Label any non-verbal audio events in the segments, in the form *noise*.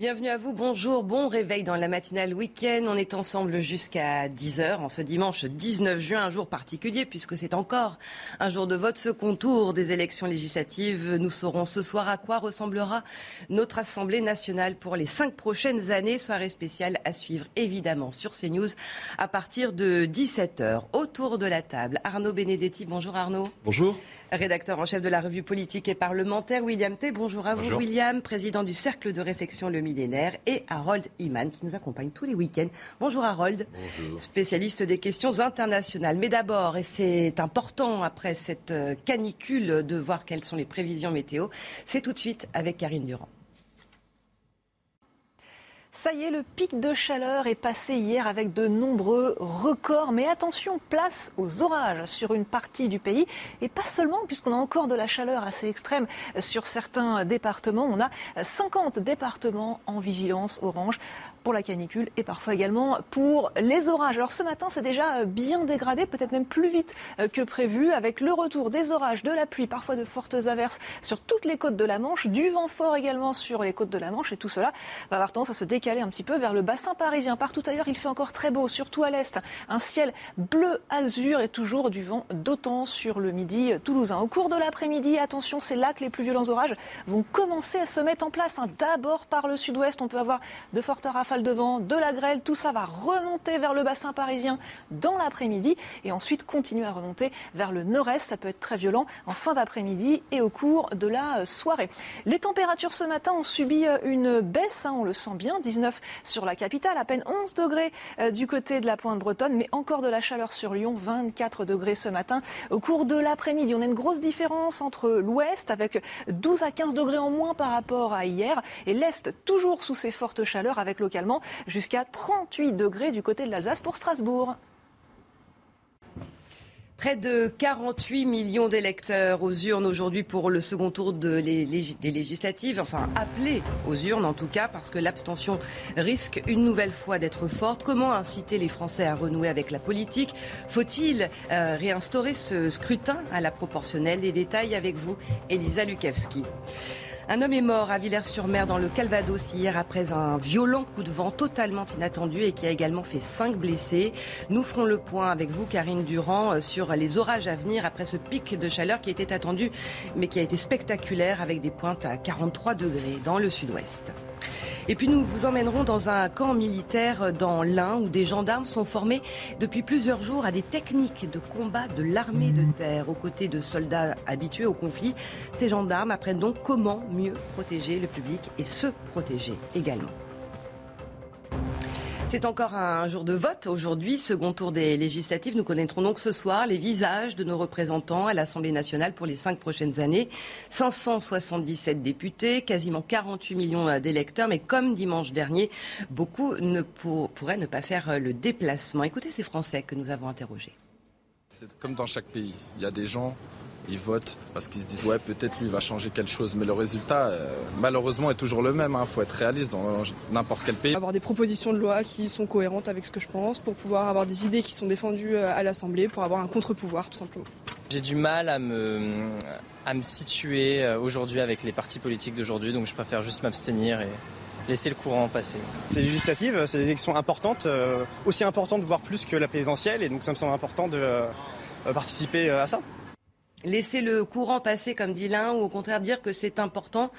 Bienvenue à vous, bonjour, bon réveil dans la matinale week-end. On est ensemble jusqu'à 10h en ce dimanche 19 juin, un jour particulier puisque c'est encore un jour de vote, second tour des élections législatives. Nous saurons ce soir à quoi ressemblera notre Assemblée nationale pour les cinq prochaines années. Soirée spéciale à suivre évidemment sur CNews à partir de 17h. Autour de la table, Arnaud Benedetti. Bonjour Arnaud. Bonjour rédacteur en chef de la revue politique et parlementaire, William T. Bonjour à vous, William, président du Cercle de réflexion Le Millénaire, et Harold Iman, qui nous accompagne tous les week-ends. Bonjour Harold, Bonjour. spécialiste des questions internationales. Mais d'abord, et c'est important après cette canicule de voir quelles sont les prévisions météo, c'est tout de suite avec Karine Durand. Ça y est, le pic de chaleur est passé hier avec de nombreux records. Mais attention, place aux orages sur une partie du pays. Et pas seulement, puisqu'on a encore de la chaleur assez extrême sur certains départements. On a 50 départements en vigilance orange pour la canicule et parfois également pour les orages. Alors ce matin, c'est déjà bien dégradé, peut-être même plus vite euh, que prévu, avec le retour des orages, de la pluie, parfois de fortes averses sur toutes les côtes de la Manche, du vent fort également sur les côtes de la Manche, et tout cela va avoir tendance à se décaler un petit peu vers le bassin parisien. Partout ailleurs, il fait encore très beau, surtout à l'est. Un ciel bleu azur et toujours du vent d'autant sur le midi toulousain. Au cours de l'après-midi, attention, c'est là que les plus violents orages vont commencer à se mettre en place. Hein. D'abord par le sud-ouest, on peut avoir de fortes rafales de vent, de la grêle, tout ça va remonter vers le bassin parisien dans l'après-midi et ensuite continuer à remonter vers le nord-est. Ça peut être très violent en fin d'après-midi et au cours de la soirée. Les températures ce matin ont subi euh, une baisse, hein, on le sent bien, 19 sur la capitale, à peine 11 degrés euh, du côté de la pointe bretonne, mais encore de la chaleur sur Lyon, 24 degrés ce matin. Au cours de l'après-midi, on a une grosse différence entre l'ouest avec 12 à 15 degrés en moins par rapport à hier et l'est toujours sous ces fortes chaleurs avec jusqu'à 38 degrés du côté de l'Alsace pour Strasbourg. Près de 48 millions d'électeurs aux urnes aujourd'hui pour le second tour des législatives, enfin appelés aux urnes en tout cas, parce que l'abstention risque une nouvelle fois d'être forte. Comment inciter les Français à renouer avec la politique? Faut-il euh, réinstaurer ce scrutin à la proportionnelle? Les détails avec vous, Elisa Lukevski. Un homme est mort à Villers-sur-Mer dans le Calvados hier après un violent coup de vent totalement inattendu et qui a également fait cinq blessés. Nous ferons le point avec vous, Karine Durand, euh, sur les orages à venir après ce pic de chaleur qui était attendu mais qui a été spectaculaire avec des pointes à 43 degrés dans le sud-ouest. Et puis nous vous emmènerons dans un camp militaire dans l'Ain où des gendarmes sont formés depuis plusieurs jours à des techniques de combat de l'armée de terre aux côtés de soldats habitués au conflit. Ces gendarmes apprennent donc comment mieux protéger le public et se protéger également. C'est encore un jour de vote aujourd'hui, second tour des législatives. Nous connaîtrons donc ce soir les visages de nos représentants à l'Assemblée nationale pour les cinq prochaines années. 577 députés, quasiment 48 millions d'électeurs, mais comme dimanche dernier, beaucoup ne pourraient ne pas faire le déplacement. Écoutez ces Français que nous avons interrogés. C'est comme dans chaque pays. Il y a des gens ils votent parce qu'ils se disent ouais peut-être lui va changer quelque chose mais le résultat euh, malheureusement est toujours le même il hein. faut être réaliste dans n'importe quel pays avoir des propositions de loi qui sont cohérentes avec ce que je pense pour pouvoir avoir des idées qui sont défendues euh, à l'Assemblée pour avoir un contre-pouvoir tout simplement j'ai du mal à me, à me situer euh, aujourd'hui avec les partis politiques d'aujourd'hui donc je préfère juste m'abstenir et laisser le courant passer. C'est législative, c'est des élections importantes, aussi importantes voire plus que la présidentielle et donc ça me semble important de participer à ça laisser le courant passer, comme dit l'un, ou au contraire dire que c'est important.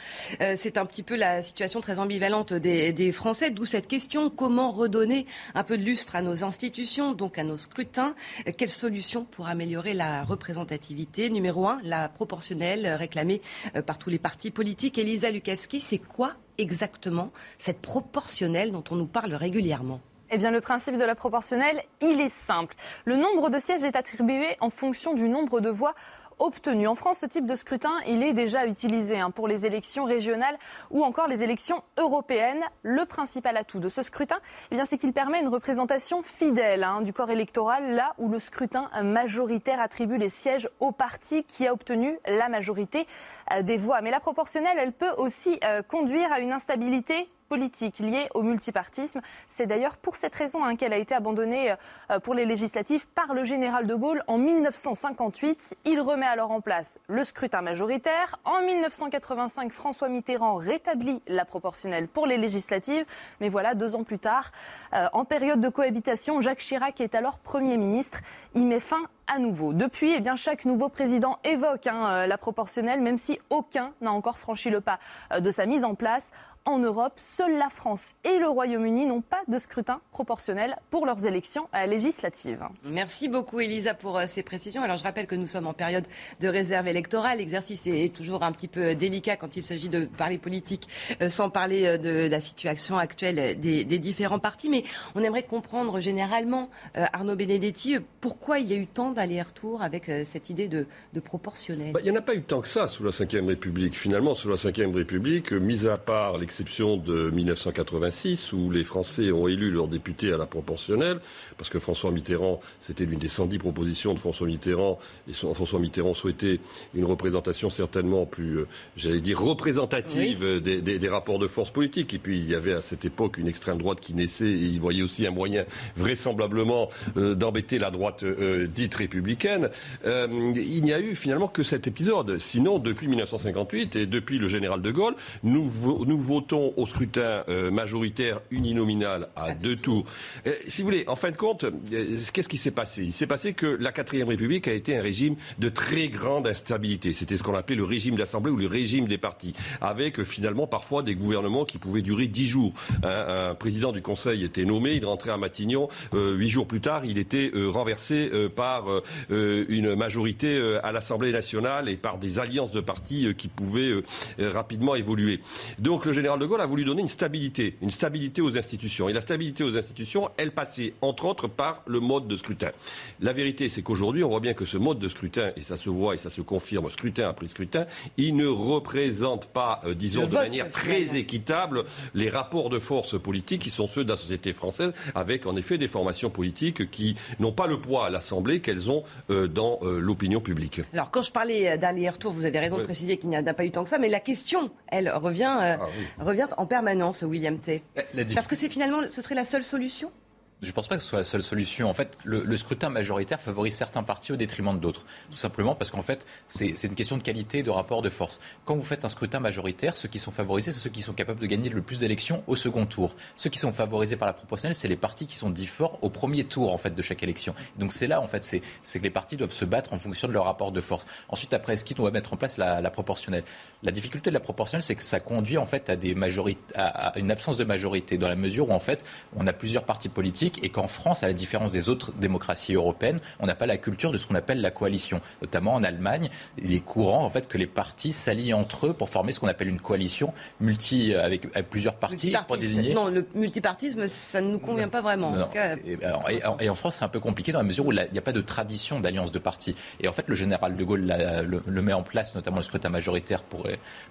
Euh, c'est un petit peu la situation très ambivalente des, Français, d'où cette question comment redonner un peu de lustre à nos institutions, donc à nos scrutins? Euh, quelle solution pour améliorer la représentativité? Numéro un, la proportionnelle réclamée euh, par tous les partis politiques. Elisa Lukavski, c'est quoi exactement cette proportionnelle dont on nous parle régulièrement? Eh bien, le principe de la proportionnelle, il est simple. Le nombre de sièges est attribué en fonction du nombre de voix En France, ce type de scrutin, il est déjà utilisé hein, pour les élections régionales ou encore les élections européennes. Le principal atout de ce scrutin, eh c'est qu'il permet une représentation fidèle hein, du corps électoral, là où le scrutin majoritaire attribue les sièges au parti qui a obtenu la majorité euh, des voix. Mais la proportionnelle, elle peut aussi euh, conduire à une instabilité politique liée au multipartisme. C'est d'ailleurs pour cette raison hein, qu'elle a été abandonnée euh, pour les législatives par le général de Gaulle en 1958. Il remet alors en place le scrutin majoritaire. En 1985, François Mitterrand rétablit la proportionnelle pour les législatives. Mais voilà, deux ans plus tard, euh, en période de cohabitation, Jacques Chirac est alors Premier ministre. Il met fin à nouveau. Depuis, eh bien, chaque nouveau président évoque hein, euh, la proportionnelle, même si aucun n'a encore franchi le pas de sa mise en place en Europe. Seule la France et le Royaume-Uni n'ont pas de scrutin proportionnel pour leurs élections législatives. Merci beaucoup Elisa pour euh, ces précisions. Alors je rappelle que nous sommes en période de réserve électorale. L'exercice est toujours un petit peu délicat quand il s'agit de parler politique euh, sans parler euh, de la situation actuelle des, différents partis. Mais on aimerait comprendre généralement, Arnaud Benedetti, pourquoi il y a eu tant d'allers-retours avec cette idée de, proportionnel? Bah, il n'y en a pas eu tant que ça sous la Ve République. Finalement, sous la Ve République, mis à part les exception de 1986 où les Français ont élu leurs députés à la proportionnelle, parce que François Mitterrand, c'était l'une des 110 propositions de François Mitterrand, et François Mitterrand souhaitait une représentation certainement plus, euh, j'allais dire, représentative des, rapports de force politique. Et puis il y avait à cette époque une extrême droite qui naissait, et il voyait aussi un moyen vraisemblablement euh, d'embêter la droite euh, dite républicaine. il n'y a eu finalement que cet épisode. Sinon, depuis 1958 et depuis le général de Gaulle, nous, nous votons au scrutin euh, majoritaire uninominal à deux tours. Euh, si vous voulez, en fin de compte, euh, qu'est-ce qui s'est passé? Il s'est passé que la quatrième République a été un régime de très grande instabilité. C'était ce qu'on appelait le régime d'assemblée ou le régime des partis, avec finalement parfois des gouvernements qui pouvaient durer dix jours. Un, président du Conseil était nommé, il rentrait à Matignon, huit jours plus tard, il était renversé par une majorité à l'Assemblée nationale et par des alliances de partis qui pouvaient rapidement évoluer. Donc le général de Gaulle a voulu donner une stabilité, une stabilité aux institutions. Et la stabilité aux institutions, elle passait entre autres par le mode de scrutin. La vérité, c'est qu'aujourd'hui, on voit bien que ce mode de scrutin, et ça se voit et ça se confirme scrutin après scrutin, il ne représente pas, euh, disons, de manière très équitable les rapports de force politiques qui sont ceux de la société française, avec en effet des formations politiques qui n'ont pas le poids à l'Assemblée qu'elles ont euh, dans euh, l'opinion publique. Alors, quand je parlais d'aller-retour, vous avez raison de préciser qu'il n'y a pas eu tant que ça, mais la question, elle revient, ah revient en permanence, William T. Parce que c'est finalement, ce serait la seule solution? Je ne pense pas que ce soit la seule solution. En fait, le, scrutin majoritaire favorise certains partis au détriment de d'autres. Tout simplement parce qu'en fait, c'est une question de qualité de rapport de force. Quand vous faites un scrutin majoritaire, ceux qui sont favorisés, c'est ceux qui sont capables de gagner le plus d'élections au second tour. Ceux qui sont favorisés par la proportionnelle, c'est les partis qui sont dits forts au premier tour en fait de chaque élection. Donc c'est là en fait, c'est que les partis doivent se battre en fonction de leur rapport de force. Ensuite, après, est-ce qu'ils doivent mettre en place la, proportionnelle? La difficulté de la proportionnelle, c'est que ça conduit en fait à des à une absence de majorité dans la mesure où en fait on a plusieurs partis politiques et qu'en France, à la différence des autres démocraties européennes, on n'a pas la culture de ce qu'on appelle la coalition. Notamment en Allemagne, il est courant en fait que les partis s'allient entre eux pour former ce qu'on appelle une coalition multi avec, plusieurs partis pour désigner. Non, le multipartisme, ça ne nous convient pas vraiment. Et, en France, c'est un peu compliqué dans la mesure où il n'y a pas de tradition d'alliance de partis. Et en fait, le général de Gaulle le, met en place, notamment le scrutin majoritaire, pour,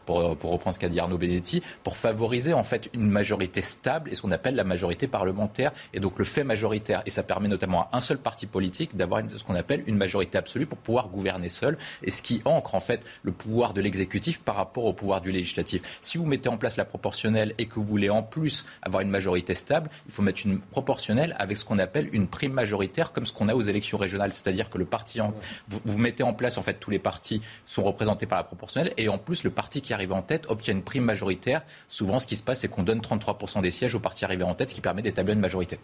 pour, pour reprendre ce qu'a dit Arnaud Benetti, pour favoriser en fait une majorité stable et ce qu'on appelle la majorité parlementaire. Et donc le fait majoritaire et ça permet notamment à un seul parti politique d'avoir ce qu'on appelle une majorité absolue pour pouvoir gouverner seul et ce qui ancre en fait le pouvoir de l'exécutif par rapport au pouvoir du législatif. Si vous mettez en place la proportionnelle et que vous voulez en plus avoir une majorité stable, il faut mettre une proportionnelle avec ce qu'on appelle une prime majoritaire comme ce qu'on a aux élections régionales, c'est-à-dire que le parti en, vous, mettez en place en fait tous les partis sont représentés par la proportionnelle et en plus le parti qui arrive en tête obtient une prime majoritaire. Souvent ce qui se passe c'est qu'on donne 33% des sièges au parti arrivé en tête, ce qui permet d'établir une majorité.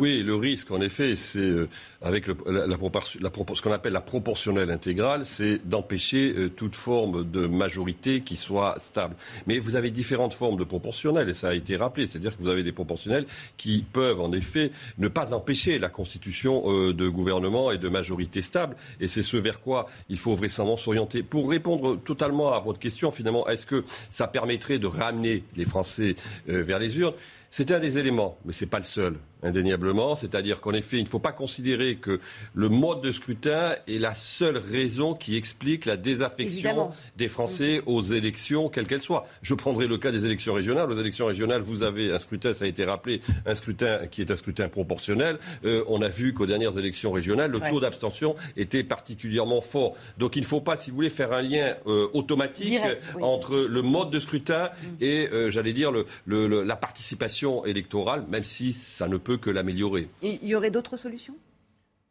Oui, le risque, en effet, c'est euh, avec la, ce qu'on appelle la proportionnelle intégrale, c'est d'empêcher euh, toute forme de majorité qui soit stable. Mais vous avez différentes formes de proportionnelles, et ça a été rappelé. C'est-à-dire que vous avez des proportionnelles qui peuvent, en effet, ne pas empêcher la constitution euh, de gouvernement et de majorité stable. Et c'est ce vers quoi il faut vraisemblablement s'orienter. Pour répondre totalement à votre question, finalement, est-ce que ça permettrait de ramener les Français vers les urnes? C'est un des éléments, mais ce n'est pas le seul. Indéniablement. C'est-à-dire qu'en effet, il ne faut pas considérer que le mode de scrutin est la seule raison qui explique la désaffection des Français aux élections, quelles qu'elles soient. Je prendrai le cas des élections régionales. Aux élections régionales, vous avez un scrutin, ça a été rappelé, un scrutin qui est un scrutin proportionnel. Euh, on a vu qu'aux dernières élections régionales, le taux d'abstention était particulièrement fort. Donc il ne faut pas, si vous voulez, faire un lien euh, automatique entre le mode de scrutin mm. et, euh, j'allais dire, le, la participation électorale, même si ça ne peut que l'améliorer. Il y aurait d'autres solutions?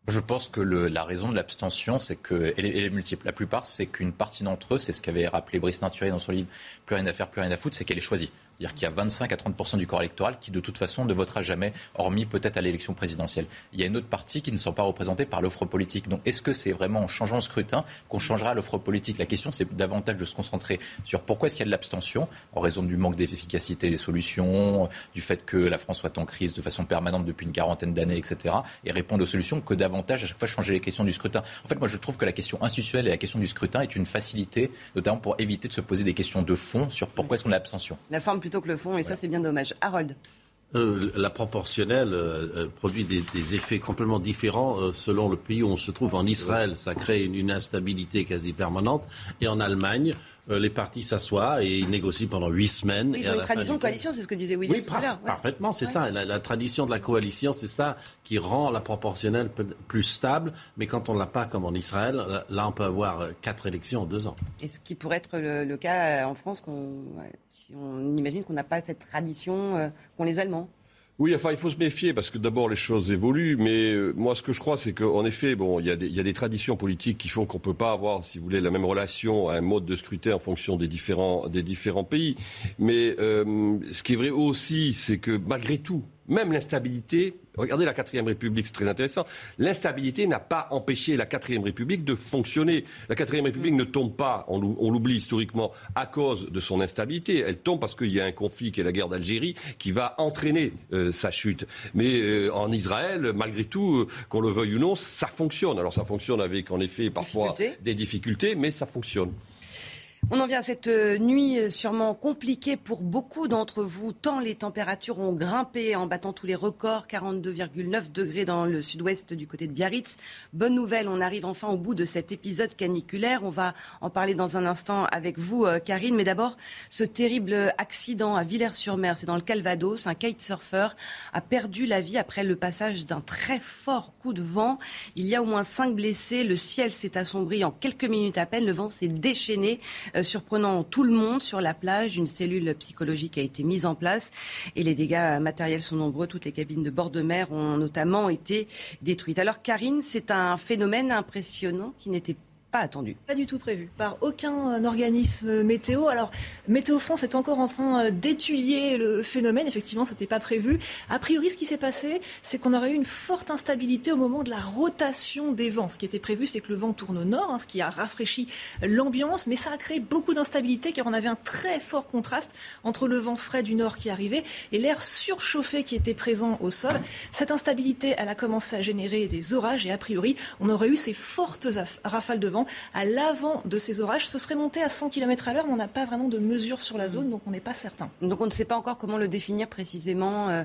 Je pense que la raison de l'abstention, c'est que, elle est, multiple. La plupart, c'est qu'une partie d'entre eux, c'est ce qu'avait rappelé Brice Naturier dans son livre Plus rien à faire, plus rien à foutre, c'est qu'elle est choisie. C'est-à-dire qu'il y a 25 à 30 du corps électoral qui, de toute façon, ne votera jamais, hormis peut-être à l'élection présidentielle. Il y a une autre partie qui ne sont pas représentées par l'offre politique. Donc, est-ce que c'est vraiment en changeant le scrutin qu'on changera l'offre politique? La question, c'est davantage de se concentrer sur pourquoi est-ce qu'il y a de l'abstention, en raison du manque d'efficacité des solutions, du fait que la France soit en crise de façon permanente depuis une quarantaine d'années, etc. Et répondre aux solutions que davantage, à chaque fois, changer les questions du scrutin. En fait, moi, je trouve que la question institutionnelle et la question du scrutin est une facilité, notamment pour éviter de se poser des questions de fond sur pourquoi est-ce qu'on a l'abstention. Plutôt que le fond, et ça, c'est bien dommage. Harold euh, la proportionnelle euh, euh, produit des, effets complètement différents selon le pays où on se trouve. En Israël, ça crée une instabilité quasi permanente. Et en Allemagne, euh, les partis s'assoient et ils négocient pendant huit semaines. ils ont une tradition de coalition, c'est ce que disait William oui, Parfaitement, c'est ça. La, tradition de la coalition, c'est ça qui rend la proportionnelle plus stable. Mais quand on ne l'a pas, comme en Israël, là, on peut avoir euh, quatre élections en deux ans. Et ce qui pourrait être le, cas euh, en France, si on imagine qu'on n'a pas cette tradition qu'ont les Allemands oui, enfin, il faut se méfier parce que d'abord les choses évoluent, mais euh, moi ce que je crois, c'est qu'en effet, bon, il y, a des, traditions politiques qui font qu'on ne peut pas avoir, si vous voulez, la même relation à un mode de scrutin en fonction des différents, des différents pays. Mais euh, ce qui est vrai aussi, c'est que malgré tout, même l'instabilité, regardez la quatrième République, c'est très intéressant, l'instabilité n'a pas empêché la quatrième République de fonctionner. La quatrième République ne tombe pas, on l'oublie historiquement, à cause de son instabilité. Elle tombe parce qu'il y a un conflit qui est la guerre d'Algérie qui va entraîner euh, sa chute. Mais euh, en Israël, malgré tout, euh, qu'on le veuille ou non, ça fonctionne. Alors ça fonctionne avec, en effet, parfois des difficultés, mais ça fonctionne. On en vient à cette euh, nuit euh, sûrement compliquée pour beaucoup d'entre vous, tant les températures ont grimpé en battant tous les records, 42,9 degrés dans le sud-ouest du côté de Biarritz. Bonne nouvelle, on arrive enfin au bout de cet épisode caniculaire. On va en parler dans un instant avec vous, euh, Karine. Mais d'abord, ce terrible accident à Villers-sur-Mer, c'est dans le Calvados. Un kitesurfer a perdu la vie après le passage d'un très fort coup de vent. Il y a au moins cinq blessés. Le ciel s'est assombri en quelques minutes à peine. Le vent s'est déchaîné. Euh, surprenant tout le monde sur la plage. Une cellule psychologique a été mise en place et les dégâts matériels sont nombreux. Toutes les cabines de bord de mer ont notamment été détruites. Alors Karine, c'est un phénomène impressionnant qui n'était pas attendu. Pas du tout prévu par aucun euh, organisme météo. Alors, Météo France est encore en train euh, d'étudier le phénomène. Effectivement, ce n'était pas prévu. A priori, ce qui s'est passé, c'est qu'on aurait eu une forte instabilité au moment de la rotation des vents. Ce qui était prévu, c'est que le vent tourne au nord, hein, ce qui a rafraîchi l'ambiance, mais ça a créé beaucoup d'instabilité car on avait un très fort contraste entre le vent frais du nord qui arrivait et l'air surchauffé qui était présent au sol. Cette instabilité, elle a commencé à générer des orages et a priori, on aurait eu ces fortes rafales de vent à l'avant de ces orages. Ce serait monté à 100 km à l'heure, mais on n'a pas vraiment de mesure sur la zone, donc on n'est pas certain. Donc on ne sait pas encore comment le définir précisément. Euh,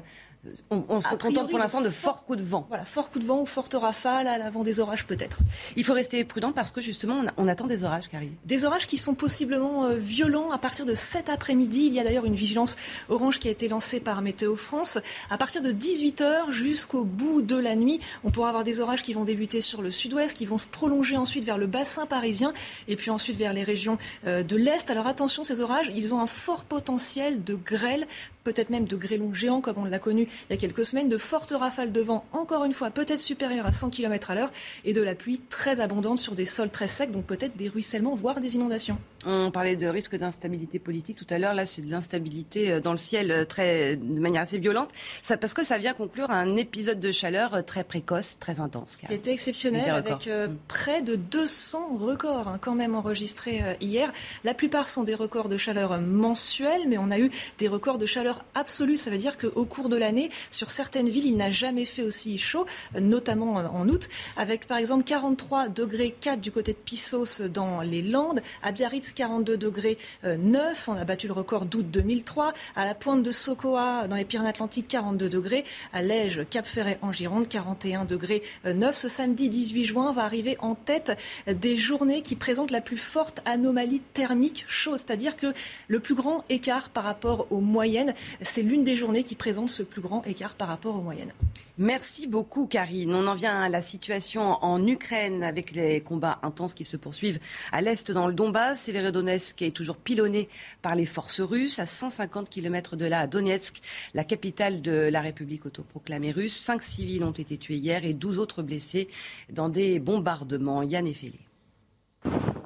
on, se contente pour l'instant de forts coups de vent. Voilà, forts coups de vent ou fortes rafales à l'avant des orages peut-être. Il faut rester prudent parce que justement on, attend des orages qui arrivent. Des orages qui sont possiblement euh, violents à partir de cet après-midi. Il y a d'ailleurs une vigilance orange qui a été lancée par Météo France. À partir de 18h jusqu'au bout de la nuit, on pourra avoir des orages qui vont débuter sur le sud-ouest, qui vont se prolonger ensuite vers le bassin parisien et puis ensuite vers les régions euh, de l'Est. Alors attention, ces orages, ils ont un fort potentiel de grêle peut-être même de grêlons géants comme on l'a connu il y a quelques semaines, de fortes rafales de vent, encore une fois peut-être supérieures à 100 km à l'heure, et de la pluie très abondante sur des sols très secs, donc peut-être des ruissellements, voire des inondations. On parlait de risque d'instabilité politique tout à l'heure, là c'est de l'instabilité euh, dans le ciel euh, très, de manière assez violente, ça, parce que ça vient conclure un épisode de chaleur euh, très précoce, très intense. Qui était exceptionnel, avec près de 200 records hein, quand même enregistrés hier. La plupart sont des records de chaleur mensuels, mais on a eu des records de chaleur absolue. Ça veut dire qu'au cours de l'année, sur certaines villes, il n'a jamais fait aussi chaud, notamment en août, avec par exemple 43 degrés 4 du côté de Pissos dans les Landes, à Biarritz Donetsk, 42 degrés 9. On a battu le record d'août 2003. À la pointe de Sokoa, dans les Pyrénées-Atlantiques, 42 degrés. À Lège, Cap-Ferret en Gironde, 41 degrés 9. Ce samedi 18 juin va arriver en tête des journées qui présentent la plus forte anomalie thermique chaude, c'est-à-dire que le plus grand écart par rapport aux moyennes, c'est l'une des journées qui présente ce plus grand écart par rapport aux moyennes. Merci beaucoup, Karine. On en vient à la situation en Ukraine avec les combats intenses qui se poursuivent à l'est dans le Donbass. Severodonetsk est toujours pilonné par les forces russes à 150 km de là, à Donetsk, la capitale de la République autoproclamée russe. Cinq civils ont été tués hier et 12 autres blessés dans des bombardements. Yann Effelé.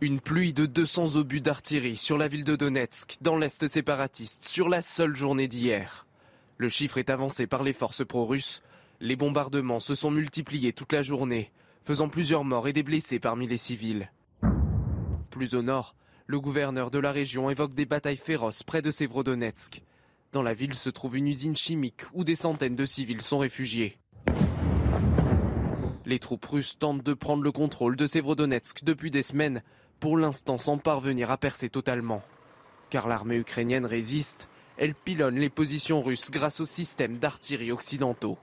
Une pluie de 200 obus d'artillerie sur la ville de Donetsk, dans l'Est séparatiste, sur la seule journée d'hier. Le chiffre est avancé par les forces pro-russes. Les bombardements se sont multipliés toute la journée, faisant plusieurs morts et des blessés parmi les civils. Plus au nord, le gouverneur de la région évoque des batailles féroces près de Sévrodonetsk. Dans la ville se trouve une usine chimique où des centaines de civils sont réfugiés. Les troupes russes tentent de prendre le contrôle de Sévrodonetsk depuis des semaines, pour l'instant sans parvenir à percer totalement. Car l'armée ukrainienne résiste, elle pilonne les positions russes grâce aux systèmes d'artillerie occidentaux.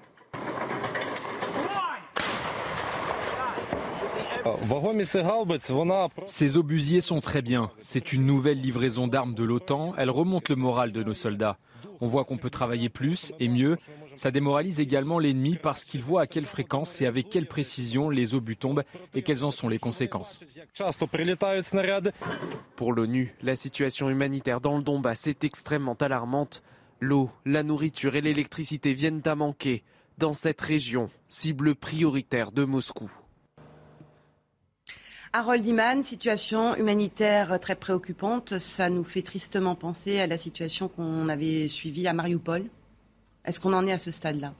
Ces obusiers sont très bien. C'est une nouvelle livraison d'armes de l'OTAN. Elle remonte le moral de nos soldats. On voit qu'on peut travailler plus et mieux. Ça démoralise également l'ennemi parce qu'il voit à quelle fréquence et avec quelle précision les obus tombent et quelles en sont les conséquences. Pour l'ONU, la situation humanitaire dans le Donbass est extrêmement alarmante. L'eau, la nourriture et l'électricité viennent à manquer dans cette région, cible prioritaire de Moscou. Harold Iman, situation humanitaire très préoccupante. Ça nous fait tristement penser à la situation qu'on avait suivie à Mariupol. Est-ce qu'on en est à ce stade-là?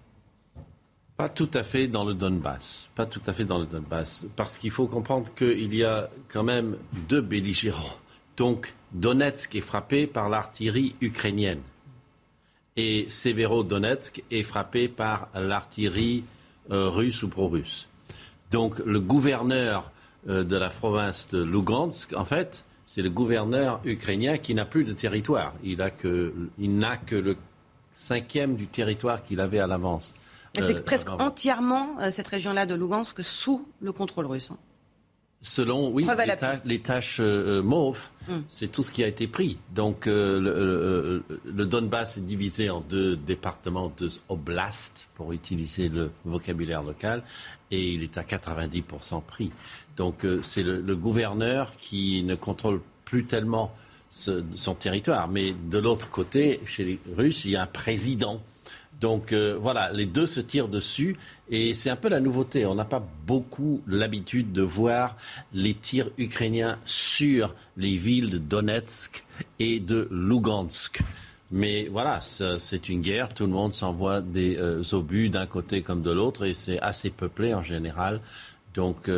Pas tout à fait dans le Donbass. Pas tout à fait dans le Donbass. Parce qu'il faut comprendre qu'il y a quand même deux belligérants. Donc, Donetsk est frappé par l'artillerie ukrainienne. Et Severodonetsk est frappé par l'artillerie euh, russe ou pro-russe. Donc, le gouverneur de la province de Lugansk, en fait, c'est le gouverneur ukrainien qui n'a plus de territoire. Il n'a que, que le cinquième du territoire qu'il avait à l'avance. c'est euh, presque entièrement euh, cette région-là de Lugansk sous le contrôle russe. Hein. Selon, oui, les, tâches mauves, hum. c'est tout ce qui a été pris. Donc, le, Donbass est divisé en deux départements, deux oblasts, pour utiliser le vocabulaire local, et il est à 90% pris. Donc euh, c'est le, gouverneur qui ne contrôle plus tellement son territoire. Mais de l'autre côté, chez les Russes, il y a un président. Donc euh, voilà, les deux se tirent dessus et c'est un peu la nouveauté. On n'a pas beaucoup l'habitude de voir les tirs ukrainiens sur les villes de Donetsk et de Lugansk. Mais voilà, c'est une guerre, tout le monde s'envoie des euh, obus d'un côté comme de l'autre et c'est assez peuplé en général. Donc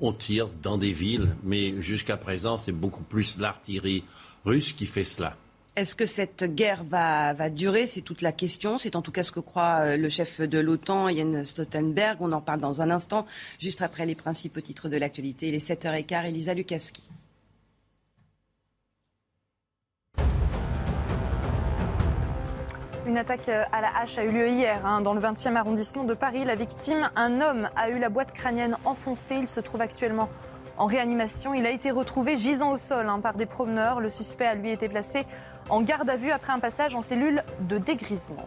on tire dans des villes, mais jusqu'à présent, c'est beaucoup plus l'artillerie russe qui fait cela. Est-ce que cette guerre va, durer? C'est toute la question. C'est en tout cas ce que croit euh, le chef de l'OTAN, Jens Stoltenberg. On en parle dans un instant, juste après les principaux titres de l'actualité. Les 7h15, Elisa Lukavski. Une attaque à la hache a eu lieu hier hein, dans le 20e arrondissement de Paris. La victime, un homme, a eu la boîte crânienne enfoncée. Il se trouve actuellement en réanimation. Il a été retrouvé gisant au sol hein, par des promeneurs. Le suspect a lui été placé en garde à vue après un passage en cellule de dégrisement.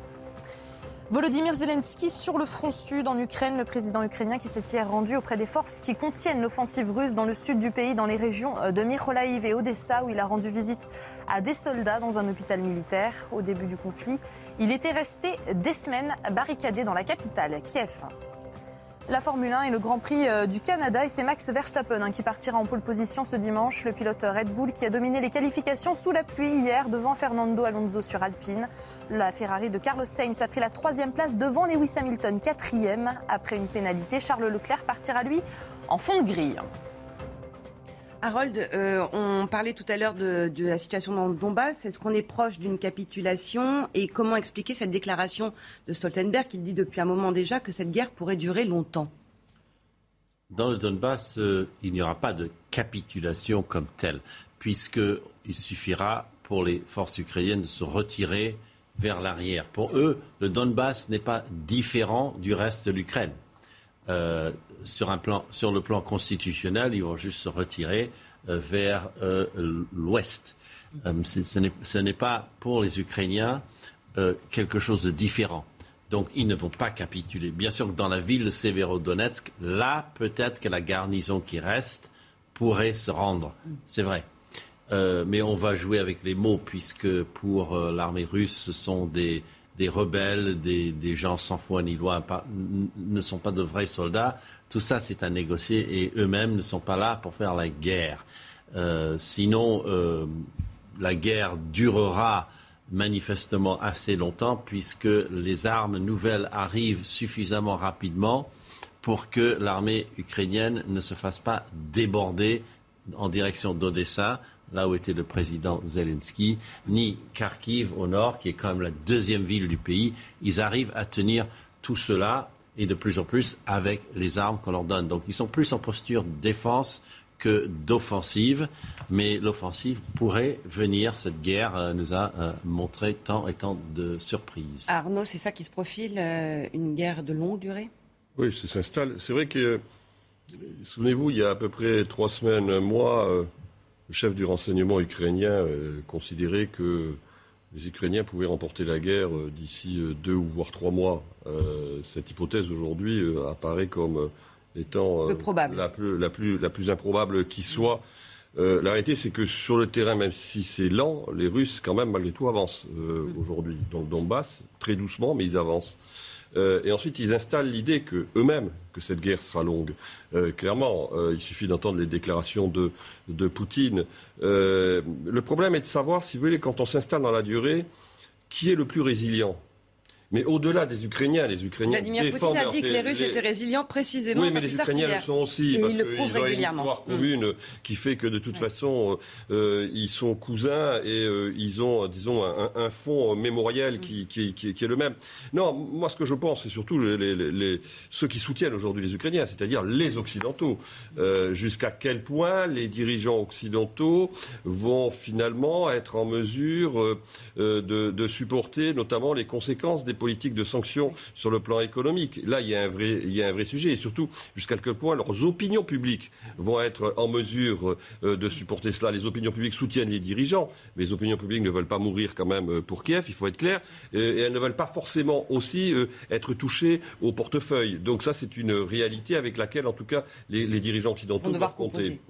Volodymyr Zelensky sur le front sud en Ukraine, le président ukrainien qui s'est hier rendu auprès des forces qui contiennent l'offensive russe dans le sud du pays, dans les régions euh, de Mykolaiv et Odessa, où il a rendu visite à des soldats dans un hôpital militaire au début du conflit. Il était resté des semaines barricadé dans la capitale, Kiev. La Formule 1 et le Grand Prix euh, du Canada et c'est Max Verstappen hein, qui partira en pole position ce dimanche. Le pilote Red Bull qui a dominé les qualifications sous la pluie hier devant Fernando Alonso sur Alpine. La Ferrari de Carlos Sainz a pris la troisième place devant Lewis Hamilton quatrième. Après une pénalité, Charles Leclerc partira lui en fond de grille. Harold, euh, on parlait tout à l'heure de, la situation dans le Donbass. Est-ce qu'on est proche d'une capitulation Et comment expliquer cette déclaration de Stoltenberg qui dit depuis un moment déjà que cette guerre pourrait durer longtemps? Dans le Donbass, euh, il n'y aura pas de capitulation comme telle, puisqu'il suffira pour les forces ukrainiennes de se retirer vers l'arrière. Pour eux, le Donbass n'est pas différent du reste de l'Ukraine. Euh, sur, un plan, sur le plan constitutionnel, ils vont juste se retirer euh, vers l'ouest. ce n'est pas pour les Ukrainiens quelque chose de différent. Donc ils ne vont pas capituler. Bien sûr que dans la ville de Severodonetsk, là, peut-être que la garnison qui reste pourrait se rendre. C'est vrai. Euh, mais on va jouer avec les mots, puisque pour euh, l'armée russe, ce sont des, rebelles, des, gens sans foi ni loi, ne sont pas de vrais soldats. Tout ça, c'est à négocier et eux-mêmes ne sont pas là pour faire la guerre. Euh, sinon, la guerre durera manifestement assez longtemps, puisque les armes nouvelles arrivent suffisamment rapidement pour que l'armée ukrainienne ne se fasse pas déborder en direction d'Odessa, là où était le président Zelensky, ni Kharkiv au nord, qui est quand même la deuxième ville du pays. Ils arrivent à tenir tout cela et de plus en plus avec les armes qu'on leur donne. Donc ils sont plus en posture de défense que d'offensive, mais l'offensive pourrait venir. Cette guerre euh, nous a euh, montré tant et tant de surprises. Arnaud, c'est ça qui se profile, euh, une guerre de longue durée? Oui, ça s'installe. C'est vrai que, souvenez-vous, il y a à peu près trois semaines, un mois, le chef du renseignement ukrainien considérait que les Ukrainiens pouvaient remporter la guerre d'ici deux ou voire trois mois. cette hypothèse aujourd'hui apparaît comme étant euh, la, plus, la, plus, la plus improbable qui soit. Euh, la réalité, c'est que sur le terrain, même si c'est lent, les Russes, quand même, malgré tout, avancent euh, aujourd'hui. Dans le Donbass, très doucement, mais ils avancent. Et ensuite, ils installent l'idée que eux-mêmes que cette guerre sera longue. clairement, il suffit d'entendre les déclarations de, de Poutine. le problème est de savoir, si vous voulez, quand on s'installe dans la durée, qui est le plus résilient? Mais au-delà des Ukrainiens, les Ukrainiens Vladimir Poutine a dit que les Russes étaient résilients précisément. Oui, mais les Ukrainiens le sont aussi. Et parce ils le prouvent régulièrement. Une histoire commune qui fait que de toute façon, euh, ils sont cousins et euh, ils ont, disons, un, un fond mémoriel qui, qui, qui, qui, est le même. Non, moi, ce que je pense, c'est surtout les, les, les, ceux qui soutiennent aujourd'hui les Ukrainiens, c'est-à-dire les Occidentaux. Euh, Jusqu'à quel point les dirigeants occidentaux vont finalement être en mesure de, de supporter notamment les conséquences des politique de sanctions sur le plan économique. Là, il y a un vrai, il y a un vrai sujet. Et surtout, jusqu'à quel point leurs opinions publiques vont être en mesure euh, de supporter cela. Les opinions publiques soutiennent les dirigeants, mais les opinions publiques ne veulent pas mourir quand même euh, pour Kiev, il faut être clair. Et elles ne veulent pas forcément aussi euh, être touchées au portefeuille. Donc ça, c'est une réalité avec laquelle, en tout cas, les, dirigeants occidentaux doivent compter.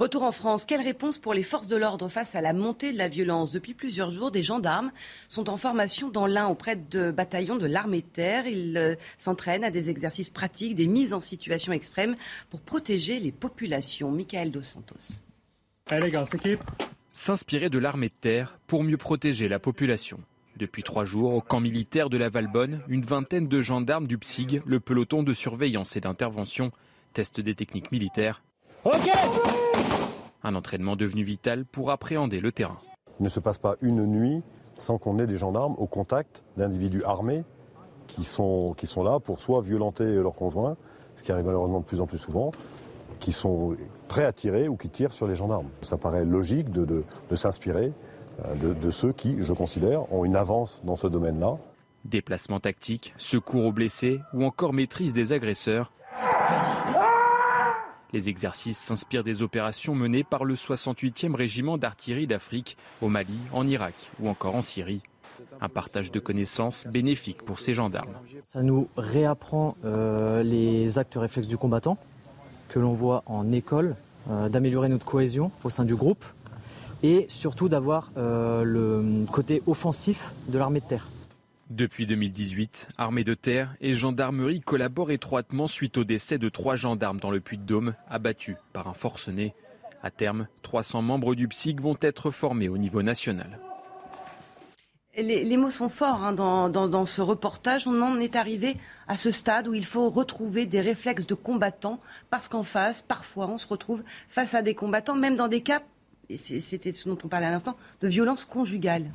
Retour en France. Quelle réponse pour les forces de l'ordre face à la montée de la violence? Depuis plusieurs jours, des gendarmes sont en formation dans l'un auprès de bataillon de l'armée de terre. Il euh, s'entraîne à des exercices pratiques, des mises en situation extrême pour protéger les populations. Michael Dos Santos. Allez S'inspirer de l'armée de terre pour mieux protéger la population. Depuis trois jours, au camp militaire de la Valbonne, une vingtaine de gendarmes du PSIG, le peloton de surveillance et d'intervention, testent des techniques militaires. Un entraînement devenu vital pour appréhender le terrain. Il ne se passe pas une nuit sans qu'on ait des gendarmes au contact d'individus armés qui sont, qui sont là pour soit violenter leurs conjoints, ce qui arrive malheureusement de plus en plus souvent, qui sont prêts à tirer ou qui tirent sur les gendarmes. Ça paraît logique de, de, s'inspirer euh, de, de ceux qui, je considère, ont une avance dans ce domaine-là. Déplacement tactique, secours aux blessés ou encore maîtrise des agresseurs. Les exercices s'inspirent des opérations menées par le 68e régiment d'artillerie d'Afrique au Mali, en Irak ou encore en Syrie. Un partage de connaissances bénéfique pour ces gendarmes. Ça nous réapprend euh, les actes réflexes du combattant que l'on voit en école, euh, d'améliorer notre cohésion au sein du groupe et surtout d'avoir euh, le côté offensif de l'armée de terre. Depuis 2018, armée de terre et gendarmerie collaborent étroitement suite au décès de trois gendarmes dans le Puy-de-Dôme, abattus par un forcené. À terme, 300 membres du PSIC vont être formés au niveau national. Les, mots sont forts hein, dans, ce reportage. On en est arrivé à ce stade où il faut retrouver des réflexes de combattants parce qu'en face, parfois, on se retrouve face à des combattants, même dans des cas, c'était ce dont on parlait à l'instant, de violence conjugale.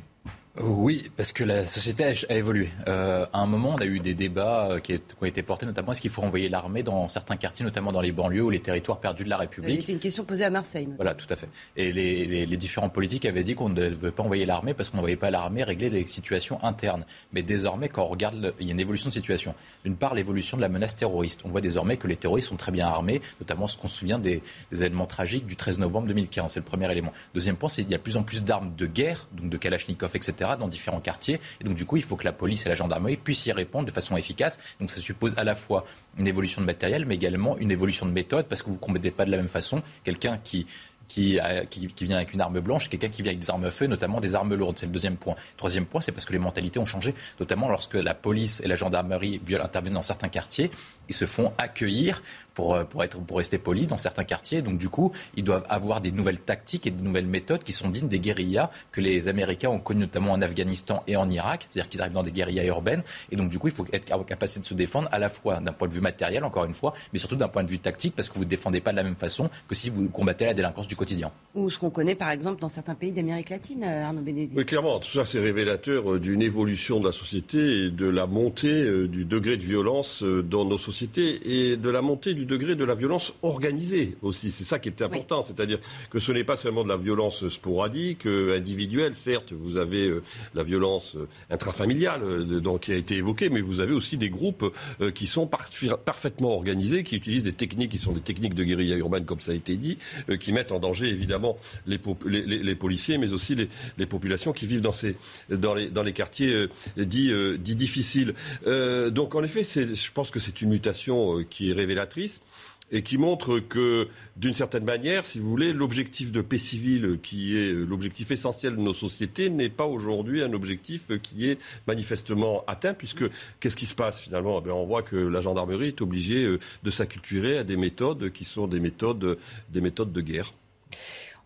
Oui, parce que la société a, évolué. Euh, à un moment, on a eu des débats euh, qui, ont été portés, notamment est-ce qu'il faut envoyer l'armée dans certains quartiers, notamment dans les banlieues ou les territoires perdus de la République? C'était une question posée à Marseille. Voilà, tout à fait. Et les, différents politiques avaient dit qu'on ne devait pas envoyer l'armée parce qu'on ne voyait pas l'armée régler les situations internes. Mais désormais, quand on regarde, il y a une évolution de situation. D'une part, l'évolution de la menace terroriste. On voit désormais que les terroristes sont très bien armés, notamment ce qu'on se souvient des, événements tragiques du 13 novembre 2015. C'est le premier élément. Deuxième point, c'est qu'il y a de plus en plus d'armes de guerre, donc de Kalachnikov, etc., dans différents quartiers et donc, du coup, il faut que la police et la gendarmerie puissent y répondre de façon efficace. Donc, ça suppose à la fois une évolution de matériel, mais également une évolution de méthode, parce que vous ne combattez pas de la même façon quelqu'un qui qui, qui, vient avec une arme blanche, quelqu'un qui vient avec des armes à feu, notamment des armes lourdes. C'est le deuxième point. Troisième point, c'est parce que les mentalités ont changé, notamment lorsque la police et la gendarmerie interviennent dans certains quartiers, ils se font accueillir pour, euh, pour, être, pour rester poli dans certains quartiers. Donc du coup, ils doivent avoir des nouvelles tactiques et des nouvelles méthodes qui sont dignes des guérillas que les Américains ont connues notamment en Afghanistan et en Irak. C'est-à-dire qu'ils arrivent dans des guérillas urbaines. Et donc du coup, il faut être capable de se défendre à la fois d'un point de vue matériel, encore une fois, mais surtout d'un point de vue tactique, parce que vous ne défendez pas de la même façon que si vous combattez la délinquance du quotidien. Ou ce qu'on connaît par exemple dans certains pays d'Amérique latine, euh, Arnaud Bénédicte. Oui, clairement, tout ça c'est révélateur euh, d'une évolution de la société et de la montée du degré de violence dans nos sociétés et de la montée du degré de la violence organisée aussi. C'est ça qui est important. C'est-à-dire que ce n'est pas seulement de la violence sporadique, euh, individuelle. Certes, vous avez euh, la violence euh, intrafamiliale donc, qui a été évoquée, mais vous avez aussi des groupes qui sont parfaitement organisés, qui utilisent des techniques qui sont des techniques de guérilla urbaine, comme ça a été dit, qui mettent en danger évidemment les, les, policiers, mais aussi les, populations qui vivent dans, ces, dans, les, dans les quartiers dits, dits difficiles. donc en effet, je pense que c'est une mutation qui est révélatrice et qui montre que, d'une certaine manière, si vous voulez, l'objectif de paix civile, qui est l'objectif essentiel de nos sociétés, n'est pas aujourd'hui un objectif qui est manifestement atteint, puisque qu'est-ce qui se passe finalement? Eh On voit que la gendarmerie est obligée euh, de s'acculturer à des méthodes qui sont des méthodes de guerre.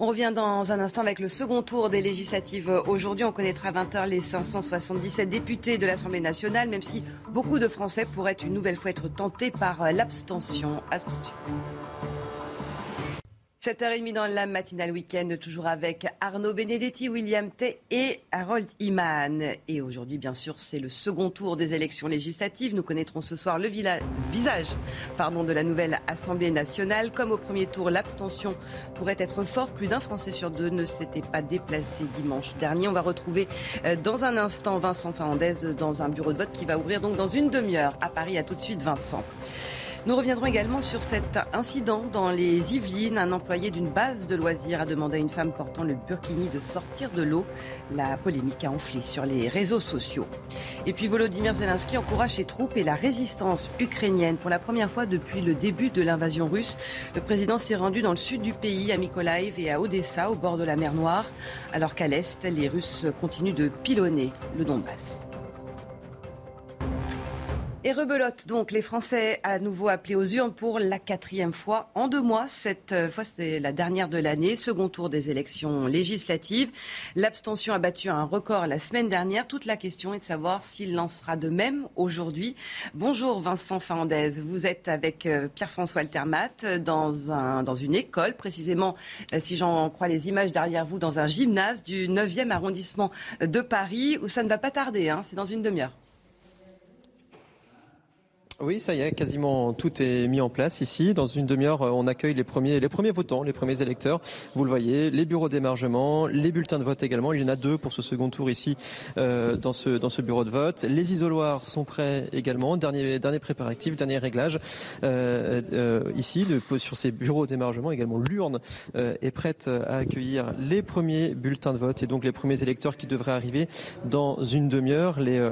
On revient dans un instant avec le second tour des législatives. Aujourd'hui, on connaîtra à 20h les 577 députés de l'Assemblée nationale, même si beaucoup de Français pourraient une nouvelle fois être tentés par l'abstention. À 7h30 dans la matinale week-end, toujours avec Arnaud Benedetti, William T et Harold Iman. Et aujourd'hui, bien sûr, c'est le second tour des élections législatives. Nous connaîtrons ce soir le visage de la nouvelle Assemblée nationale. Comme au premier tour, l'abstention pourrait être forte. Plus d'un Français sur deux ne s'était pas déplacé dimanche dernier. On va retrouver euh, dans un instant Vincent Fernandez dans un bureau de vote qui va ouvrir donc dans une demi-heure à Paris. À tout de suite, Vincent. Nous reviendrons également sur cet incident dans les Yvelines. Un employé d'une base de loisirs a demandé à une femme portant le burkini de sortir de l'eau. La polémique a enflé sur les réseaux sociaux. Et puis Volodymyr Zelensky encourage ses troupes et la résistance ukrainienne. Pour la première fois depuis le début de l'invasion russe, le président s'est rendu dans le sud du pays, à Mykolaiv et à Odessa, au bord de la mer Noire, alors qu'à l'est, les Russes continuent de pilonner le Donbass. Et rebelote donc, les Français à nouveau appelés aux urnes pour la quatrième fois en deux mois. Cette euh, fois, c'est la dernière de l'année, second tour des élections législatives. L'abstention a battu un record la semaine dernière. Toute la question est de savoir s'il lancera de même aujourd'hui. Bonjour Vincent Fernandez, vous êtes avec euh, Pierre-François Altermat dans, un, dans une école, précisément, euh, si j'en crois les images derrière vous, dans un gymnase du 9e arrondissement de Paris, où ça ne va pas tarder, hein, c'est dans une demi-heure. Oui, ça y est, quasiment tout est mis en place ici. Dans une demi-heure, on accueille les premiers, les premiers votants, les premiers électeurs. Vous le voyez, les bureaux d'émargement, les bulletins de vote également. Il y en a deux pour ce second tour ici euh, dans ce dans ce bureau de vote. Les isoloirs sont prêts également. Dernier dernier préparatif, dernier réglage euh, euh, ici sur ces bureaux d'émargement également. L'urne est prête à accueillir les premiers bulletins de vote et donc les premiers électeurs qui devraient arriver dans une demi-heure. Les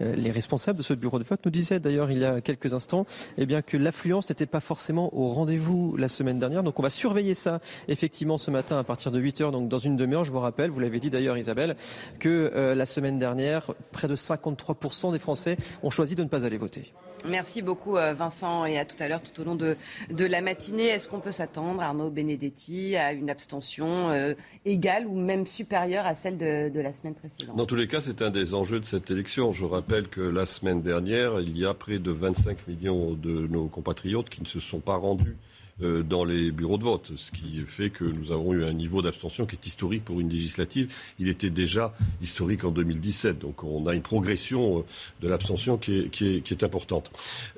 les responsables de ce bureau de vote nous disaient d'ailleurs il y a quelques instants, eh bien que l'affluence n'était pas forcément au rendez-vous la semaine dernière. Donc on va surveiller ça effectivement ce matin à partir de 8 heures, donc dans une demi-heure. Je vous rappelle, vous l'avez dit d'ailleurs Isabelle, que euh, la semaine dernière, près de 53% des Français ont choisi de ne pas aller voter. Merci beaucoup euh, Vincent et à tout à l'heure tout au long de, la matinée. Est-ce qu'on peut s'attendre, Arnaud Benedetti, à une abstention euh, égale ou même supérieure à celle de, la semaine précédente? Dans tous les cas, c'est un des enjeux de cette élection. Je rappelle que la semaine dernière, il y a près de 25 millions de nos compatriotes qui ne se sont pas rendus dans les bureaux de vote, ce qui fait que nous avons eu un niveau d'abstention qui est historique pour une législative. Il était déjà historique en 2017, donc on a une progression de l'abstention qui est, importante.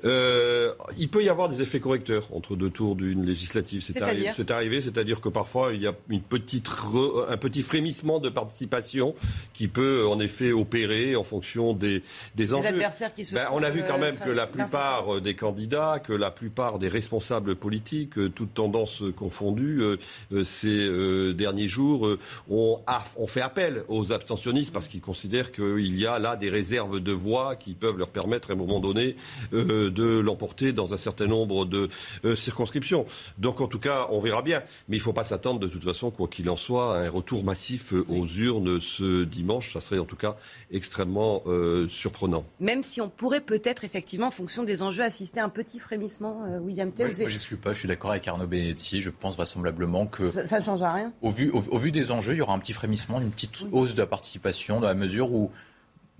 il peut y avoir des effets correcteurs entre deux tours d'une législative. C'est arrivé, c'est-à-dire que parfois il y a une petite un petit frémissement de participation qui peut en effet opérer en fonction des, des enjeux. Ben, on a vu quand même que la plupart des candidats, que la plupart des responsables politiques, euh, toutes tendances confondues, euh, euh, ces derniers jours ont, ont, fait appel aux abstentionnistes parce qu'ils considèrent qu'il y a là des réserves de voix qui peuvent leur permettre à un moment donné de l'emporter dans un certain nombre de circonscriptions. Donc en tout cas, on verra bien. Mais il ne faut pas s'attendre de toute façon, quoi qu'il en soit, à un retour massif aux urnes ce dimanche. Ça serait en tout cas extrêmement surprenant. Même si on pourrait peut-être effectivement, en fonction des enjeux, assister à un petit frémissement, euh, William Tell. Je suis pas, je suis d'accord avec Arnaud Benetti. Je pense vraisemblablement que. Ça ne change rien au vu, au, vu des enjeux, il y aura un petit frémissement, une petite hausse de la participation dans la mesure où,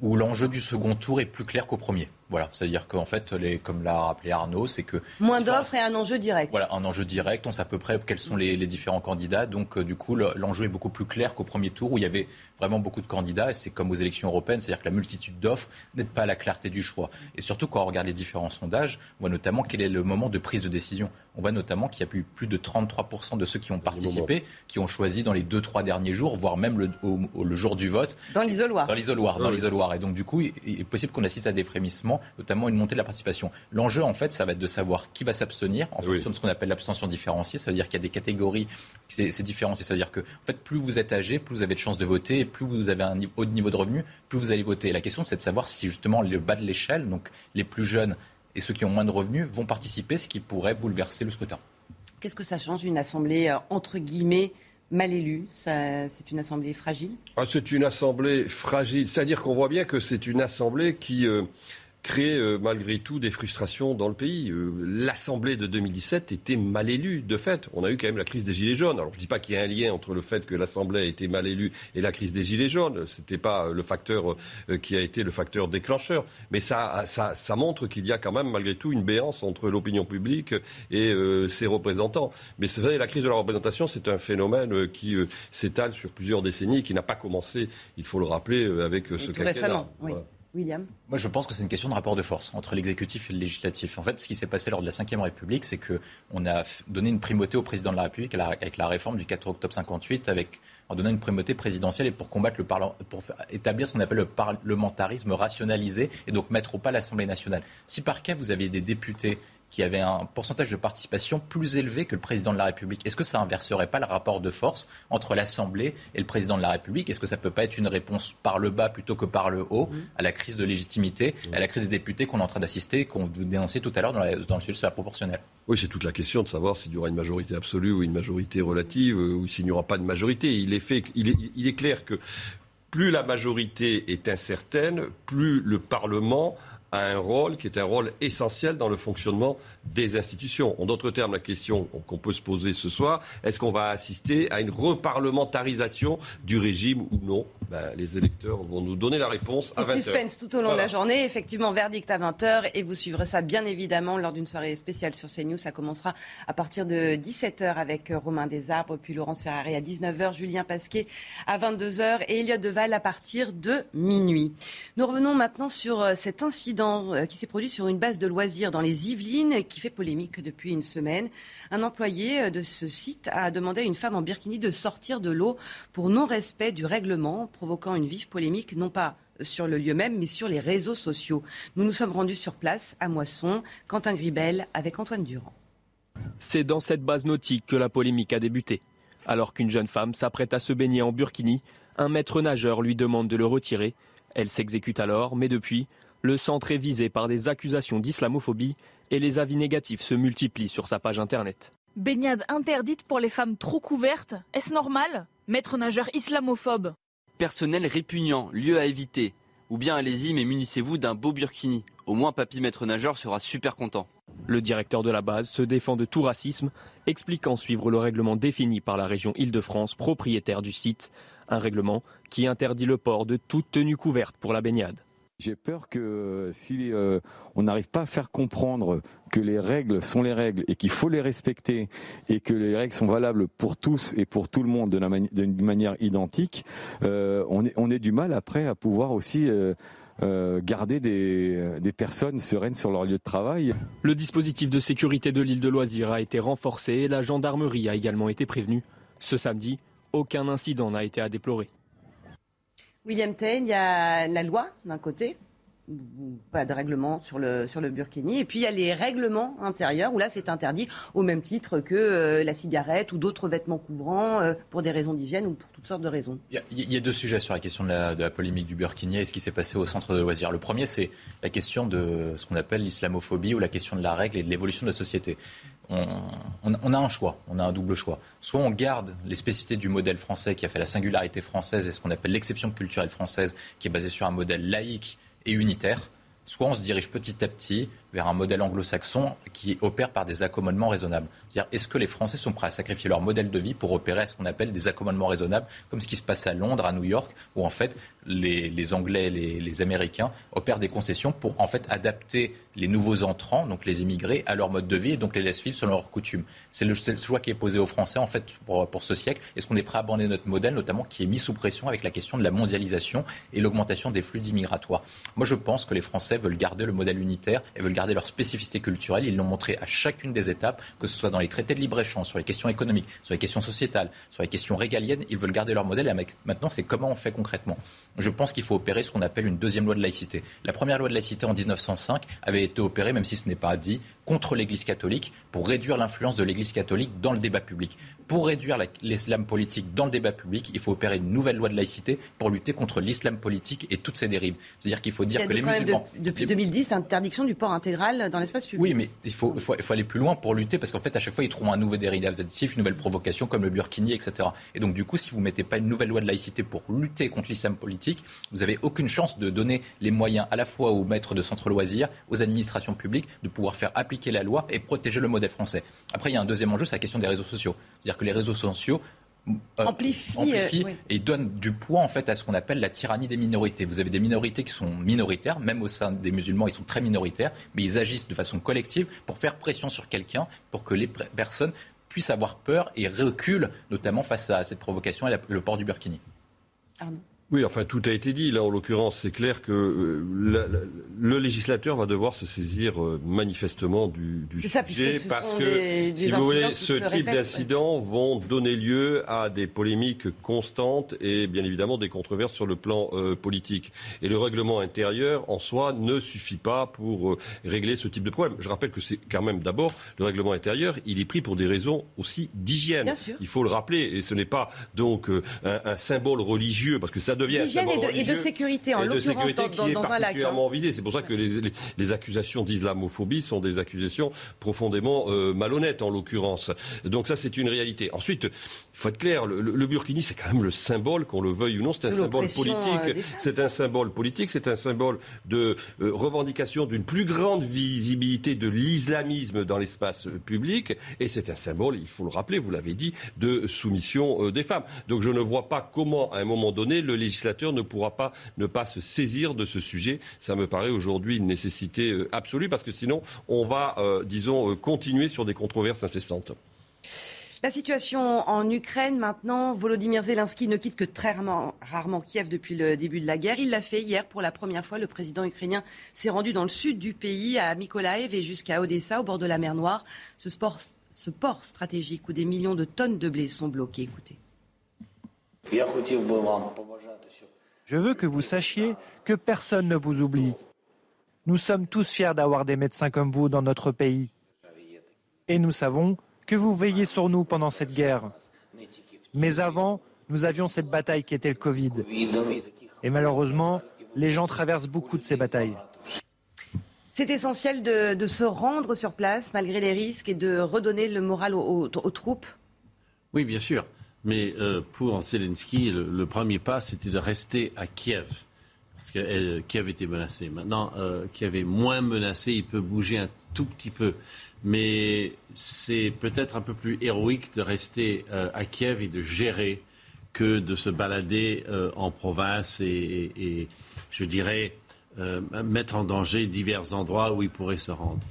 où l'enjeu du second tour est plus clair qu'au premier. Voilà, c'est-à-dire qu'en fait, les, comme l'a rappelé Arnaud, c'est que... Moins d'offres et un enjeu direct. Voilà, un enjeu direct, on sait à peu près quels sont les, différents candidats, donc euh, du coup, l'enjeu est beaucoup plus clair qu'au premier tour où il y avait vraiment beaucoup de candidats, et c'est comme aux élections européennes, c'est-à-dire que la multitude d'offres n'aide pas à la clarté du choix. Et surtout, quand on regarde les différents sondages, on voit notamment quel est le moment de prise de décision. On voit notamment qu'il y a eu plus de 33% de ceux qui ont participé, qui ont choisi dans les 2-3 derniers jours, voire même le, le jour du vote. Dans l'isoloir. Dans l'isoloir, dans l'isoloir. Et donc, du coup, il est possible qu'on assiste à des frémissements, notamment une montée de la participation. L'enjeu, en fait, ça va être de savoir qui va s'abstenir en fonction de ce qu'on appelle l'abstention différenciée. Ça veut dire qu'il y a des catégories, c'est différencié. Ça veut dire que, en fait, plus vous êtes âgé, plus vous avez de chances de voter, et plus vous avez un haut niveau de revenu, plus vous allez voter. la question, c'est de savoir si justement le bas de l'échelle, donc les plus jeunes et ceux qui ont moins de revenus, vont participer, ce qui pourrait bouleverser le scrutin. Qu'est-ce que ça change une assemblée euh, entre guillemets mal élue? C'est une assemblée fragile? Ah, C'est une assemblée fragile. C'est-à-dire qu'on voit bien que c'est une assemblée qui. Euh, créer euh, malgré tout des frustrations dans le pays. Euh, L'Assemblée de 2017 était mal élue, de fait. On a eu quand même la crise des Gilets jaunes. Alors je ne dis pas qu'il y a un lien entre le fait que l'Assemblée a été mal élue et la crise des Gilets jaunes. Ce n'était pas le facteur euh, qui a été le facteur déclencheur. Mais ça, ça, ça montre qu'il y a quand même malgré tout une béance entre l'opinion publique et ses représentants. Mais c'est vrai, la crise de la représentation, c'est un phénomène qui s'étale sur plusieurs décennies, qui n'a pas commencé, il faut le rappeler, avec ce quinquennat. Récemment, oui. William Moi, je pense que c'est une question de rapport de force entre l'exécutif et le législatif. En fait, ce qui s'est passé lors de la Ve République, c'est qu'on a donné une primauté au président de la République avec la réforme du 4 octobre 58, avec, en donnant une primauté présidentielle et pour combattre le pour établir ce qu'on appelle le parlementarisme rationalisé et donc mettre au pas l'Assemblée nationale. Si par cas vous aviez des députés qui avait un pourcentage de participation plus élevé que le président de la République. Est-ce que ça inverserait pas le rapport de force entre l'Assemblée et le président de la République? Est-ce que ça peut pas être une réponse par le bas plutôt que par le haut à la crise de légitimité, à la crise des députés qu'on est en train d'assister, qu'on dénonçait tout à l'heure dans, dans, le sujet de la proportionnelle? Oui, c'est toute la question de savoir s'il y aura une majorité absolue ou une majorité relative euh, ou s'il n'y aura pas de majorité. Il est, fait, il est, il est clair que plus la majorité est incertaine, plus le Parlement a un rôle qui est un rôle essentiel dans le fonctionnement des institutions. En d'autres termes, la question qu'on peut se poser ce soir, est-ce qu'on va assister à une reparlementarisation du régime ou non? Ben, Les électeurs vont nous donner la réponse à 20h. Suspense tout au long de la journée. Effectivement, verdict à 20h et vous suivrez ça bien évidemment lors d'une soirée spéciale sur CNews. Ça commencera à partir de 17h avec euh, Romain Desarbres, puis Laurence Ferrari à 19h, Julien Pasquet à 22h et Elliot Deval à partir de minuit. Nous revenons maintenant sur euh, cet incident euh, qui s'est produit sur une base de loisirs dans les Yvelines qui fait polémique depuis une semaine. Un employé euh, de ce site a demandé à une femme en Birkini de sortir de l'eau pour non-respect du règlement, provoquant une vive polémique, non pas sur le lieu même, mais sur les réseaux sociaux. Nous nous sommes rendus sur place à Moisson, Quentin Gribel avec Antoine Durand. C'est dans cette base nautique que la polémique a débuté. Alors qu'une jeune femme s'apprête à se baigner en burkini, un maître nageur lui demande de le retirer. Elle s'exécute alors, mais depuis, le centre est visé par des accusations d'islamophobie et les avis négatifs se multiplient sur sa page internet. Baignade interdite pour les femmes trop couvertes, est-ce normal? Maître nageur islamophobe. Personnel répugnant, lieu à éviter. Ou bien allez-y, mais munissez-vous d'un beau burkini. Au moins, papy maître nageur sera super content. Le directeur de la base se défend de tout racisme, expliquant suivre le règlement défini par la région Île-de-France, propriétaire du site. Un règlement qui interdit le port de toute tenue couverte pour la baignade. J'ai peur que si euh, on n'arrive pas à faire comprendre que les règles sont les règles et qu'il faut les respecter et que les règles sont valables pour tous et pour tout le monde d'une manière identique, euh, on, est, on est du mal après à pouvoir aussi euh, garder des, des personnes sereines sur leur lieu de travail. Le dispositif de sécurité de l'île de Loisirs a été renforcé et la gendarmerie a également été prévenue. Ce samedi, aucun incident n'a été à déplorer. William Tay, il y a la loi d'un côté, pas de règlement sur le, sur le burkini. Et puis il y a les règlements intérieurs où là c'est interdit au même titre que euh, la cigarette ou d'autres vêtements couvrants euh, pour des raisons d'hygiène ou pour toutes sortes de raisons. Il y, a, deux sujets sur la question de la, polémique du burkini et ce qui s'est passé au centre de loisirs. Le premier c'est la question de ce qu'on appelle l'islamophobie ou la question de la règle et de l'évolution de la société. On, a un choix, on a un double choix. Soit on garde les spécificités du modèle français qui a fait la singularité française et ce qu'on appelle l'exception culturelle française qui est basée sur un modèle laïque et unitaire, soit on se dirige petit à petit vers un modèle anglo-saxon qui opère par des accommodements raisonnables. C'est-à-dire, est-ce que les Français sont prêts à sacrifier leur modèle de vie pour opérer à ce qu'on appelle des accommodements raisonnables, comme ce qui se passe à Londres, à New York, où en fait les, Anglais, les, les, Américains opèrent des concessions pour en fait adapter les nouveaux entrants, donc les immigrés, à leur mode de vie et donc les laissent vivre selon leurs coutumes. C'est le, choix qui est posé aux Français en fait pour, ce siècle. Est-ce qu'on est prêt à abandonner notre modèle, notamment qui est mis sous pression avec la question de la mondialisation et l'augmentation des flux d'immigratoires? Moi, je pense que les Français veulent garder le modèle unitaire et veulent garder leur spécificité culturelle. Ils l'ont montré à chacune des étapes, que ce soit dans les traités de libre-échange, sur les questions économiques, sur les questions sociétales, sur les questions régaliennes. Ils veulent garder leur modèle. Et maintenant, c'est comment on fait concrètement. Je pense qu'il faut opérer ce qu'on appelle une deuxième loi de laïcité. La première loi de laïcité en 1905 avait été opérée, même si ce n'est pas dit, contre l'Église catholique pour réduire l'influence de l'Église catholique dans le débat public. Pour réduire l'islam politique dans le débat public, il faut opérer une nouvelle loi de laïcité pour lutter contre l'islam politique et toutes ses dérives. C'est-à-dire qu'il faut dire que les musulmans... depuis 2010, interdiction du port intégral dans l'espace public. Oui, mais il faut, il faut, aller plus loin pour lutter parce qu'en fait, à chaque fois, ils trouvent un nouveau dérivatif, une nouvelle provocation comme le burkini, etc. Et donc, du coup, si vous ne mettez pas une nouvelle loi de laïcité pour lutter contre l'islam politique, vous n'avez aucune chance de donner les moyens à la fois aux maîtres de centres loisirs, aux administrations publiques, de pouvoir faire appliquer la loi et protéger le modèle français. Après, il y a un deuxième enjeu, c'est la question des réseaux sociaux. C'est-à-dire que les réseaux sociaux euh, amplifient, euh, et donnent du poids en fait à ce qu'on appelle la tyrannie des minorités. Vous avez des minorités qui sont minoritaires, même au sein des musulmans, ils sont très minoritaires, mais ils agissent de façon collective pour faire pression sur quelqu'un, pour que les personnes puissent avoir peur et reculent, notamment face à cette provocation et le port du burkini. Oui, enfin tout a été dit. Là, en l'occurrence, c'est clair que euh, le législateur va devoir se saisir euh, manifestement du, du sujet parce que, si vous voulez, ce type d'incidents vont donner lieu à des polémiques constantes et bien évidemment des controverses sur le plan euh, politique. Et le règlement intérieur, en soi, ne suffit pas pour régler ce type de problème. Je rappelle que c'est quand même d'abord le règlement intérieur, il est pris pour des raisons aussi d'hygiène. Il faut le rappeler, et ce n'est pas donc un, un symbole religieux parce que ça D'hygiène et, de sécurité, en l'occurrence, dans, qui est hein. particulièrement visé. C'est pour ça que les, accusations d'islamophobie sont des accusations profondément euh, malhonnêtes, en l'occurrence. Donc ça, c'est une réalité. Ensuite, il faut être clair, le, burkini, c'est quand même le symbole, qu'on le veuille ou non, c'est un symbole politique. Euh, c'est un symbole politique, c'est un symbole de euh, revendication d'une plus grande visibilité de l'islamisme dans l'espace public, et c'est un symbole, il faut le rappeler, vous l'avez dit, de soumission des femmes. Donc je ne vois pas comment, à un moment donné, le législateur ne pourra pas ne pas se saisir de ce sujet. Ça me paraît aujourd'hui une nécessité euh, absolue parce que sinon, on va, euh, disons, euh, continuer sur des controverses incessantes. La situation en Ukraine maintenant, Volodymyr Zelensky ne quitte que très rarement, Kiev depuis le début de la guerre. Il l'a fait hier pour la première fois. Le président ukrainien s'est rendu dans le sud du pays, à Mykolaiv et jusqu'à Odessa, au bord de la mer Noire. Ce, port stratégique où des millions de tonnes de blé sont bloquées. Je veux que vous sachiez que personne ne vous oublie. Nous sommes tous fiers d'avoir des médecins comme vous dans notre pays. Et nous savons que vous veillez sur nous pendant cette guerre. Mais avant, nous avions cette bataille qui était le Covid. Et malheureusement, les gens traversent beaucoup de ces batailles. C'est essentiel de, se rendre sur place malgré les risques et de redonner le moral aux troupes Oui, bien sûr. Mais euh, pour Zelensky, le, premier pas, c'était de rester à Kiev. Parce que Kiev était menacé. Maintenant, euh, Kiev est moins menacé, il peut bouger un tout petit peu. Mais c'est peut-être un peu plus héroïque de rester euh, à Kiev et de gérer que de se balader en province et, je dirais, euh, mettre en danger divers endroits où il pourrait se rendre.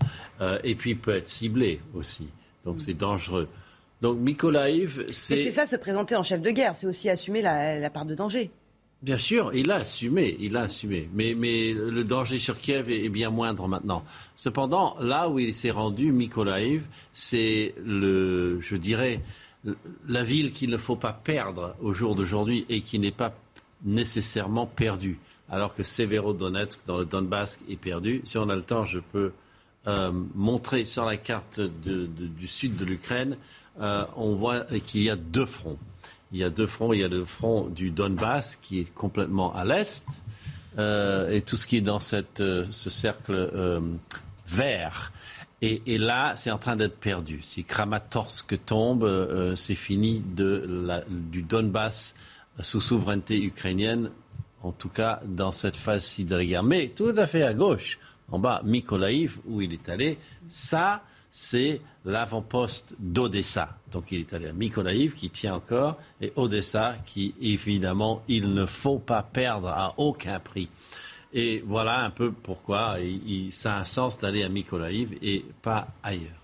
Euh, et puis il peut être ciblé aussi. Donc c'est dangereux. Donc Mykolaïv, c'est... c'est ça, se présenter en chef de guerre, c'est aussi assumer la, part de danger. Bien sûr, il a assumé, il a assumé. Mais, mais le danger sur Kiev est, bien moindre maintenant. Cependant, là où il s'est rendu, Mykolaïv, c'est le, je dirais, la ville qu'il ne faut pas perdre au jour d'aujourd'hui et qui n'est pas nécessairement perdue. Alors que Severodonetsk, dans le Donbass, est perdu. Si on a le temps, je peux euh, montrer sur la carte du sud de l'Ukraine, euh, on voit qu'il y a deux fronts. Il y a deux fronts. Il y a le front du Donbass qui est complètement à l'est euh, et tout ce qui est dans cette, ce cercle vert. Et, là, c'est en train d'être perdu. Si Kramatorsk tombe, c'est fini du Donbass sous souveraineté ukrainienne, en tout cas dans cette phase-ci de la guerre. Mais tout à fait à gauche, en bas, Mykolaïv, où il est allé, ça, c'est l'avant-poste d'Odessa. Donc il est allé à Mykolaïv, qui tient encore, et Odessa, qui évidemment, il ne faut pas perdre à aucun prix. Et voilà un peu pourquoi ça a un sens d'aller à Mykolaïv et pas ailleurs.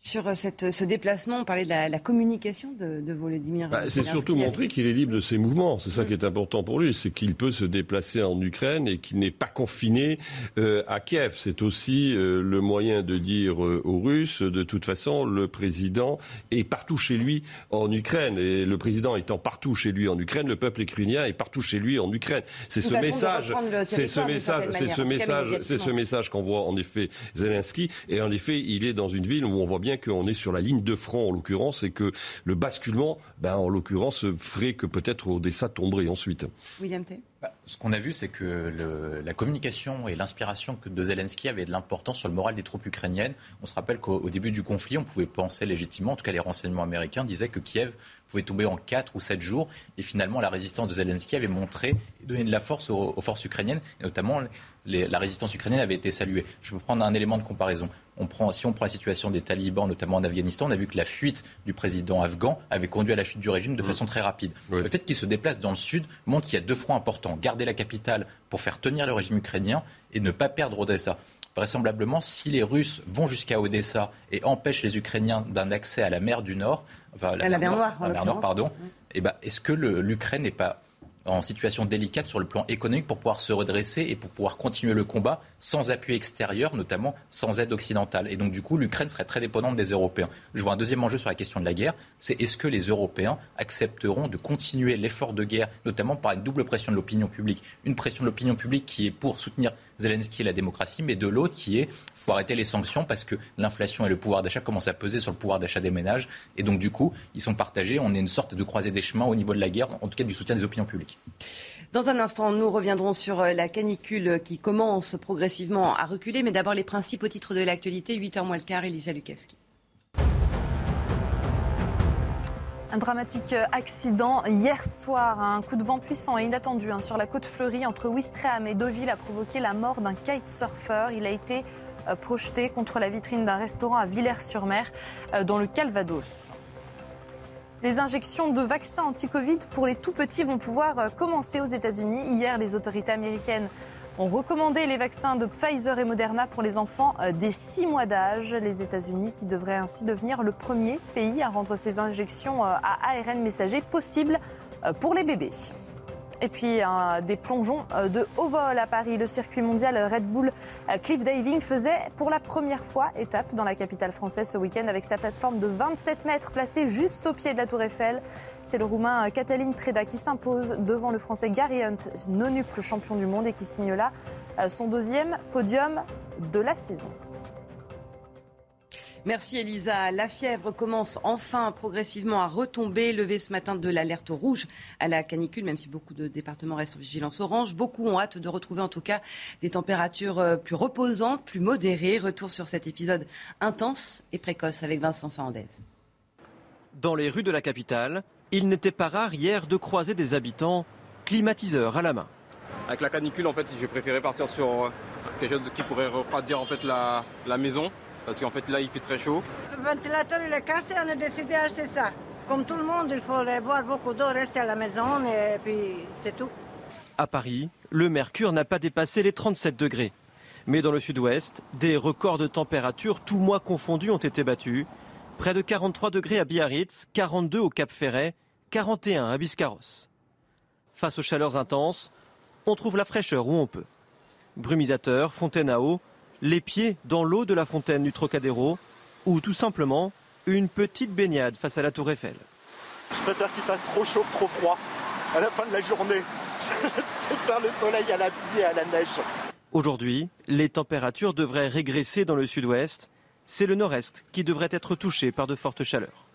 Sur euh, cette, ce déplacement, on parlait de la, communication de, de Volodymyr. Bah, c'est surtout montrer qu'il est libre de ses mouvements. C'est ça qui est important pour lui, c'est qu'il peut se déplacer en Ukraine et qu'il n'est pas confiné euh, à Kiev. C'est aussi euh, le moyen de dire aux Russes, de toute façon, le président est partout chez lui en Ukraine. Et le président étant partout chez lui en Ukraine, le peuple ukrainien est partout chez lui en Ukraine. C'est ce message, c'est ce message, c'est ce message, c'est ce message qu'envoie en effet Zelensky. Et en effet, il est dans une ville où on voit bien qu'on est sur la ligne de front en l'occurrence et que le basculement, ben, en l'occurrence, ferait que peut-être Odessa tomberait ensuite. William T. Bah, ce qu'on a vu, c'est que la communication et l'inspiration de Zelensky avaient de l'importance sur le moral des troupes ukrainiennes. On se rappelle qu'au début du conflit, on pouvait penser légitimement, en tout cas les renseignements américains disaient que Kiev pouvait tomber en 4 ou 7 jours. Et finalement, la résistance de Zelensky avait montré et donné de la force aux, forces ukrainiennes, et notamment la résistance ukrainienne avait été saluée. Je peux prendre un élément de comparaison. On prend, si on prend la situation des talibans, notamment en Afghanistan, on a vu que la fuite du président afghan avait conduit à la chute du régime de mmh. façon très rapide. Le fait qu'il se déplace dans le sud montre qu'il y a deux fronts importants. Garder la capitale pour faire tenir le régime ukrainien et ne pas perdre Odessa vraisemblablement, si les Russes vont jusqu'à Odessa et empêchent les Ukrainiens d'un accès à la mer du Nord, enfin, la, mer Noire, la mer Noire, pardon, eh ben, est-ce que l'Ukraine n'est pas en situation délicate sur le plan économique pour pouvoir se redresser et pour pouvoir continuer le combat sans appui extérieur, notamment sans aide occidentale. Et donc, du coup, l'Ukraine serait très dépendante des Européens. Je vois un deuxième enjeu sur la question de la guerre, c'est est-ce que les Européens accepteront de continuer l'effort de guerre, notamment par une double pression de l'opinion publique? Une pression de l'opinion publique qui est pour soutenir Zelensky et la démocratie, mais de l'autre qui est faut arrêter les sanctions parce que l'inflation et le pouvoir d'achat commencent à peser sur le pouvoir d'achat des ménages. Et donc, du coup, ils sont partagés. On est une sorte de croisée des chemins au niveau de la guerre, en tout cas du soutien des opinions publiques. Dans un instant, nous reviendrons sur euh, la canicule qui commence progressivement à reculer. Mais d'abord, les principes au titre de l'actualité. 8h moins le quart, Elisa Lukaski. Un dramatique accident hier soir. Un coup de vent puissant et inattendu hein, sur la côte fleurie entre Ouistreham et Deauville a provoqué la mort d'un kitesurfer. Il a été euh, projeté contre la vitrine d'un restaurant à Villers-sur-Mer euh, dans le Calvados. Les injections de vaccins anti-Covid pour les tout petits vont pouvoir euh, commencer aux États-Unis. Hier, les autorités américaines ont recommandé les vaccins de Pfizer et Moderna pour les enfants euh, des 6 mois d'âge. Les États-Unis qui devraient ainsi devenir le premier pays à rendre ces injections euh, à ARN messager possibles pour les bébés. Et puis des plongeons euh, de haut vol à Paris. Le circuit mondial Red Bull euh, Cliff Diving faisait pour la première fois étape dans la capitale française ce week-end avec sa plateforme de 27 mètres placée juste au pied de la Tour Eiffel. C'est le Roumain Catalin Preda qui s'impose devant le Français Gary Hunt, nonuple champion du monde et qui signe là euh, son deuxième podium de la saison. Merci Elisa. La fièvre commence enfin progressivement à retomber. Levé ce matin de l'alerte rouge à la canicule, même si beaucoup de départements restent en vigilance orange. Beaucoup ont hâte de retrouver en tout cas des températures euh, plus reposantes, plus modérées. Retour sur cet épisode intense et précoce avec Vincent Fernandez. Dans les rues de la capitale, il n'était pas rare hier de croiser des habitants climatiseurs à la main. Avec la canicule, en fait, j'ai préféré partir sur euh, quelque chose qui pourrait refroidir en fait la, la maison parce qu'en fait là il fait très chaud. Le ventilateur il est cassé, on a décidé d'acheter ça. Comme tout le monde, il faut boire beaucoup d'eau, rester à la maison et puis c'est tout. À Paris, le mercure n'a pas dépassé les 37 degrés. Mais dans le sud-ouest, des records de température, tous mois confondus, ont été battus. Près de 43 degrés à Biarritz, 42 au Cap Ferret, 41 à Biscarrosse. Face aux chaleurs intenses, on trouve la fraîcheur où on peut. Brumisateur, fontaine à eau, les pieds dans l'eau de la fontaine du Trocadéro, ou tout simplement une petite baignade face à la Tour Eiffel. Je préfère qu'il fasse trop chaud que trop froid à la fin de la journée. *laughs* Je préfère le soleil à la pluie et à la neige. Aujourd'hui, les températures devraient régresser dans le sud-ouest. C'est le nord-est qui devrait être touché par de fortes chaleurs.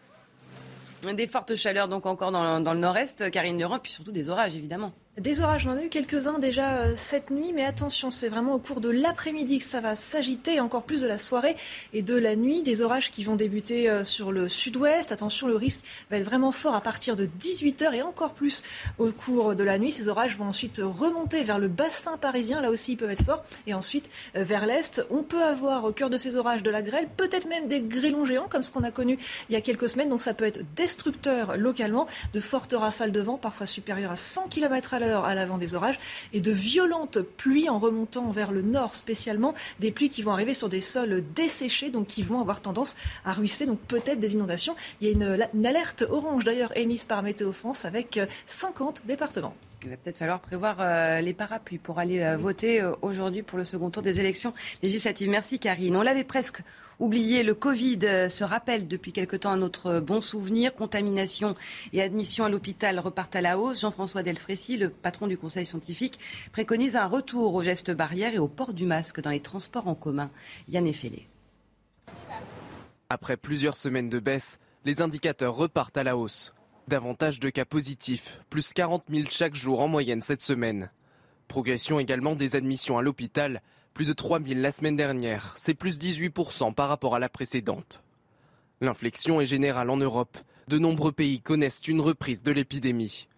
Des fortes chaleurs donc encore dans, dans le nord-est, Karine Durand, puis surtout des orages évidemment. Des orages, on en a eu quelques-uns déjà euh, cette nuit, mais attention, c'est vraiment au cours de l'après-midi que ça va s'agiter, encore plus de la soirée et de la nuit. Des orages qui vont débuter euh, sur le sud-ouest. Attention, le risque va être vraiment fort à partir de 18h et encore plus au cours de la nuit. Ces orages vont ensuite remonter vers le bassin parisien, là aussi ils peuvent être forts, et ensuite euh, vers l'est. On peut avoir au cœur de ces orages de la grêle, peut-être même des grêlons géants, comme ce qu'on a connu il y a quelques semaines. Donc ça peut être destructeur localement, de fortes rafales de vent, parfois supérieures à 100 km à à l'avant des orages et de violentes pluies en remontant vers le nord spécialement, des pluies qui vont arriver sur des sols desséchés, donc qui vont avoir tendance à ruisseler, donc peut-être des inondations. Il y a une, alerte orange d'ailleurs émise par Météo France avec 50 euh, départements. Il va peut-être falloir prévoir euh, les parapluies pour aller euh, voter euh, aujourd'hui pour le second tour des élections législatives. Merci Karine. On l'avait presque oublié, le Covid se rappelle depuis quelque temps un autre bon souvenir. Contamination et admission à l'hôpital repartent à la hausse. Jean-François Delfrécy, le patron du conseil scientifique, préconise un retour aux gestes barrières et au port du masque dans les transports en commun. Yann Effelé. Après plusieurs semaines de baisse, les indicateurs repartent à la hausse. Davantage de cas positifs, plus 40 000 chaque jour en moyenne cette semaine. Progression également des admissions à l'hôpital, plus de 3 000 la semaine dernière, c'est plus 18% par rapport à la précédente. L'inflexion est générale en Europe. De nombreux pays connaissent une reprise de l'épidémie.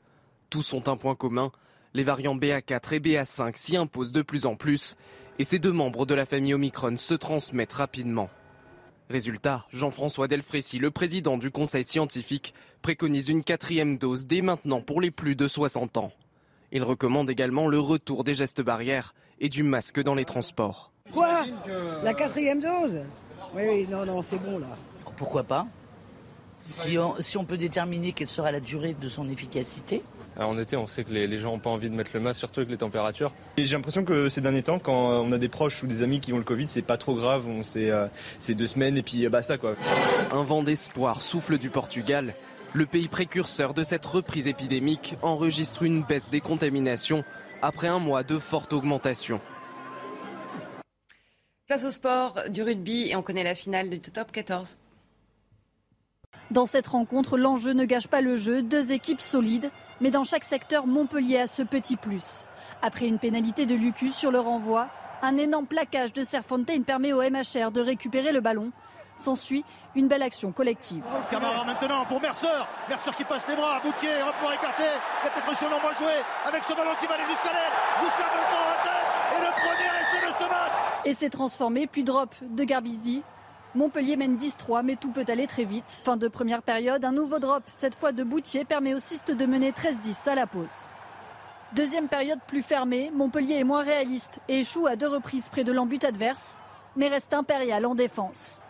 Tous ont un point commun, les variants BA4 et BA5 s'y imposent de plus en plus, et ces deux membres de la famille Omicron se transmettent rapidement. Résultat, Jean-François Delfrécy, le président du conseil scientifique, préconise une quatrième dose dès maintenant pour les plus de 60 ans. Il recommande également le retour des gestes barrières et du masque dans les transports. Quoi? La quatrième dose? Oui, oui, non, non, c'est bon là. Pourquoi pas? Si on, si on peut déterminer quelle sera la durée de son efficacité, alors en été, on sait que les, les gens n'ont pas envie de mettre le masque, surtout avec les températures. Et j'ai l'impression que ces derniers temps, quand on a des proches ou des amis qui ont le Covid, c'est pas trop grave. On euh, c'est deux semaines et puis euh, basta quoi. Un vent d'espoir souffle du Portugal. Le pays précurseur de cette reprise épidémique enregistre une baisse des contaminations après un mois de forte augmentation. Place au sport, du rugby et on connaît la finale du top 14. Dans cette rencontre, l'enjeu ne gâche pas le jeu, deux équipes solides, mais dans chaque secteur, Montpellier a ce petit plus. Après une pénalité de Lucus sur le renvoi, un énorme plaquage de Serfontaine permet au MHR de récupérer le ballon. S'ensuit une belle action collective. Camara maintenant pour Mercer. Mercer qui passe les bras. Boutier va pouvoir écarter. Il y a peut-être sur l'ombre jouer avec ce ballon qui va aller jusqu'à l'aile. Jusqu'à Vincent Et le premier essai de ce match. Et c'est transformé, puis drop de Garbizzi. Montpellier mène 10-3, mais tout peut aller très vite. Fin de première période, un nouveau drop, cette fois de Boutier, permet aux Cistes de mener 13-10 à la pause. Deuxième période plus fermée, Montpellier est moins réaliste et échoue à deux reprises près de l'embut adverse, mais reste impérial en défense.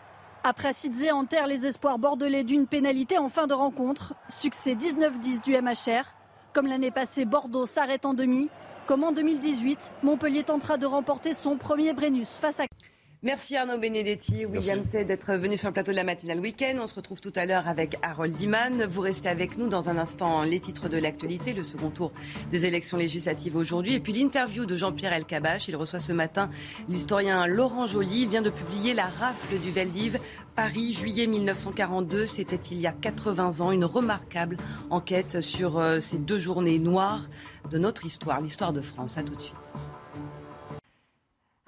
Après Sidze enterre les espoirs bordelais d'une pénalité en fin de rencontre. Succès 19-10 du MHR. Comme l'année passée, Bordeaux s'arrête en demi. Comme en 2018, Montpellier tentera de remporter son premier Brennus face à... Merci Arnaud Benedetti, William Tay d'être venu sur le plateau de la matinale week-end. On se retrouve tout à l'heure avec Harold Iman. Vous restez avec nous dans un instant les titres de l'actualité, le second tour des élections législatives aujourd'hui et puis l'interview de Jean-Pierre Elkabach. Il reçoit ce matin l'historien Laurent Joly. Il vient de publier La rafle du Veldiv. Paris, juillet 1942, c'était il y a 80 ans, une remarquable enquête sur euh, ces deux journées noires de notre histoire, l'histoire de France. À tout de suite.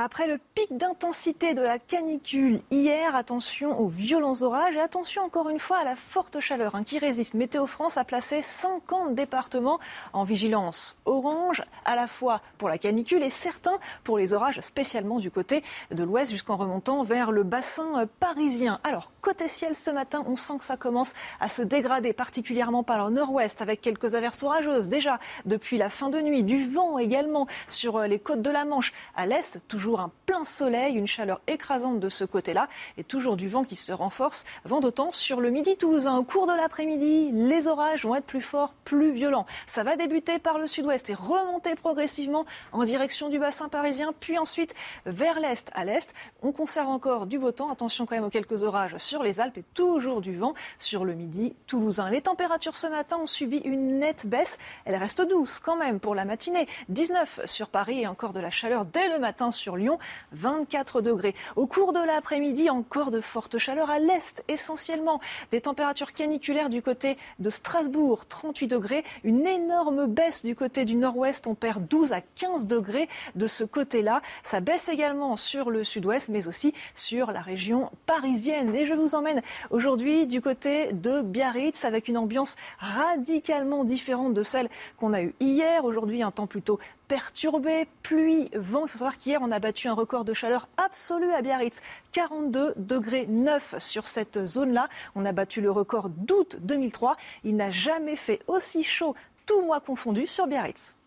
Après le pic d'intensité de la canicule hier, attention aux violents orages et attention encore une fois à la forte chaleur hein, qui résiste. Météo France a placé 50 départements en vigilance orange, à la fois pour la canicule et certains pour les orages, spécialement du côté de l'ouest jusqu'en remontant vers le bassin parisien. Alors, côté ciel ce matin, on sent que ça commence à se dégrader, particulièrement par le nord-ouest, avec quelques averses orageuses déjà depuis la fin de nuit, du vent également sur les côtes de la Manche. À l'est, toujours un plein soleil, une chaleur écrasante de ce côté-là et toujours du vent qui se renforce. Vent d'autant sur le midi toulousain. Au cours de l'après-midi, les orages vont être plus forts, plus violents. Ça va débuter par le sud-ouest et remonter progressivement en direction du bassin parisien, puis ensuite vers l'est. À l'est, on conserve encore du beau temps. Attention quand même aux quelques orages sur les Alpes et toujours du vent sur le midi toulousain. Les températures ce matin ont subi une nette baisse. Elles restent douces quand même pour la matinée. 19 sur Paris et encore de la chaleur dès le matin sur Lyon, 24 degrés. Au cours de l'après-midi, encore de fortes chaleurs à l'est essentiellement. Des températures caniculaires du côté de Strasbourg, 38 degrés. Une énorme baisse du côté du nord-ouest. On perd 12 à 15 degrés de ce côté-là. Ça baisse également sur le sud-ouest, mais aussi sur la région parisienne. Et je vous emmène aujourd'hui du côté de Biarritz avec une ambiance radicalement différente de celle qu'on a eue hier. Aujourd'hui, un temps plutôt perturbé, pluie, vent. Il faut savoir qu'hier, on a battu un record de chaleur absolu à Biarritz. 42 degrés 9 sur cette zone-là. On a battu le record d'août 2003. Il n'a jamais fait aussi chaud, tout mois confondu, sur Biarritz.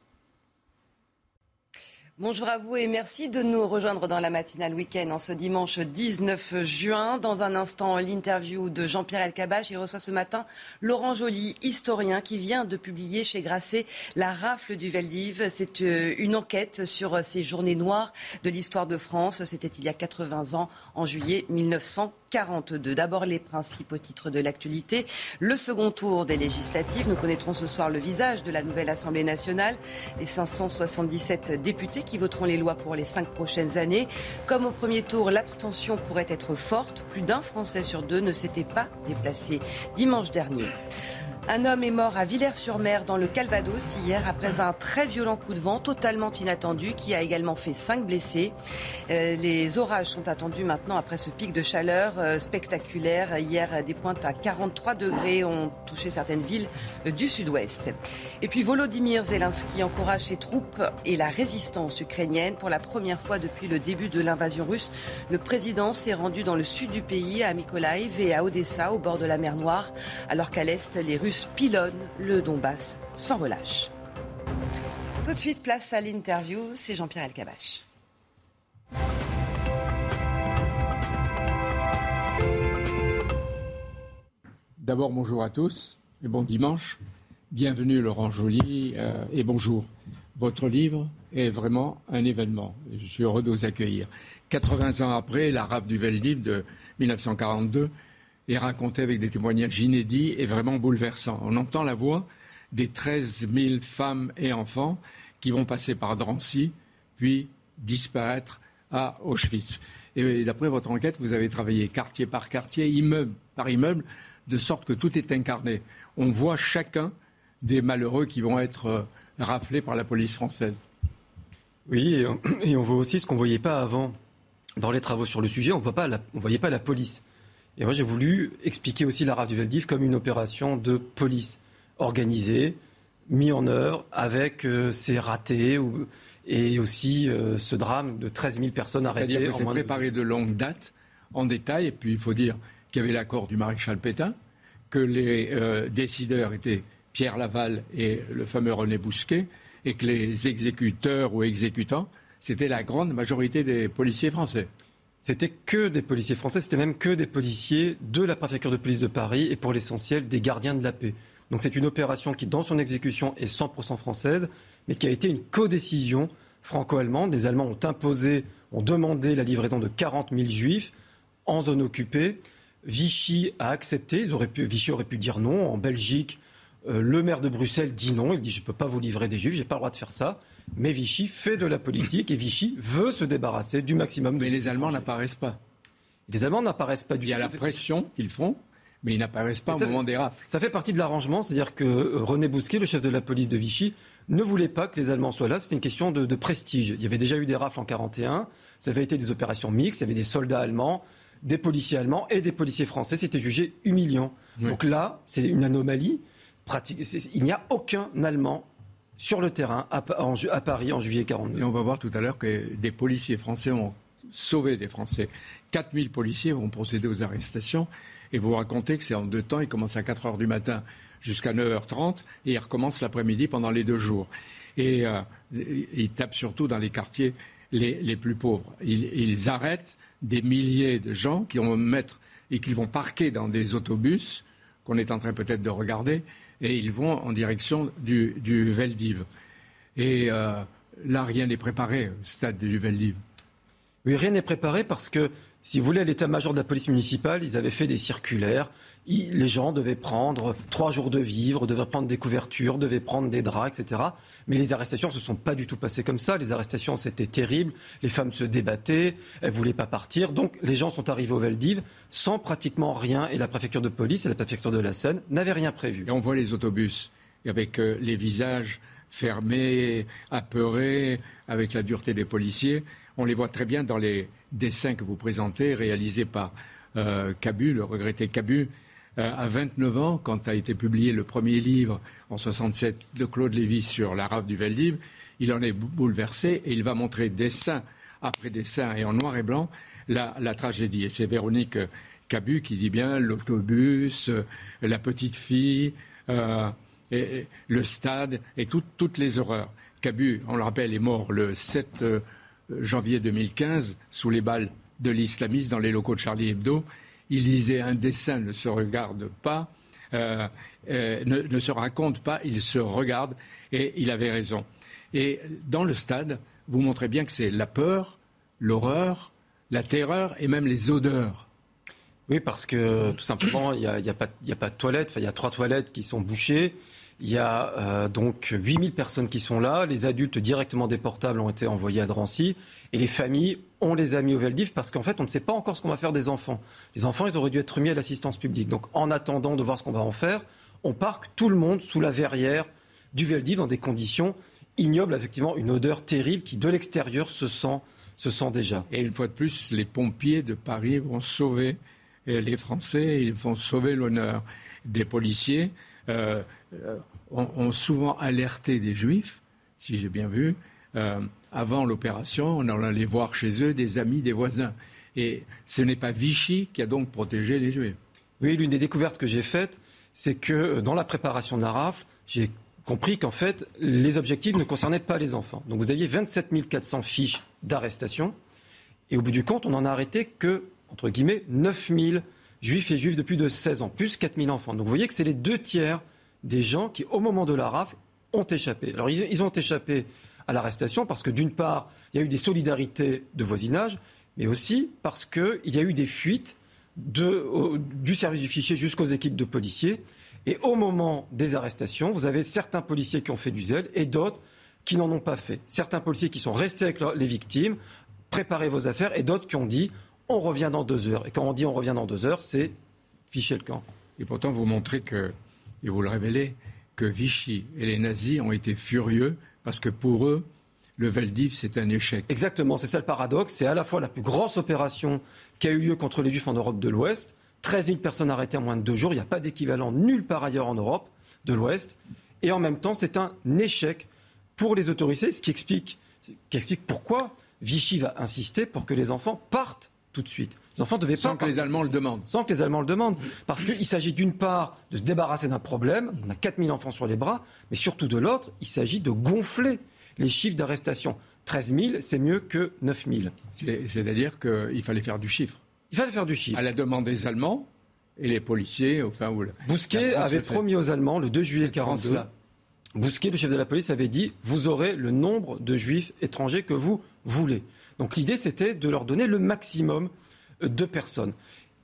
Bonjour à vous et merci de nous rejoindre dans la matinale week-end en ce dimanche 19 juin. Dans un instant, l'interview de Jean-Pierre Elkabach. Il reçoit ce matin Laurent Joly, historien, qui vient de publier chez Grasset La rafle du Veldiv. C'est euh, une enquête sur ces journées noires de l'histoire de France. C'était il y a 80 ans, en juillet 1900. 42. D'abord les principaux titres de l'actualité. Le second tour des législatives. Nous connaîtrons ce soir le visage de la nouvelle Assemblée nationale. Les 577 députés qui voteront les lois pour les cinq prochaines années. Comme au premier tour, l'abstention pourrait être forte. Plus d'un Français sur deux ne s'était pas déplacé dimanche dernier. Un homme est mort à Villers-sur-Mer dans le Calvados hier après un très violent coup de vent totalement inattendu qui a également fait cinq blessés. Euh, les orages sont attendus maintenant après ce pic de chaleur euh, spectaculaire. Hier, des pointes à 43 degrés ont touché certaines villes du sud-ouest. Et puis Volodymyr Zelensky encourage ses troupes et la résistance ukrainienne. Pour la première fois depuis le début de l'invasion russe, le président s'est rendu dans le sud du pays, à Mykolaiv et à Odessa, au bord de la mer Noire, alors qu'à l'est, les Russes pilonne le Donbass sans relâche. Tout de suite, place à l'interview. C'est Jean-Pierre Alcabache. D'abord, bonjour à tous et bon dimanche. Bienvenue Laurent Joly euh, et bonjour. Votre livre est vraiment un événement. Je suis heureux de vous accueillir. 80 ans après, la rafle du Veldiv de 1942 est raconté avec des témoignages inédits et vraiment bouleversants. On entend la voix des 13 000 femmes et enfants qui vont passer par Drancy, puis disparaître à Auschwitz. Et d'après votre enquête, vous avez travaillé quartier par quartier, immeuble par immeuble, de sorte que tout est incarné. On voit chacun des malheureux qui vont être euh, raflés par la police française. Oui, et on *coughs* voit aussi ce qu'on ne voyait pas avant dans les travaux sur le sujet. On ne voyait pas la police. Et moi, j'ai voulu expliquer aussi la rafle du Veldiv comme une opération de police organisée, mise en œuvre avec euh, ses ratés et aussi euh, ce drame de 13 000 personnes arrêtées. C'est-à-dire que c'est préparé de longue date, en détail, et puis il faut dire qu'il y avait l'accord du maréchal Pétain, que les euh, décideurs étaient Pierre Laval et le fameux René Bousquet, et que les exécuteurs ou exécutants, c'était la grande majorité des policiers français. C'était que des policiers français, c'était même que des policiers de la préfecture de police de Paris et pour l'essentiel des gardiens de la paix. Donc c'est une opération qui, dans son exécution, est 100% française, mais qui a été une codécision franco-allemande. Les Allemands ont imposé, ont demandé la livraison de 40 000 juifs en zone occupée. Vichy a accepté, Vichy aurait pu dire non. En Belgique, euh, le maire de Bruxelles dit non, il dit je ne peux pas vous livrer des juifs, je n'ai pas le droit de faire ça. Mais Vichy fait de la politique et Vichy veut se débarrasser du maximum de Mais les Allemands n'apparaissent pas. Les Allemands n'apparaissent pas du tout. Il y a la pression qu'ils font, mais ils n'apparaissent pas au moment des rafles. Ça fait partie de l'arrangement, c'est-à-dire que euh, René Bousquet, le chef de la police de Vichy, ne voulait pas que les Allemands soient là. C'était une question de, de prestige. Il y avait déjà eu des rafles en 41. Ça avait été des opérations mixtes. Il y avait des soldats allemands, des policiers allemands et des policiers français. C'était jugé humiliant. Donc là, c'est une anomalie. Pratique. Il n'y a aucun Allemand sur le terrain à, Paris en juillet 42. Et on va voir tout à l'heure que des policiers français ont sauvé des Français. 4000 policiers vont procéder aux arrestations. Et vous racontez que c'est en deux temps. Ils commencent à 4 heures du matin jusqu'à 9h30 et ils recommencent l'après-midi pendant les deux jours. Et euh, ils tapent surtout dans les quartiers les, les plus pauvres. Ils, arrêtent des milliers de gens qui vont mettre et qui vont parquer dans des autobus qu'on est en train peut-être de regarder et ils vont en direction du, du Veldiv. Et euh, là, rien n'est préparé au stade du Veldiv. Oui, rien n'est préparé parce que, si vous voulez, à l'état-major de la police municipale, ils avaient fait des circulaires. Les gens devaient prendre trois jours de vivres, devaient prendre des couvertures, devaient prendre des draps, etc. Mais les arrestations ne se sont pas du tout passées comme ça. Les arrestations, c'était terrible. Les femmes se débattaient, elles voulaient pas partir. Donc, les gens sont arrivés au Veldiv sans pratiquement rien. Et la préfecture de police et la préfecture de la Seine n'avaient rien prévu. Et on voit les autobus avec euh, les visages fermés, apeurés, avec la dureté des policiers. On les voit très bien dans les dessins que vous présentez, réalisés par euh, Cabu, le regretté Cabu. Euh, à 29 ans, quand a été publié le premier livre en 67 de Claude Lévy sur la rave du Veldiv, il en est bou- bouleversé et il va montrer dessin après dessin et en noir et blanc la, tragédie. Et c'est Véronique euh, Cabu qui dit bien l'autobus, euh, la petite fille, euh, et- le stade et tout- toutes les horreurs. Cabu, on le rappelle, est mort le 7 euh, janvier 2015 sous les balles de l'islamisme dans les locaux de Charlie Hebdo. Il disait un dessin ne se regarde pas, euh, euh, ne, se raconte pas, il se regarde, et il avait raison. Et dans le stade, vous montrez bien que c'est la peur, l'horreur, la terreur et même les odeurs. Oui, parce que tout simplement, il n'y a, y a pas de toilettes. Enfin, il y a trois toilettes qui sont bouchées. Il y a euh, donc 8000 personnes qui sont là. Les adultes directement déportables ont été envoyés à Drancy. Et les familles, on les a mis au Veldiv parce qu'en fait, on ne sait pas encore ce qu'on va faire des enfants. Les enfants, ils auraient dû être remis à l'assistance publique. Donc, en attendant de voir ce qu'on va en faire, on parque tout le monde sous la verrière du Veldiv dans des conditions ignobles, effectivement, une odeur terrible qui, de l'extérieur, se sent, se sent déjà. Et une fois de plus, les pompiers de Paris vont sauver euh, les Français, ils vont sauver l'honneur des policiers. euh, euh, ont, souvent alerté des Juifs, si j'ai bien vu, avant l'opération, on allait voir chez eux des amis, des voisins. Et ce n'est pas Vichy qui a donc protégé les Juifs. Oui, l'une des découvertes que j'ai faites, c'est que euh, dans la préparation de la rafle, j'ai compris qu'en fait, les objectifs ne concernaient pas les enfants. Donc vous aviez 27 400 fiches d'arrestation, et au bout du compte, on n'en a arrêté que, entre guillemets, 9 000 juifs et juifs de plus de 16 ans, plus 4 000 enfants. Donc vous voyez que c'est les deux tiers des gens qui, au moment de la rafle, ont échappé. Alors ils ont échappé à l'arrestation parce que d'une part, il y a eu des solidarités de voisinage, mais aussi parce qu'il y a eu des fuites du service du fichier jusqu'aux équipes de policiers. Et au moment des arrestations, vous avez certains policiers qui ont fait du zèle et d'autres qui n'en ont pas fait. Certains policiers qui sont restés avec les victimes, préparez vos affaires, et d'autres qui ont dit on revient dans deux heures. Et quand on dit on revient dans deux heures, c'est ficher le camp. Et pourtant, vous montrez que, et vous le révélez, que Vichy et les nazis ont été furieux parce que pour eux, le Veldiv, c'est un échec. Exactement, c'est ça le paradoxe. C'est à la fois la plus grosse opération qui a eu lieu contre les Juifs en Europe de l'Ouest. 13 000 personnes arrêtées en moins de deux jours. Il n'y a pas d'équivalent nulle part ailleurs en Europe de l'Ouest. Et en même temps, c'est un échec pour les autorités, ce qui explique pourquoi Vichy va insister pour que les enfants partent tout de suite. Les enfants devaient Sans pas que les Allemands le demandent. sans que les Allemands le demandent. Parce qu'il s'agit d'une part de se débarrasser d'un problème, on a 4000 enfants sur les bras, mais surtout de l'autre, il s'agit de gonfler les chiffres d'arrestation. 13 000, c'est mieux que 9 000. C'est- C'est-à-dire qu'il fallait faire du chiffre. Il fallait faire du chiffre. À la demande des Allemands et les policiers, enfin, Bousquet avait promis aux Allemands le 2 juillet Cette 42. France-là. Bousquet, le chef de la police, avait dit vous aurez le nombre de juifs étrangers que vous voulez. Donc l'idée, c'était de leur donner le maximum de personnes.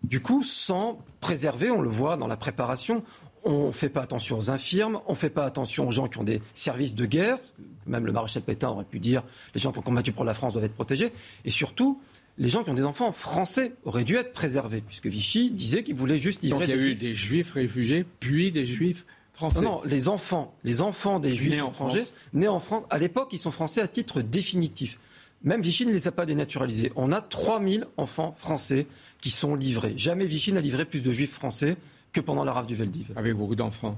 Du coup, sans préserver, on le voit dans la préparation, on ne fait pas attention aux infirmes, on ne fait pas attention aux gens qui ont des services de guerre. Même le maréchal Pétain aurait pu dire les gens qui ont combattu pour la France doivent être protégés. Et surtout, les gens qui ont des enfants français auraient dû être préservés, puisque Vichy disait qu'il voulait juste livrer Donc il y a eu juifs. des juifs réfugiés, puis des juifs français. Non, non, les enfants, les enfants des juifs Nés étrangers, France. nés en France, à l'époque, ils sont français à titre définitif. Même Vichy ne les a pas dénaturalisés. On a 3000 enfants français qui sont livrés. Jamais Vichy n'a livré plus de juifs français que pendant la rafle du Veldiv. Avec beaucoup d'enfants.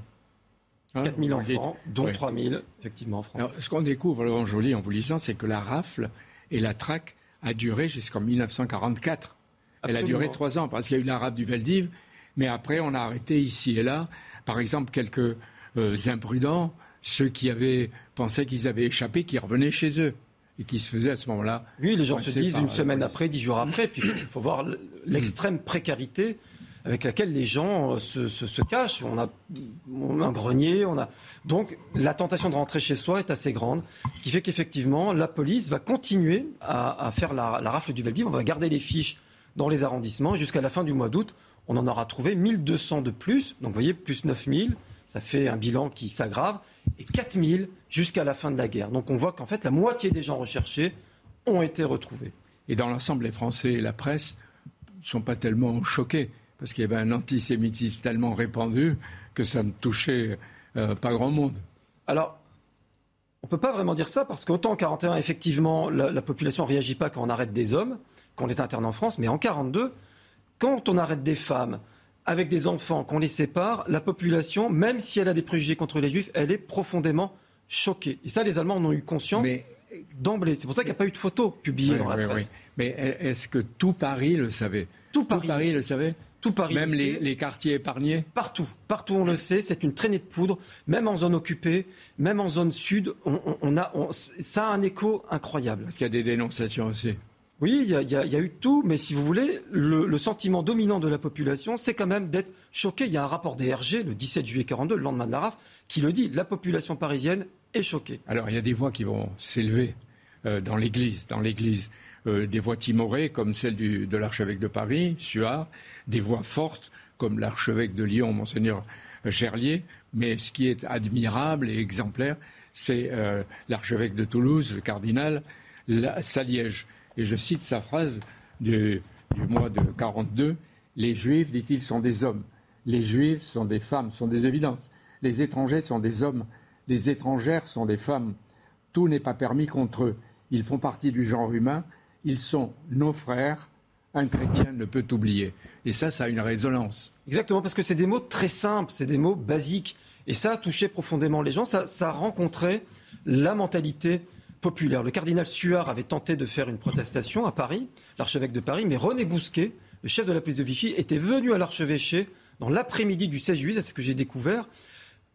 Hein, 4000 vous le dites. enfants, dont Oui. 3000, effectivement, français. Alors, ce qu'on découvre, Laurent Joly, en vous lisant, c'est que la rafle et la traque a duré jusqu'en 1944. Elle a duré trois ans, parce qu'il y a eu la rafle du Veldiv, mais après, on a arrêté ici et là, par exemple, quelques euh, imprudents, ceux qui avaient pensé qu'ils avaient échappé, qui revenaient chez eux, et qui se faisaient à ce moment-là. Oui, les gens se disent une semaine après, dix jours après. Puis il faut voir *coughs* l'extrême précarité avec laquelle les gens euh, se, se- se cachent. On a, on a un grenier, on a donc la tentation de rentrer chez soi est assez grande, ce qui fait qu'effectivement la police va continuer à, à faire la, la rafle du Veldiv. On va garder les fiches dans les arrondissements jusqu'à la fin du mois d'août, on en aura trouvé 1200 de plus. Donc vous voyez, plus 9000, ça fait un bilan qui s'aggrave et 4000 jusqu'à la fin de la guerre. Donc on voit qu'en fait la moitié des gens recherchés ont été retrouvés. Et dans l'ensemble, les Français et la presse ne sont pas tellement choqués, parce qu'il y avait un antisémitisme tellement répandu que ça ne touchait euh, pas grand monde. Alors, on ne peut pas vraiment dire ça parce qu'autant en 41, effectivement, la, la population ne réagit pas quand on arrête des hommes, qu'on les interne en France, mais en 42, quand on arrête des femmes avec des enfants, qu'on les sépare, la population, même si elle a des préjugés contre les juifs, elle est profondément choquée. Et ça, les Allemands en ont eu conscience d'emblée. C'est pour ça qu'il n'y a pas eu de photos publiées Oui, dans la oui, presse. oui. Mais est-ce que tout Paris le savait? Tout Paris, le savait Tout Paris Même le les, sait. les quartiers épargnés? Partout, partout on le sait, c'est une traînée de poudre, même en zone occupée, même en zone sud, on, on- on a, on- ça a un écho incroyable. Parce qu'il y a des dénonciations aussi. Oui, il y, a, eu tout, mais si vous voulez, le, sentiment dominant de la population, c'est quand même d'être choqué. Il y a un rapport des RG, le 17 juillet 42, le lendemain de la RAF, qui le dit, la population parisienne est choquée. Alors, il y a des voix qui vont s'élever euh, dans l'Église, dans l'Église, euh, des voix timorées comme celle de l'archevêque de Paris, Suard, des voix fortes comme l'archevêque de Lyon, monseigneur Gerlier. Mais ce qui est admirable et exemplaire, c'est euh, l'archevêque de Toulouse, le cardinal la- Saliège. Et je cite sa phrase du, mois de 42 Les Juifs, dit-il, sont des hommes. Les Juifs sont des femmes, sont des évidences. Les étrangers sont des hommes. Les étrangères sont des femmes. Tout n'est pas permis contre eux. Ils font partie du genre humain. Ils sont nos frères. Un chrétien ne peut oublier. Et ça, ça a une résonance. Exactement, parce que c'est des mots très simples, c'est des mots basiques. Et ça a touché profondément les gens, ça, ça a rencontré la mentalité populaire. Le cardinal Suard avait tenté de faire une protestation à Paris, l'archevêque de Paris, mais René Bousquet, le chef de la police de Vichy, était venu à l'archevêché dans l'après-midi du 16 juillet, c'est ce que j'ai découvert,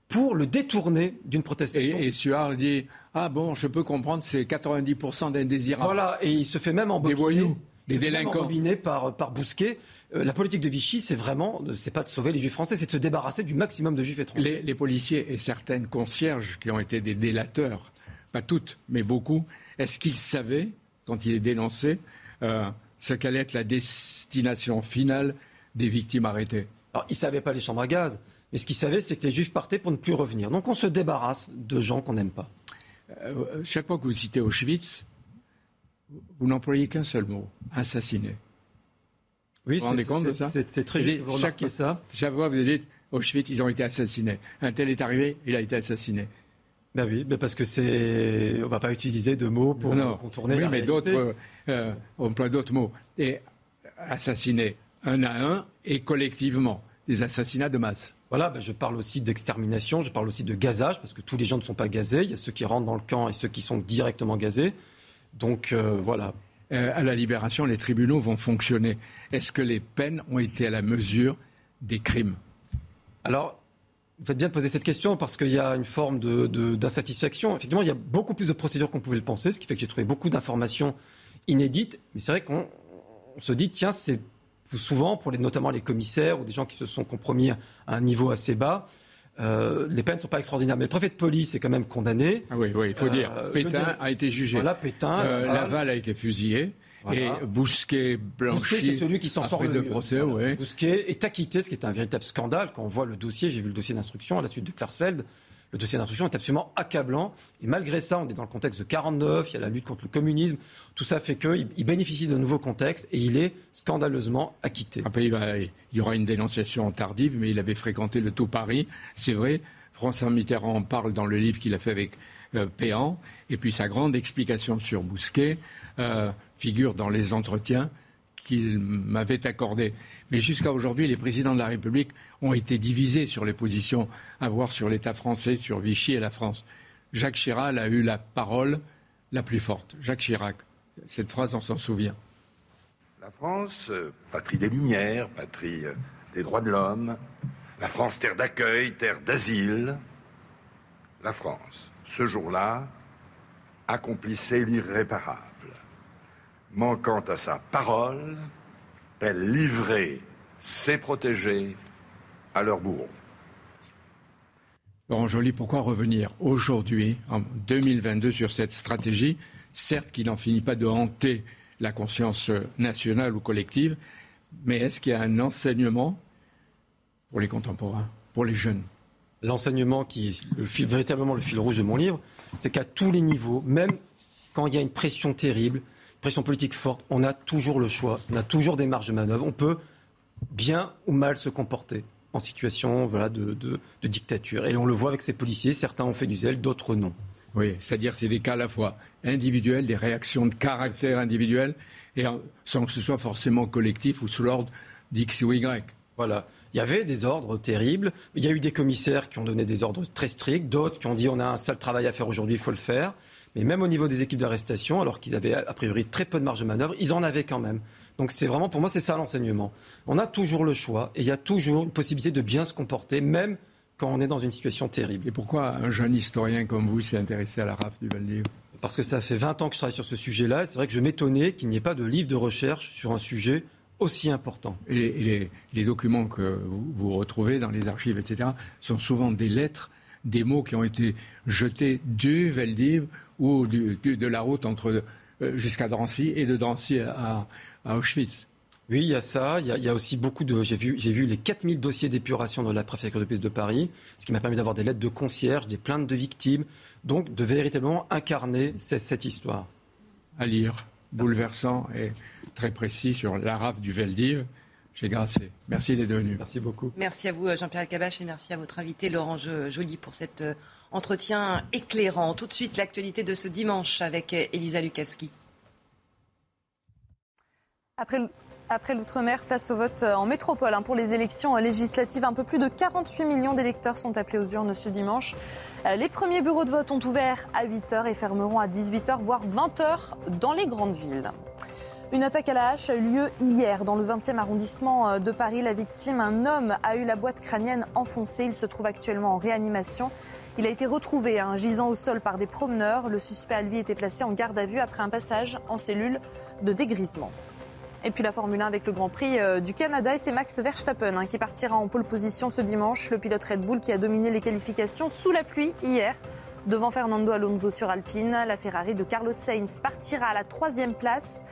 pour le détourner d'une protestation. Et, et Suard dit Ah bon, je peux comprendre, c'est 90% d'indésirables. Voilà, et il se fait même embobiner. Des voyous, des délinquants. par, par Bousquet. Euh, la politique de Vichy, c'est vraiment, c'est pas de sauver les juifs français, c'est de se débarrasser du maximum de juifs étrangers. Les, les policiers et certaines concierges qui ont été des délateurs, pas toutes, mais beaucoup, est-ce qu'ils savaient, quand il est dénoncé, euh, ce qu'allait être la destination finale des victimes arrêtées? Alors, ils ne savaient pas les chambres à gaz, mais ce qu'ils savaient, c'est que les juifs partaient pour ne plus revenir. Donc on se débarrasse de gens qu'on n'aime pas. Euh, chaque fois que vous citez Auschwitz, vous n'employez qu'un seul mot assassiné. Oui, vous vous rendez compte de ça? c'est- très juste vous chaque, ça. Chaque fois, vous dites Auschwitz, ils ont été assassinés. Un tel est arrivé, il a été assassiné. Ben oui, ben parce que c'est. On va pas utiliser de mots pour non, contourner oui, la mais d'autres euh, euh, emploient d'autres mots. Et assassiner un à un et collectivement. Des assassinats de masse. Voilà, ben je parle aussi d'extermination, je parle aussi de gazage, parce que tous les gens ne sont pas gazés. Il y a ceux qui rentrent dans le camp et ceux qui sont directement gazés. Donc euh, voilà. Euh, à la libération, les tribunaux vont fonctionner. Est-ce que les peines ont été à la mesure des crimes? Alors, vous faites bien de poser cette question parce qu'il y a une forme de- de- d'insatisfaction. Effectivement, il y a beaucoup plus de procédures qu'on pouvait le penser, ce qui fait que j'ai trouvé beaucoup d'informations inédites. Mais c'est vrai qu'on on se dit, tiens, c'est souvent, pour les, notamment les commissaires ou des gens qui se sont compromis à un niveau assez bas, euh, les peines ne sont pas extraordinaires. Mais le préfet de police est quand même condamné. Ah oui, oui, il faut Euh, dire. Pétain a été jugé. Voilà, Pétain. Euh. Laval a été fusillé. Et Bousquet, Blanchi, c'est celui qui s'en sort le mieux. procès, Voilà. ouais. Bousquet est acquitté, ce qui est un véritable scandale. Quand on voit le dossier, j'ai vu le dossier d'instruction à la suite de Klarsfeld. Le dossier d'instruction est absolument accablant. Et malgré ça, on est dans le contexte de 49, il y a la lutte contre le communisme. Tout ça fait qu'il il bénéficie d'un nouveau contexte et il est scandaleusement acquitté. Après, il, va- il y aura une dénonciation tardive, mais il avait fréquenté le tout Paris. C'est vrai, François Mitterrand en parle dans le livre qu'il a fait avec euh, Péan. Et puis sa grande explication sur Bousquet euh, figure dans les entretiens qu'il m'avait accordés. Mais jusqu'à aujourd'hui, les présidents de la République ont été divisés sur les positions à voir sur l'État français, sur Vichy et la France. Jacques Chirac a eu la parole la plus forte. Jacques Chirac. Cette phrase, on s'en souvient. La France, euh, patrie des Lumières, patrie euh, des droits de l'homme, la France, terre d'accueil, terre d'asile. La France, ce jour-là, accomplissait l'irréparable. Manquant à sa parole, elle livrait ses protégés à leurs bourreaux. Laurent Joly, pourquoi revenir aujourd'hui, en 2022, sur cette stratégie, certes qui n'en finit pas de hanter la conscience nationale ou collective, mais est-ce qu'il y a un enseignement pour les contemporains, pour les jeunes? L'enseignement qui est le fil- véritablement le fil rouge de mon livre, c'est qu'à tous les niveaux, même quand il y a une pression terrible, pression politique forte, on a toujours le choix, on a toujours des marges de manœuvre. On peut bien ou mal se comporter en situation voilà, de, de- de dictature. Et on le voit avec ces policiers, certains ont fait du zèle, d'autres non. Oui, c'est-à-dire c'est des cas à la fois individuels, des réactions de caractère individuel, et sans que ce soit forcément collectif ou sous l'ordre d'X ou Y. Voilà. Il y avait des ordres terribles. Il y a eu des commissaires qui ont donné des ordres très stricts, d'autres qui ont dit on a un sale travail à faire aujourd'hui, il faut le faire. Mais même au niveau des équipes d'arrestation, alors qu'ils avaient a priori très peu de marge de manœuvre, ils en avaient quand même. Donc c'est vraiment, pour moi, c'est ça l'enseignement. On a toujours le choix et il y a toujours une possibilité de bien se comporter, même quand on est dans une situation terrible. Et pourquoi un jeune historien comme vous s'est intéressé à la RAF du Val-d'Iv? Parce que ça fait 20 ans que je travaille sur ce sujet-là et c'est vrai que je m'étonnais qu'il n'y ait pas de livre de recherche sur un sujet aussi important. Et les, et les- les documents que vous, vous retrouvez dans les archives, etc., sont souvent des lettres, des mots qui ont été jetés du Veldiv ou du- du- de la route entre euh, jusqu'à Drancy et de Drancy à, à Auschwitz. Oui, il y a ça. Il y a, il y a aussi beaucoup de. J'ai vu, j'ai vu les 4000 dossiers d'épuration dans la préfecture de police de Paris, ce qui m'a permis d'avoir des lettres de concierge, des plaintes de victimes, donc de véritablement incarner cette, cette histoire. À lire, bouleversant et très précis sur la RAF du Veldiv. J'ai Grasset. Merci d'être venu. Merci beaucoup. Merci à vous, Jean-Pierre Cabache, et merci à votre invité, Laurent Jo- Joly, pour cet euh, entretien éclairant. Tout de suite, l'actualité de ce dimanche avec Elisa Lukavski. Après, après l'outre-mer, place au vote euh, en métropole hein, pour les élections euh, législatives. Un peu plus de 48 millions d'électeurs sont appelés aux urnes ce dimanche. Euh, Les premiers bureaux de vote ont ouvert à 8h et fermeront à 18h, voire 20h dans les grandes villes. Une attaque à la hache a eu lieu hier dans le 20e arrondissement de Paris. La victime, un homme, a eu la boîte crânienne enfoncée. Il se trouve actuellement en réanimation. Il a été retrouvé hein, gisant au sol par des promeneurs. Le suspect a lui été placé en garde à vue après un passage en cellule de dégrisement. Et puis la Formule 1 avec le Grand Prix euh, du Canada et c'est Max Verstappen hein, qui partira en pole position ce dimanche. Le pilote Red Bull qui a dominé les qualifications sous la pluie hier devant Fernando Alonso sur Alpine. La Ferrari de Carlos Sainz partira à la troisième place.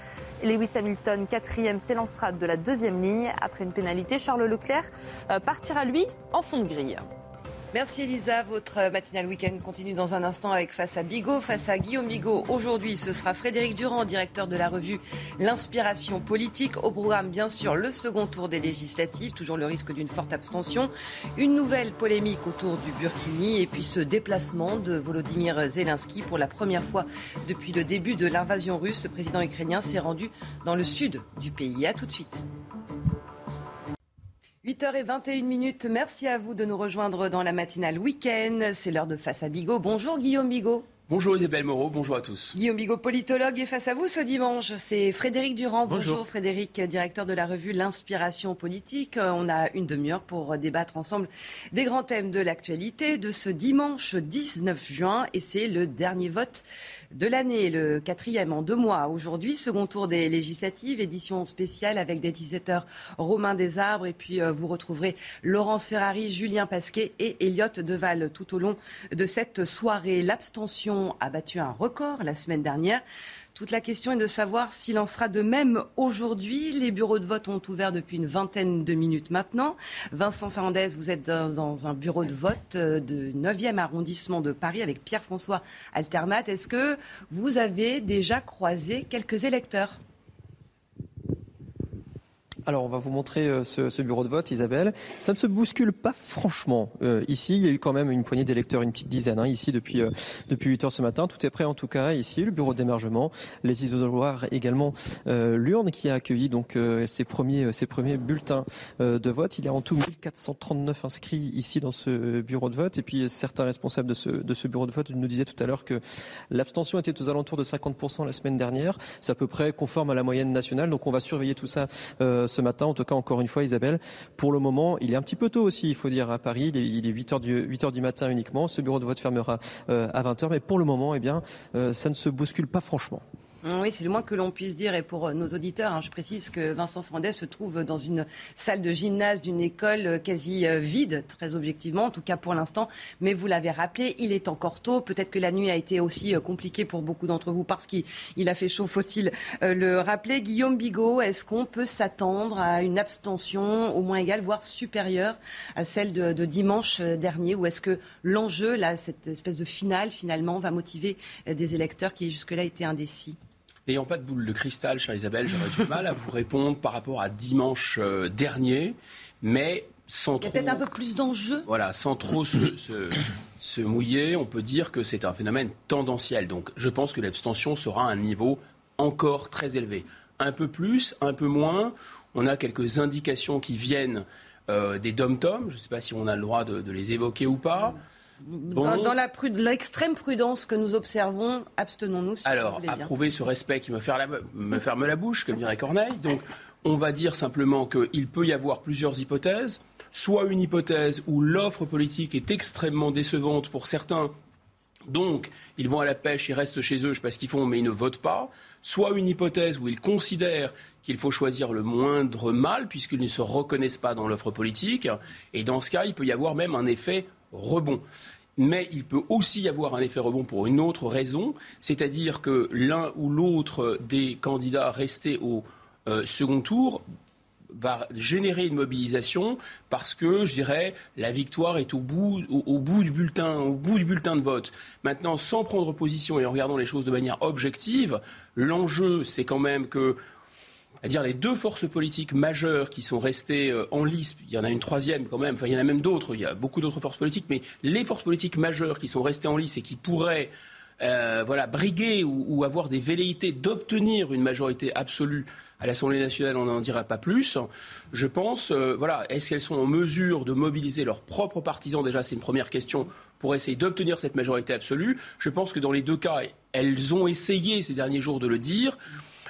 Lewis Hamilton, quatrième, s'élancera de la deuxième ligne. Après une pénalité, Charles Leclerc euh, partira lui en fond de grille. Merci Elisa. Votre matinale week-end continue dans un instant avec Face à Bigot, face à Guillaume Bigot. Aujourd'hui, ce sera Frédéric Durand, directeur de la revue L'Inspiration politique. Au programme, bien sûr, le second tour des législatives, toujours le risque d'une forte abstention. Une nouvelle polémique autour du Burkini et puis ce déplacement de Volodymyr Zelensky pour la première fois depuis le début de l'invasion russe. Le président ukrainien s'est rendu dans le sud du pays. À tout de suite. 8h21 minutes. Merci à vous de nous rejoindre dans la matinale week-end. C'est l'heure de Face à Bigot. Bonjour Guillaume Bigot. Bonjour Isabelle Moreau, bonjour à tous. Guillaume Bigot, politologue, et face à vous ce dimanche, c'est Frédéric Durand. Bonjour. Bonjour. Frédéric, directeur de la revue L'Inspiration politique. On a une demi-heure pour débattre ensemble des grands thèmes de l'actualité de ce dimanche 19 juin et c'est le dernier vote de l'année, le quatrième en deux mois. Aujourd'hui, second tour des législatives, édition spéciale avec des 17h Romain Desarbres et puis euh, vous retrouverez Laurence Ferrari, Julien Pasquet et Elliot Deval tout au long de cette soirée. L'abstention a battu un record la semaine dernière. Toute la question est de savoir s'il en sera de même aujourd'hui. Les bureaux de vote ont ouvert depuis une vingtaine de minutes maintenant. Vincent Fernandez, vous êtes dans, un bureau de vote euh, de 9e arrondissement de Paris avec Pierre-François Alternat. Est-ce que vous avez déjà croisé quelques électeurs? Alors, on va vous montrer euh, ce, bureau de vote, Isabelle. Ça ne se bouscule pas franchement. Euh, ici, il y a eu quand même une poignée d'électeurs, une petite dizaine, hein, ici depuis, euh, depuis 8 heures ce matin. Tout est prêt en tout cas ici, le bureau d'émergement, les isoloirs également, l'urne qui a accueilli donc ses, premiers, ses premiers bulletins de vote. Il y a en tout 1439 inscrits ici dans ce bureau de vote. Et puis, certains responsables de ce, de ce bureau de vote nous disaient tout à l'heure que l'abstention était aux alentours de 50% la semaine dernière. C'est à peu près conforme à la moyenne nationale. Donc, on va surveiller tout ça ce matin. En tout cas, encore une fois, Isabelle, pour le moment, il est un petit peu tôt aussi, il faut dire, à Paris. Il est, 8 heures du, 8 heures du matin uniquement. Ce bureau de vote fermera euh, à 20 heures. Mais pour le moment, eh bien, euh, ça ne se bouscule pas franchement. Oui, c'est le moins que l'on puisse dire. Et pour euh, nos auditeurs, hein, je précise que Vincent Fernandez se trouve dans une salle de gymnase d'une école euh, quasi euh, vide, très objectivement, en tout cas pour l'instant. Mais vous l'avez rappelé, il est encore tôt. Peut-être que la nuit a été aussi compliquée pour beaucoup d'entre vous parce qu'il a fait chaud, faut-il le rappeler. Guillaume Bigot, est-ce qu'on peut s'attendre à une abstention au moins égale, voire supérieure à celle de, de dimanche dernier? Ou est-ce que l'enjeu, là, cette espèce de finale, finalement, va motiver des électeurs qui jusque-là étaient indécis? N'ayant pas de boule de cristal, chère Isabelle, j'aurais du mal à vous répondre par rapport à dimanche euh, dernier, mais sans trop. peut-être un peu plus d'enjeux. Voilà, sans trop se, se, mouiller, on peut dire que c'est un phénomène tendanciel. Donc je pense que l'abstention sera à un niveau encore très élevé. Un peu plus, un peu moins. On a quelques indications qui viennent euh, des dom-toms. Je ne sais pas si on a le droit de, de les évoquer ou pas. Dans l'extrême prudence que nous observons, abstenons-nous. Si Alors, approuver ce respect qui me, me ferme la bouche, comme dirait Corneille. Donc, on va dire simplement qu'il peut y avoir plusieurs hypothèses. Soit une hypothèse où l'offre politique est extrêmement décevante pour certains, donc ils vont à la pêche, ils restent chez eux, je ne sais pas ce qu'ils font, mais ils ne votent pas. Soit une hypothèse où ils considèrent qu'il faut choisir le moindre mal, puisqu'ils ne se reconnaissent pas dans l'offre politique. Et dans ce cas, il peut y avoir même un effet rebond. Mais il peut aussi y avoir un effet rebond pour une autre raison, c'est-à-dire que l'un ou l'autre des candidats restés au euh, second tour va générer une mobilisation parce que, je dirais, la victoire est au bout, au, bout du bulletin, au bout du bulletin de vote. Maintenant, sans prendre position et en regardant les choses de manière objective, l'enjeu, c'est quand même que à dire les deux forces politiques majeures qui sont restées euh, en lice, il y en a une troisième quand même, enfin il y en a même d'autres, il y a beaucoup d'autres forces politiques, mais les forces politiques majeures qui sont restées en lice et qui pourraient euh, voilà, briguer ou, avoir des velléités d'obtenir une majorité absolue à l'Assemblée nationale, on n'en dira pas plus. Je pense, euh, voilà, est-ce qu'elles sont en mesure de mobiliser leurs propres partisans? Déjà, c'est une première question pour essayer d'obtenir cette majorité absolue. Je pense que dans les deux cas, elles ont essayé ces derniers jours de le dire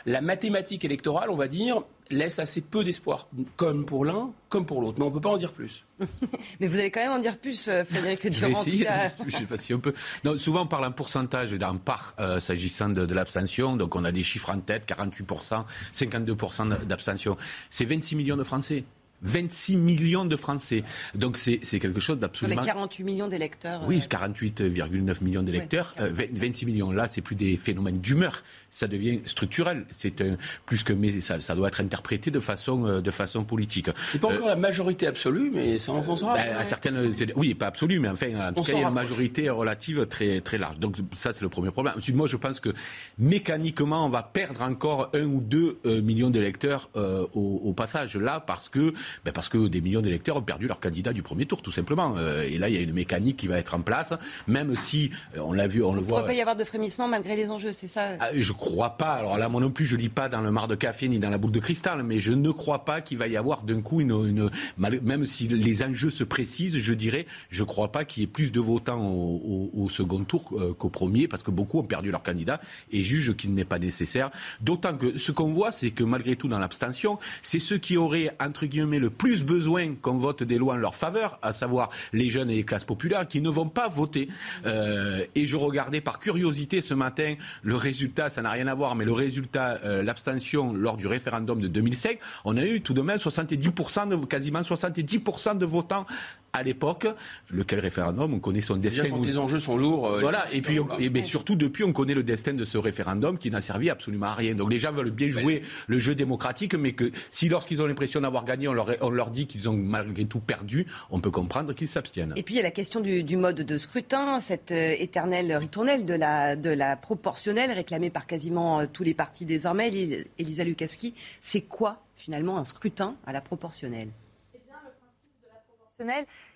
la mathématique électorale, on va dire, laisse assez peu d'espoir, comme pour l'un, comme pour l'autre. Mais on ne peut pas en dire plus. *laughs* Mais vous allez quand même en dire plus, euh, Frédéric Durand. Je ne sais pas si on peut. souvent, on parle en pourcentage d'un part euh, s'agissant de, l'abstention. Donc, on a des chiffres en tête 48%, 52% d'abstention. C'est 26 millions de Français. 26 millions de Français. Donc c'est quelque chose d'absolument... Sur les 48 millions d'électeurs. Oui, 48,9 euh, millions d'électeurs. 26 millions, là, c'est plus des phénomènes d'humeur ça devient structurel. C'est plus que mais ça, ça, doit être interprété de façon euh, de façon politique. C'est pas encore la majorité absolue, mais ça en ben, à certaines, oui, pas absolue, mais enfin, en tout cas, il y a une majorité relative très très large. Donc ça, c'est le premier problème. Ensuite, moi, je pense que mécaniquement, on va perdre encore un ou deux euh, millions d'électeurs euh, au, au, passage là, parce que ben, parce que des millions d'électeurs ont perdu leur candidat du premier tour, tout simplement. et là, il y a une mécanique qui va être en place, même si on l'a vu, on le voit. Il ne peut pas y avoir de frémissement malgré les enjeux, c'est ça? Ah, je crois pas. Alors là, moi non plus, je lis pas dans le mar de café ni dans la boule de cristal, mais je ne crois pas qu'il va y avoir d'un coup une, même si les enjeux se précisent, je dirais, je crois pas qu'il y ait plus de votants au, second tour euh, qu'au premier, parce que beaucoup ont perdu leur candidat et jugent qu'il n'est pas nécessaire. D'autant que ce qu'on voit, c'est que malgré tout, dans l'abstention, c'est ceux qui auraient entre guillemets le plus besoin qu'on vote des lois en leur faveur, à savoir les jeunes et les classes populaires, qui ne vont pas voter. Euh, et je regardais par curiosité ce matin le résultat, ça n'a rien à voir mais le résultat, euh, l'abstention lors du référendum de 2005, on a eu tout de même 70%, de, quasiment 70% de votants à l'époque, lequel référendum, on connaît son destin. Quand les enjeux sont lourds. euh, Voilà, et puis on- et, mais surtout depuis, on connaît le destin de ce référendum qui n'a servi absolument à rien. Donc les gens veulent bien jouer le jeu démocratique, mais que si lorsqu'ils ont l'impression d'avoir gagné, on leur, on leur dit qu'ils ont malgré tout perdu, on peut comprendre qu'ils s'abstiennent. Et puis il y a la question du, du mode de scrutin, cette euh, éternelle ritournelle de la, de la proportionnelle réclamée par quasiment euh, tous les partis désormais. Eli- Elisa Lukaski, c'est quoi finalement un scrutin à la proportionnelle?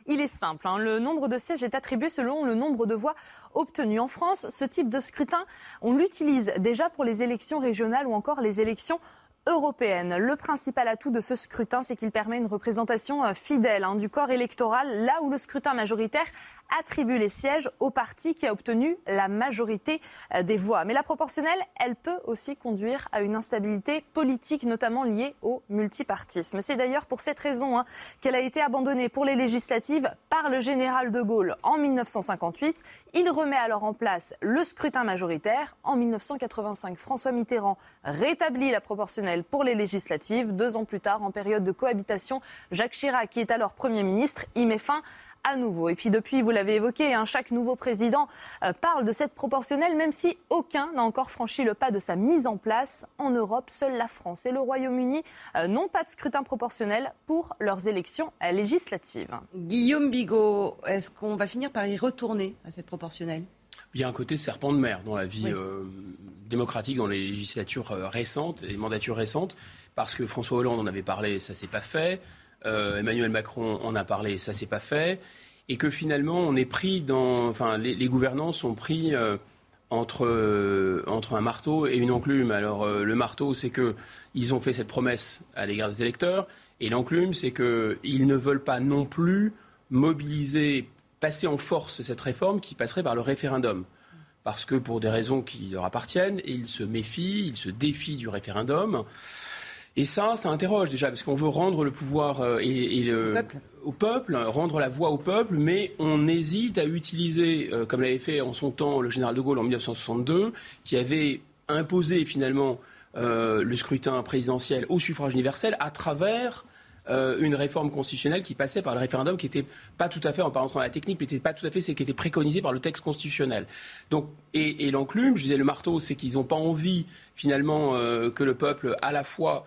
Il est simple. hein. Le nombre de sièges est attribué selon le nombre de voix obtenues. En France, ce type de scrutin, on l'utilise déjà pour les élections régionales ou encore les élections européennes. Le principal atout de ce scrutin, c'est qu'il permet une représentation euh, fidèle hein, du corps électoral, là où le scrutin majoritaire attribue les sièges au parti qui a obtenu la majorité euh, des voix. Mais la proportionnelle, elle peut aussi conduire à une instabilité politique, notamment liée au multipartisme. C'est d'ailleurs pour cette raison hein, qu'elle a été abandonnée pour les législatives par le général de Gaulle en 1958. Il remet alors en place le scrutin majoritaire. En 1985, François Mitterrand rétablit la proportionnelle pour les législatives. Deux ans plus tard, en période de cohabitation, Jacques Chirac, qui est alors Premier ministre, y met fin à nouveau. Et puis depuis, vous l'avez évoqué, hein, chaque nouveau président euh, parle de cette proportionnelle, même si aucun n'a encore franchi le pas de sa mise en place. En Europe, seule la France et le Royaume-Uni euh, n'ont pas de scrutin proportionnel pour leurs élections euh, législatives. Guillaume Bigot, est-ce qu'on va finir par y retourner à cette proportionnelle? Il y a un côté serpent de mer dans la vie Oui. euh, démocratique, dans les législatures euh, récentes et mandatures récentes, parce que François Hollande en avait parlé, ça s'est pas fait. Euh, Emmanuel Macron en a parlé, ça s'est pas fait. Et que finalement, on est pris dans. Enfin, les, les gouvernants sont pris euh, entre, euh, entre un marteau et une enclume. Alors, le marteau, c'est que ils ont fait cette promesse à l'égard des électeurs. Et l'enclume, c'est qu'ils ne veulent pas non plus mobiliser, passer en force cette réforme qui passerait par le référendum parce que pour des raisons qui leur appartiennent, ils se méfient, ils se défient du référendum. Et ça, ça interroge déjà, parce qu'on veut rendre le pouvoir euh, et, et le- au peuple, rendre la voix au peuple, mais on hésite à utiliser, euh, comme l'avait fait en son temps le général de Gaulle en 1962, qui avait imposé finalement euh, le scrutin présidentiel au suffrage universel à travers euh, une réforme constitutionnelle qui passait par le référendum, qui n'était pas tout à fait, en rentrant dans la technique, mais n'était pas tout à fait ce qui était préconisé par le texte constitutionnel. Donc, et, et l'enclume, je disais le marteau, c'est qu'ils n'ont pas envie finalement euh, que le peuple, à la fois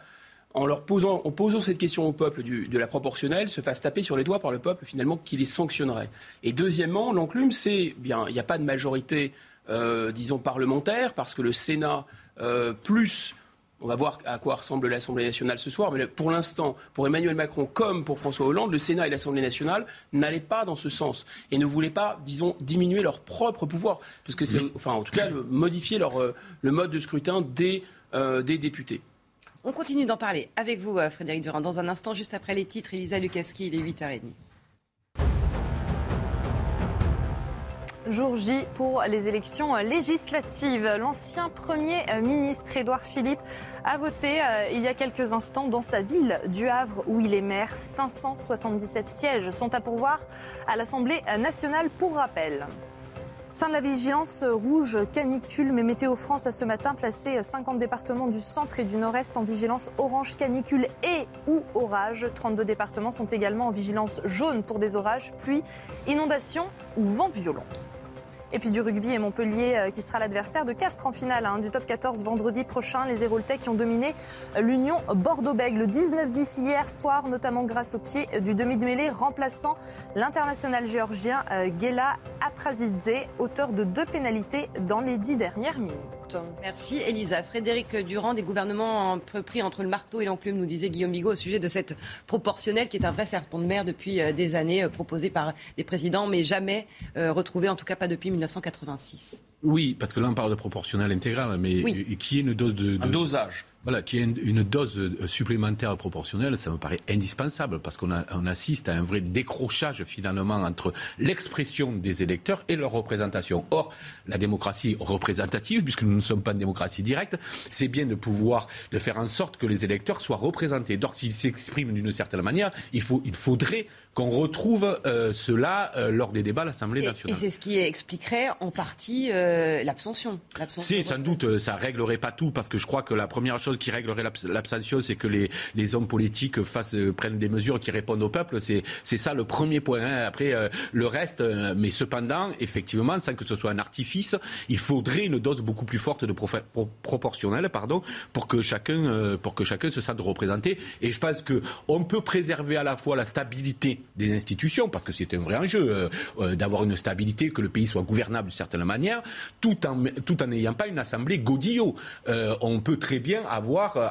en leur posant, en posant cette question au peuple du- de la proportionnelle, se fasse taper sur les doigts par le peuple finalement qui les sanctionnerait. Et deuxièmement, l'enclume, c'est bien, il n'y a pas de majorité, euh, disons parlementaire, parce que le Sénat euh, plus on va voir à quoi ressemble l'Assemblée nationale ce soir, mais pour l'instant, pour Emmanuel Macron comme pour François Hollande, le Sénat et l'Assemblée nationale n'allaient pas dans ce sens et ne voulaient pas, disons, diminuer leur propre pouvoir, parce que c'est, enfin, en tout cas, modifier leur, euh, le mode de scrutin des, euh, des députés. On continue d'en parler avec vous, euh, Frédéric Durand. Dans un instant, juste après les titres, Elisa Lukaski, il est 8h30. Jour J pour les élections législatives. L'ancien Premier ministre Édouard Philippe a voté euh, il y a quelques instants dans sa ville du Havre où il est maire. 577 sièges sont à pourvoir à l'Assemblée nationale pour rappel. Fin de la vigilance rouge canicule, mais Météo France a ce matin placé 50 départements du centre et du nord-est en vigilance orange canicule et ou orage. 32 départements sont également en vigilance jaune pour des orages, pluie, inondations ou vent violent. Et puis du rugby et Montpellier euh, qui sera l'adversaire de Castres en finale hein, du top 14 vendredi prochain. Les Héroltais qui ont dominé euh, l'Union Bordeaux-Bègles. Le 19-10 hier soir, notamment grâce au pied du demi de mêlée remplaçant l'international géorgien euh, Gela Aprazidze, auteur de deux pénalités dans les dix dernières minutes. Merci Elisa. Frédéric Durand, des gouvernements un peu pris entre le marteau et l'enclume, nous disait Guillaume Bigot au sujet de cette proportionnelle qui est un vrai serpent de mer depuis euh, des années, euh, proposé par des présidents, mais jamais euh, retrouvé, en tout cas pas depuis 1986. Oui, parce que là on parle de proportionnel intégral, mais Oui. qui est une dose de, de- Un dosage. Voilà, qui est une, une dose euh, supplémentaire proportionnelle, ça me paraît indispensable parce qu'on on assiste à un vrai décrochage finalement entre l'expression des électeurs et leur représentation. Or, la démocratie représentative, puisque nous ne sommes pas une démocratie directe, c'est bien de pouvoir de faire en sorte que les électeurs soient représentés. Donc, s'ils s'expriment d'une certaine manière, il, faut, il faudrait qu'on retrouve euh, cela euh, lors des débats à l'Assemblée Et, et nationale. c'est ce qui expliquerait en partie euh, l'abstention. Si, sans doute, ça réglerait pas tout, parce que je crois que la première chose qui réglerait l'abstention, c'est que les, hommes politiques euh, prennent des mesures qui répondent au peuple. C'est ça le premier point. Hein. Après, euh, le reste, euh, mais cependant, effectivement, sans que ce soit un artifice, il faudrait une dose beaucoup plus forte de proportionnelle pardon, pour, que chacun, pour que chacun se sente représenté. Et je pense qu'on peut préserver à la fois la stabilité des institutions, parce que c'est un vrai enjeu d'avoir une stabilité, que le pays soit gouvernable d'une certaine manière, tout en, tout en n'ayant pas une assemblée godillot. on peut très bien avoir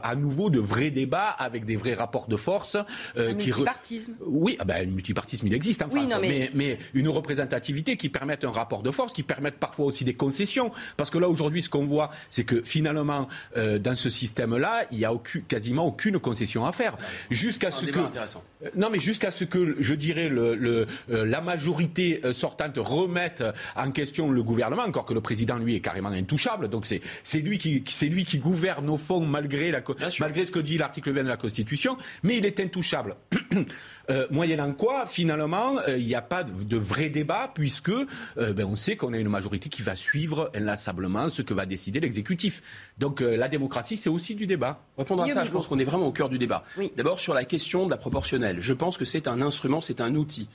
à nouveau de vrais débats avec des vrais rapports de force. Euh, un qui multipartisme. Oui, ah ben, le multipartisme, il existe en France. mais... Mais, une représentativité qui permette un rapport de force, qui permette parfois aussi des concessions. Parce que là, aujourd'hui, ce qu'on voit, c'est que finalement, euh, dans ce système-là, il n'y a aucune, quasiment aucune concession à faire. Jusqu'à ce que. Euh, non, mais jusqu'à ce que, je dirais, le, le, euh, la majorité sortante remette en question le gouvernement, encore que le président, lui, est carrément intouchable. Donc c'est lui, qui, lui qui gouverne au fond, malgré, la, malgré ce que dit l'article 20 de la Constitution. Mais il est intouchable. *clears throat* euh, moyennant quoi, finalement, il n'y a pas de, vrai débat, puisque ben, on sait qu'on a une majorité qui va suivre inlassablement ce que va décider l'exécutif. Donc la démocratie, c'est aussi du débat. Répondre à ça, je pense qu'on est vraiment au cœur du débat. D'abord, sur la question de la proportionnelle. Je pense que c'est un instrument, c'est un outil.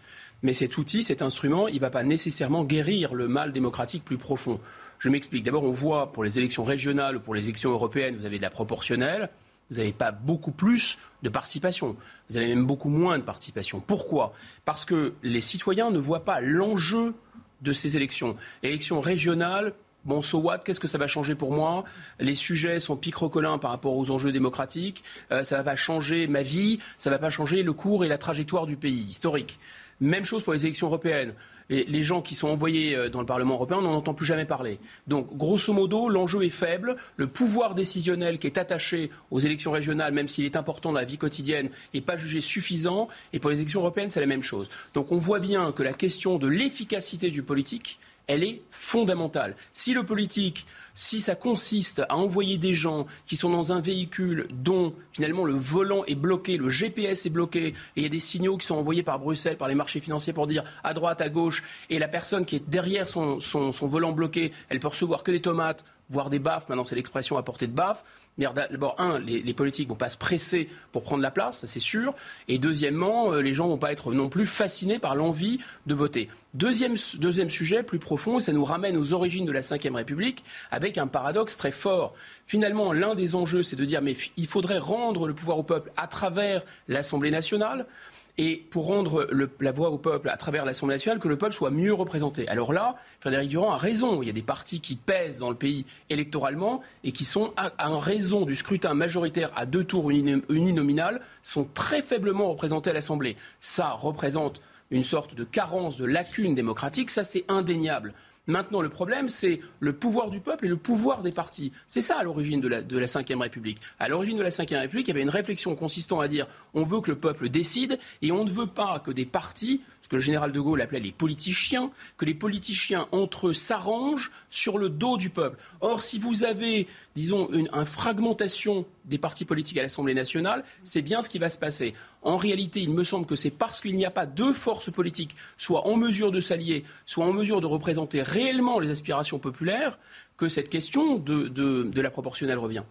Mais cet outil, cet instrument, il ne va pas nécessairement guérir le mal démocratique plus profond. Je m'explique. D'abord, on voit pour les élections régionales ou pour les élections européennes, vous avez de la proportionnelle. Vous n'avez pas beaucoup plus de participation. Vous avez même beaucoup moins de participation. Pourquoi? Parce que les citoyens ne voient pas l'enjeu de ces élections. Élections régionales, Bon, so Qu'est-ce que ça va changer pour moi? Les sujets sont picrocolins par rapport aux enjeux démocratiques. Euh, ça va pas changer ma vie. Ça va pas changer le cours et la trajectoire du pays historique. Même chose pour les élections européennes. Les, gens qui sont envoyés euh, dans le Parlement européen, on n'en entend plus jamais parler. Donc, grosso modo, l'enjeu est faible. Le pouvoir décisionnel qui est attaché aux élections régionales, même s'il est important dans la vie quotidienne, n'est pas jugé suffisant. Et pour les élections européennes, c'est la même chose. Donc, on voit bien que la question de l'efficacité du politique elle est fondamentale. Si le politique, si ça consiste à envoyer des gens qui sont dans un véhicule dont finalement le volant est bloqué, le GPS est bloqué, et il y a des signaux qui sont envoyés par Bruxelles, par les marchés financiers pour dire à droite, à gauche, et la personne qui est derrière son, volant bloqué, elle peut recevoir que des tomates, voire des baffes, maintenant c'est l'expression à portée de baffes, D'abord, un, les, les, politiques vont pas se presser pour prendre la place, ça c'est sûr. Et deuxièmement, euh, les gens vont pas être non plus fascinés par l'envie de voter. Deuxième, deuxième sujet plus profond, ça nous ramène aux origines de la Ve République, avec un paradoxe très fort. Finalement, l'un des enjeux, c'est de dire mais il faudrait rendre le pouvoir au peuple à travers l'Assemblée nationale et pour rendre la voix au peuple à travers l'Assemblée nationale, que le peuple soit mieux représenté. Alors là, Frédéric Durand a raison. Il y a des partis qui pèsent dans le pays électoralement et qui sont, en raison du scrutin majoritaire à deux tours uninominal, sont très faiblement représentés à l'Assemblée. Ça représente une sorte de carence, de lacune démocratique, ça c'est indéniable. Maintenant, le problème, c'est le pouvoir du peuple et le pouvoir des partis. C'est ça à l'origine de la, de la Ve République. À l'origine de la Ve République, il y avait une réflexion consistant à dire on veut que le peuple décide et on ne veut pas que des partis que le général de Gaulle appelait les politiciens, que les politiciens entre eux s'arrangent sur le dos du peuple. Or, si vous avez, disons, une, fragmentation des partis politiques à l'Assemblée nationale, c'est bien ce qui va se passer. En réalité, il me semble que c'est parce qu'il n'y a pas deux forces politiques, soit en mesure de s'allier, soit en mesure de représenter réellement les aspirations populaires, que cette question de la proportionnelle revient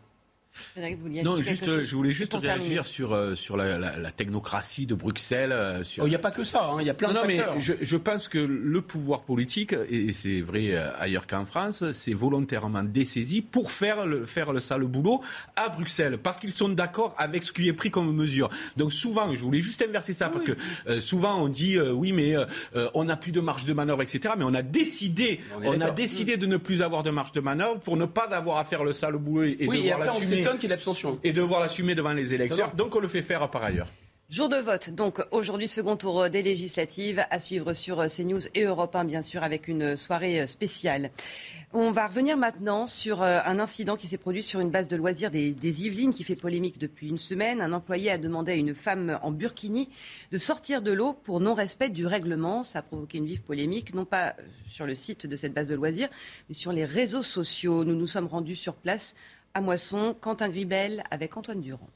non, juste, je voulais juste réagir sur, euh, sur la, la, technocratie de Bruxelles. Euh, oh, il n'y a pas que ça, hein, il y a plein de non, facteurs. mais je, je, pense que le pouvoir politique, et c'est vrai euh, ailleurs qu'en France, c'est volontairement dessaisi pour faire le, faire le sale boulot à Bruxelles, parce qu'ils sont d'accord avec ce qui est pris comme mesure. Donc souvent, je voulais juste inverser ça, parce que souvent on dit oui, mais on n'a plus de marge de manœuvre, etc. Mais on a décidé, on, a décidé de ne plus avoir de marge de manœuvre pour ne pas avoir à faire le sale boulot et, oui, devoir l'assumer l'abstention. Et devoir l'assumer devant les électeurs. Donc on le fait faire par ailleurs. Jour de vote, donc aujourd'hui second tour des législatives à suivre sur CNews et Europe 1 bien sûr avec une soirée spéciale. On va revenir maintenant sur euh, un incident qui s'est produit sur une base de loisirs des, des, Yvelines qui fait polémique depuis une semaine. Un employé a demandé à une femme en burkini de sortir de l'eau pour non-respect du règlement. Ça a provoqué une vive polémique, non pas sur le site de cette base de loisirs, mais sur les réseaux sociaux. Nous nous sommes rendus sur place à Moisson, Quentin Gribel avec Antoine Durand.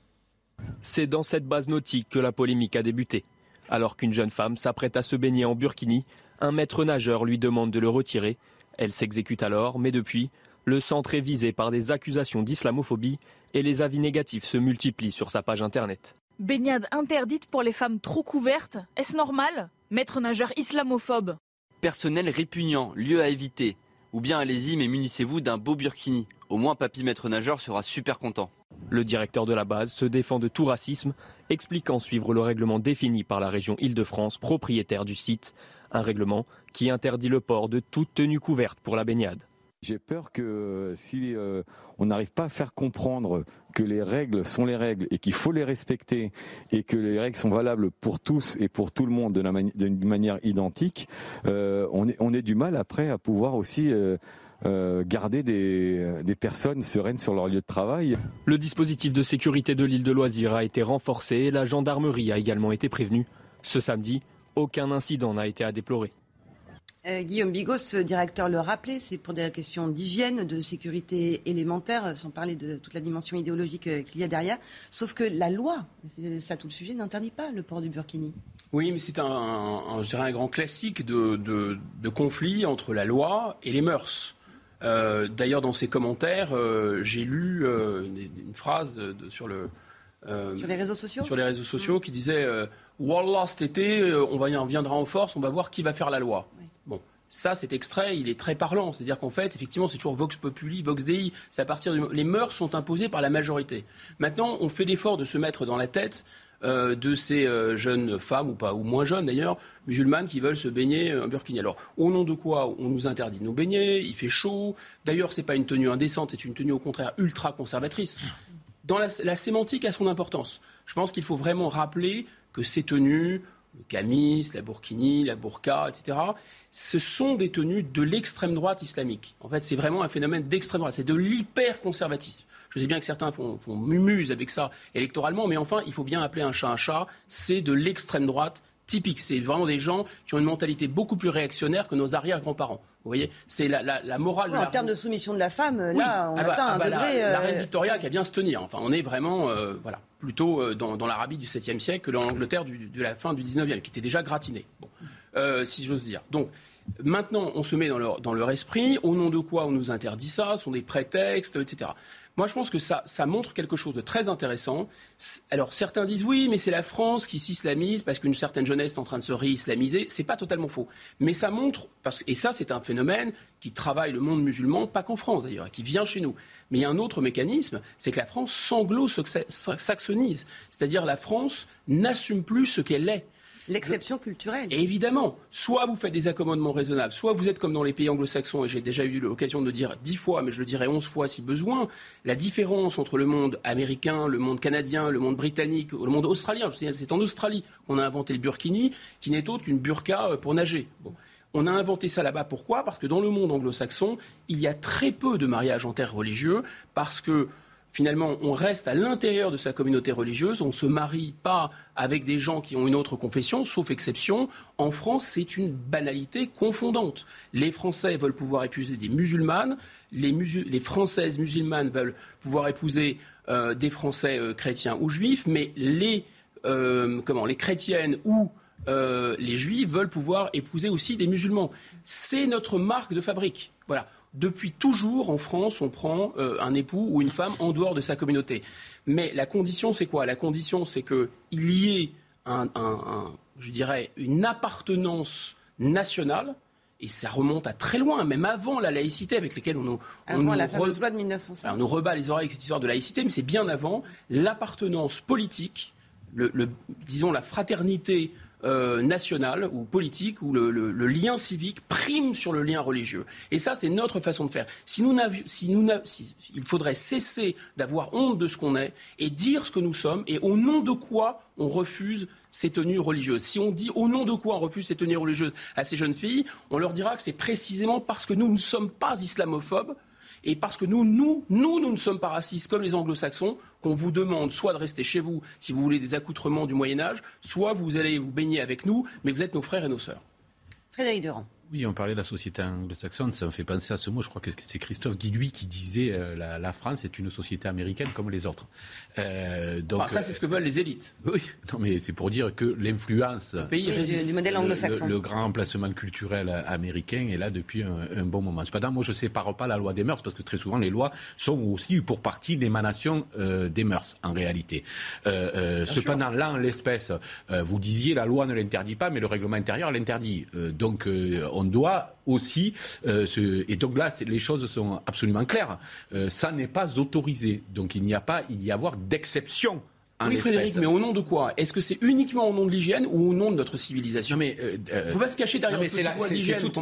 C'est dans cette base nautique que la polémique a débuté. Alors qu'une jeune femme s'apprête à se baigner en burkini, un maître nageur lui demande de le retirer. Elle s'exécute alors, mais depuis, Le centre est visé par des accusations d'islamophobie et les avis négatifs se multiplient sur sa page internet. Baignade interdite pour les femmes trop couvertes. Est-ce normal Maître nageur islamophobe? Personnel répugnant, lieu à éviter. Ou bien allez-y, mais munissez-vous d'un beau burkini. Au moins, papy maître nageur sera super content. Le directeur de la base se défend de tout racisme, expliquant suivre le règlement défini par la région Île-de-France, propriétaire du site. Un règlement qui interdit le port de toute tenue couverte pour la baignade. J'ai peur que si euh, on n'arrive pas à faire comprendre que les règles sont les règles et qu'il faut les respecter et que les règles sont valables pour tous et pour tout le monde d'une manière identique, euh, on, est, on est du mal après à pouvoir aussi euh, garder des, des, personnes sereines sur leur lieu de travail. Le dispositif de sécurité de l'île de Loisirs a été renforcé et la gendarmerie a également été prévenue. Ce samedi, aucun incident n'a été à déplorer. Euh, Guillaume Bigos, directeur, le rappelait, c'est pour des questions d'hygiène, de sécurité élémentaire, sans parler de toute la dimension idéologique euh, qu'il y a derrière. Sauf que la loi, c'est ça tout le sujet, n'interdit pas le port du burkini. Oui, mais c'est un, je dirais un grand classique de, de, conflit entre la loi et les mœurs. Euh, d'ailleurs, dans ses commentaires, j'ai lu une phrase sur le, sur les réseaux sociaux Sur les réseaux sociaux qui disait Wallah, cet été, on, va, on viendra en force, on va voir qui va faire la loi. Bon, ça, cet extrait, il est très parlant. C'est-à-dire qu'en fait, effectivement, c'est toujours Vox Populi, Vox Dei. C'est à partir Les mœurs sont imposées par la majorité. Maintenant, on fait l'effort de se mettre dans la tête euh, de ces euh, jeunes femmes, ou pas, ou moins jeunes d'ailleurs, musulmanes qui veulent se baigner en burkini. Alors, au nom de quoi on nous interdit de nous baigner? Il fait chaud. D'ailleurs, ce n'est pas une tenue indécente, c'est une tenue au contraire ultra conservatrice. Dans la, la sémantique a son importance. Je pense qu'il faut vraiment rappeler que ces tenues, le camis, la burkini, la burqa, etc., ce sont des tenues de l'extrême droite islamique. En fait, c'est vraiment un phénomène d'extrême droite. C'est de l'hyper-conservatisme. Je sais bien que certains font, font mumuse avec ça électoralement, mais enfin, il faut bien appeler un chat un chat. C'est de l'extrême droite typique. C'est vraiment des gens qui ont une mentalité beaucoup plus réactionnaire que nos arrière-grands-parents. Vous voyez, c'est la, morale. en termes de soumission de la femme, là, on ah bah, atteint ah un bah, degré. La, euh, reine Victoria qui a bien se tenir. Enfin, on est vraiment, euh, voilà, plutôt euh, dans, l'Arabie du 7e siècle que dans l'Angleterre de la fin du 19e, qui était déjà gratinée, si j'ose dire. Donc, Maintenant, on se met dans leur, dans leur esprit, au nom de quoi on nous interdit ça, ce sont des prétextes, etc. Moi, je pense que ça, montre quelque chose de très intéressant. Alors, certains disent oui, mais c'est la France qui s'islamise parce qu'une certaine jeunesse est en train de se réislamiser. C'est pas totalement faux. Mais ça montre, parce, et ça, c'est un phénomène qui travaille le monde musulman, pas qu'en France d'ailleurs, qui vient chez nous. Mais il y a un autre mécanisme, c'est que la France sanglo-saxonise. C'est-à-dire la France n'assume plus ce qu'elle est. L'exception culturelle. évidemment, soit vous faites des accommodements raisonnables, soit vous êtes comme dans les pays anglo-saxons, et j'ai déjà eu l'occasion de le dire dix fois, mais je le dirai onze fois si besoin, la différence entre le monde américain, le monde canadien, le monde britannique, le monde australien, c'est en Australie qu'on a inventé le burkini, qui n'est autre qu'une burqa euh, pour nager. On a inventé ça là-bas. Pourquoi? Parce que dans le monde anglo-saxon, il y a très peu de mariages interreligieux, parce que finalement, on reste à l'intérieur de sa communauté religieuse, on ne se marie pas avec des gens qui ont une autre confession, sauf exception. En France, c'est une banalité confondante. Les Français veulent pouvoir épouser des musulmanes, les, Françaises musulmanes veulent pouvoir épouser euh, des Français euh, chrétiens ou juifs, mais les, euh, les chrétiennes ou les juifs veulent pouvoir épouser aussi des musulmans. C'est notre marque de fabrique. Voilà depuis toujours, en France, on prend euh, un époux ou une femme en dehors de sa communauté. Mais la condition, c'est quoi? La condition, c'est qu'il y ait, un, je dirais, une appartenance nationale. Et ça remonte à très loin, même avant la laïcité avec laquelle on nous. Avant la fameuse loi de 1905. on nous rebat les oreilles avec cette histoire de laïcité, mais c'est bien avant l'appartenance politique, le, disons la fraternité euh, national ou politique où le, lien civique prime sur le lien religieux. Et ça, c'est notre façon de faire. Si nous, si nous il faudrait cesser d'avoir honte de ce qu'on est et dire ce que nous sommes et au nom de quoi on refuse ces tenues religieuses. Si on dit au nom de quoi on refuse ces tenues religieuses à ces jeunes filles, on leur dira que c'est précisément parce que nous ne sommes pas islamophobes et parce que nous, nous, nous, nous ne sommes pas racistes comme les anglo-saxons, qu'on vous demande soit de rester chez vous si vous voulez des accoutrements du Moyen Âge, soit vous allez vous baigner avec nous, mais vous êtes nos frères et nos sœurs. Frédéric Durand. Oui, on parlait de la société anglo-saxonne, ça me fait penser à ce mot. Je crois que c'est Christophe Guillouis qui disait euh, la, la, France est une société américaine comme les autres. Euh, donc enfin, ça, c'est ce que veulent les élites. Oui, *laughs* non, mais c'est pour dire que l'influence oui, du, du, modèle anglo-saxon, le, le, grand emplacement culturel américain est là depuis un, un bon moment. Cependant, moi, je ne sépare pas la loi des mœurs parce que très souvent, les lois sont aussi pour partie l'émanation euh, des mœurs en réalité. Euh, euh, cependant, sûr. là, en l'espèce, vous disiez la loi ne l'interdit pas, mais le règlement intérieur l'interdit. donc on doit aussi, euh, et donc là, les choses sont absolument claires, euh, ça n'est pas autorisé. Donc il n'y a pas, il y avoir d'exception oui, Frédéric, mais au nom de quoi? Est-ce que c'est uniquement au nom de l'hygiène ou au nom de notre civilisation? Mais euh, euh faut pas se cacher derrière non, mais c'est.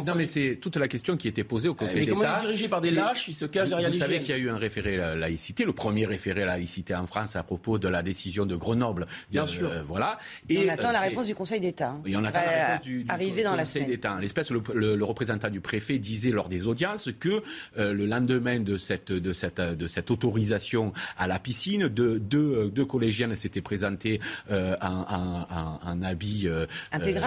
Non, mais c'est toute la question qui était posée au Conseil d'État. Mais comment est dirigé par des lâches Ils se cachent derrière l'hygiène. Vous savez qu'il y a eu un référé à laïcité, le premier référé à laïcité en France à propos de la décision de Grenoble. Bien euh, sûr. voilà. Et on attend la réponse du Conseil d'État. Hein. Et on attend la réponse du, du, arriver dans Conseil d'État. L'espèce, le, le, le, représentant du préfet disait lors des audiences que euh, le lendemain de cette, de cette, de cette autorisation à la piscine, deux, deux, deux collégiennes s'étaient présentées euh, un, un, un, habit euh,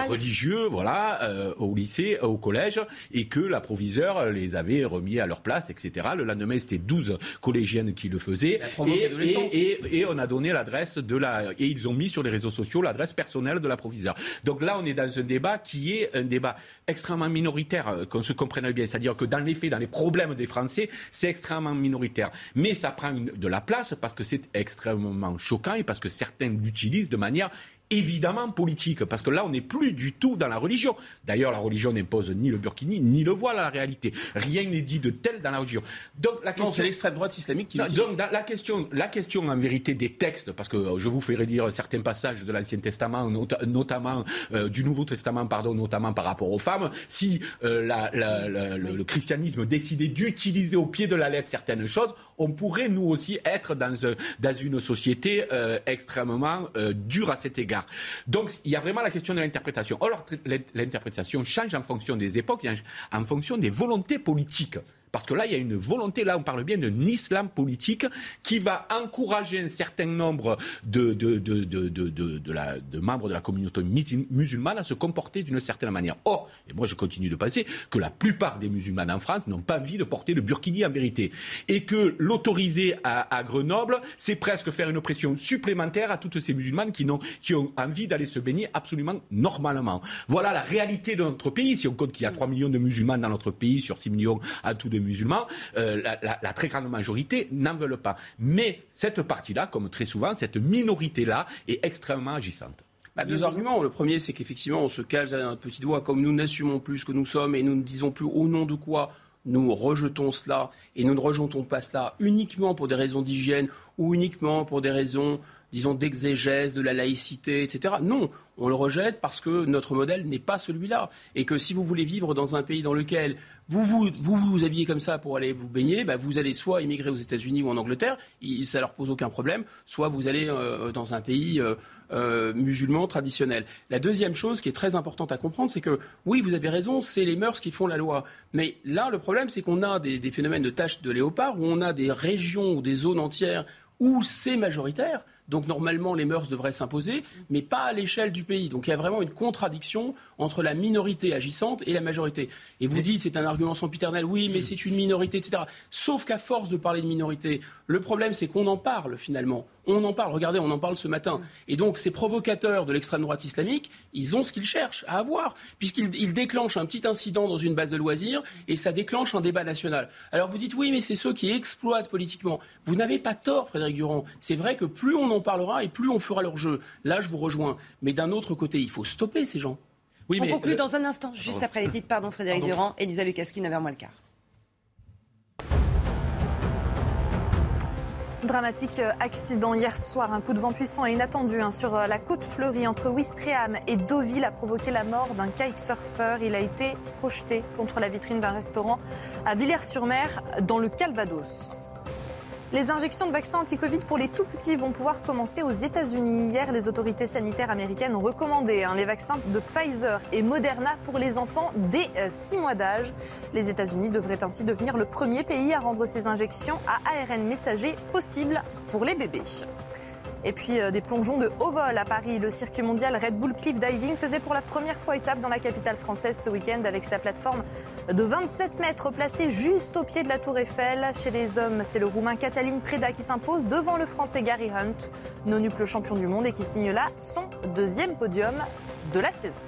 religieux, voilà, euh, au lycée, au collège, et que la proviseure les avait remis à leur place, etc. Le lendemain, c'était 12 collégiennes qui le faisaient, et, et, et, et, on a donné l'adresse de la, et ils ont mis sur les réseaux sociaux l'adresse personnelle de la proviseure. Donc là, on est dans un débat qui est un débat extrêmement minoritaire, qu'on se comprenne bien. C'est-à-dire que dans les faits, dans les problèmes des Français, c'est extrêmement minoritaire. Mais ça prend une, de la place parce que c'est extrêmement choquant et parce que certains l'utilisent de manière évidemment politique, parce que là, on n'est plus du tout dans la religion. D'ailleurs, la religion n'impose ni le burkini, ni le voile à la réalité. Rien n'est dit de tel dans la religion. Donc, la question... c'est l'extrême droite islamique qui non, Donc, dans la question, la question, en vérité, des textes, parce que je vous ferai lire certains passages de l'Ancien Testament, not notamment euh, du Nouveau Testament, pardon, notamment par rapport aux femmes, si euh, la, la, la, le, le, christianisme décidait d'utiliser au pied de la lettre certaines choses, on pourrait, nous aussi, être dans, un, dans une société euh, extrêmement euh, dure à cet égard. Donc il y a vraiment la question de l'interprétation. Or, l'interprétation change en fonction des époques, en fonction des volontés politiques. Parce que là, il y a une volonté, là, on parle bien d'un islam politique qui va encourager un certain nombre de, membres de la communauté musulmane à se comporter d'une certaine manière. Or, et moi je continue de penser que la plupart des musulmans en France n'ont pas envie de porter le burkini en vérité. Et que l'autoriser à, Grenoble, c'est presque faire une pression supplémentaire à toutes ces musulmanes qui, ont, qui ont envie d'aller se baigner absolument normalement. Voilà la réalité de notre pays. Si on compte qu'il y a 3 millions de musulmans dans notre pays sur 6 millions à tout de musulmans, euh, la, très grande majorité n'en veulent pas. Mais cette partie-là, comme très souvent, cette minorité-là est extrêmement agissante. Bah, deux arguments. Le premier, c'est qu'effectivement, on se cache derrière un petit doigt, comme nous n'assumons plus ce que nous sommes et nous ne disons plus au nom de quoi nous rejetons cela et nous ne rejetons pas cela uniquement pour des raisons d'hygiène ou uniquement pour des raisons disons, d'exégèse, de la laïcité, etc. Non, on le rejette parce que notre modèle n'est pas celui-là. Et que si vous voulez vivre dans un pays dans lequel vous vous, habillez comme ça pour aller vous baigner, bah vous allez soit immigrer aux États-Unis ou en Angleterre, ça leur pose aucun problème, soit vous allez euh, dans un pays euh, euh, musulman traditionnel. La deuxième chose qui est très importante à comprendre, c'est que oui, vous avez raison, c'est les mœurs qui font la loi. Mais là, le problème, c'est qu'on a des, des phénomènes de taches de léopard, où on a des régions ou des zones entières où c'est majoritaire. Donc normalement, les mœurs devraient s'imposer, mais pas à l'échelle du pays. Donc il y a vraiment une contradiction entre la minorité agissante et la majorité. Et vous dites, c'est un argument sempiternel, oui, mais c'est une minorité, etc. Sauf qu'à force de parler de minorité, le problème, c'est qu'on en parle finalement. On en parle. Regardez, on en parle ce matin. Et donc, ces provocateurs de l'extrême droite islamique, ils ont ce qu'ils cherchent à avoir, puisqu'ils déclenchent un petit incident dans une base de loisirs et ça déclenche un débat national. Alors vous dites, oui, mais c'est ceux qui exploitent politiquement. Vous n'avez pas tort, Frédéric Durand. C'est vrai que plus on en parlera et plus on fera leur jeu. Là, je vous rejoins. Mais d'un autre côté, il faut stopper ces gens. Oui, on mais conclut euh... dans un instant, juste après les titres. Pardon, Frédéric Pardon. Durand. Elisa Lukaski, 9h moins le quart. Dramatique accident hier soir. Un coup de vent puissant et inattendu hein, sur la côte fleurie entre Ouistreham et Deauville a provoqué la mort d'un kitesurfer. Il a été projeté contre la vitrine d'un restaurant à Villers-sur-Mer dans le Calvados. Les injections de vaccins anti-Covid pour les tout petits vont pouvoir commencer aux États-Unis. Hier, les autorités sanitaires américaines ont recommandé hein, les vaccins de Pfizer et Moderna pour les enfants dès 6 mois d'âge. Les États-Unis devraient ainsi devenir le premier pays à rendre ces injections à ARN messager possibles pour les bébés. Et puis euh, des plongeons de haut vol à Paris. Le circuit mondial Red Bull Cliff Diving faisait pour la première fois étape dans la capitale française ce week-end avec sa plateforme de 27 mètres placée juste au pied de la tour Eiffel. Chez les hommes, c'est le roumain Cataline Preda qui s'impose devant le français Gary Hunt, nonuple champion du monde et qui signe là son deuxième podium de la saison.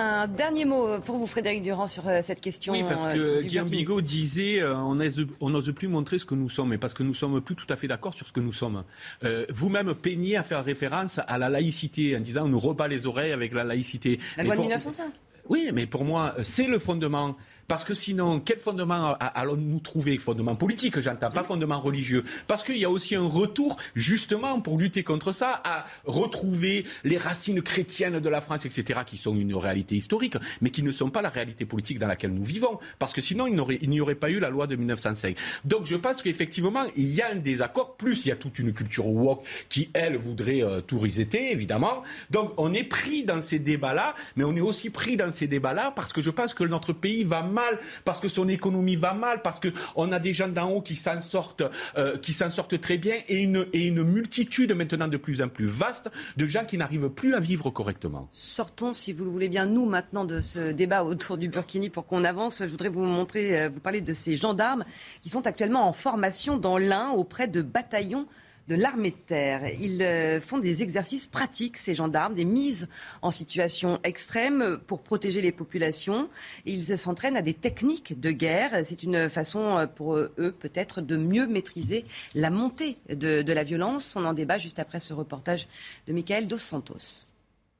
Un dernier mot pour vous, Frédéric Durand, sur euh, cette question. Oui, parce euh, que Guillaume. Bigot disait euh, on n'ose- plus montrer ce que nous sommes, et parce que nous sommes plus tout à fait d'accord sur ce que nous sommes. Euh, Vous-même peignez à faire référence à la laïcité en disant on nous rebat les oreilles avec la laïcité. La Mais loi de pour- 1905. Oui, mais pour moi, c'est le fondement. Parce que sinon, quel fondement allons-nous trouver? Fondement politique, j'entends, pas fondement religieux. Parce qu'il y a aussi un retour, justement, pour lutter contre ça, à retrouver les racines chrétiennes de la France, etc., qui sont une réalité historique, mais qui ne sont pas la réalité politique dans laquelle nous vivons. Parce que sinon, il n'y aurait pas eu la loi de 1905. Donc je pense qu'effectivement, il y a un désaccord, plus il y a toute une culture woke qui, elle, voudrait euh, tout resetter, évidemment. Donc on est pris dans ces débats-là, mais on est aussi pris dans ces débats-là parce que je pense que notre pays va mal, parce que son économie va mal, parce qu'on a des gens d'en haut qui s'en sortent, euh, qui s'en sortent très bien, et une, multitude maintenant de plus en plus vaste de gens qui n'arrivent plus à vivre correctement. Sortons, si vous le voulez bien, nous maintenant de ce débat autour du Burkini pour qu'on avance. Je voudrais vous montrer, euh, vous parler de ces gendarmes qui sont actuellement en formation dans l'Ain auprès de bataillons de l'armée de terre. Ils euh, font des exercices pratiques, ces gendarmes, des mises en situation extrême pour protéger les populations. Ils s'entraînent à des techniques de guerre. C'est une façon euh, pour eux peut-être de mieux maîtriser la montée de, de la violence. On en débat juste après ce reportage de Michael Dos Santos.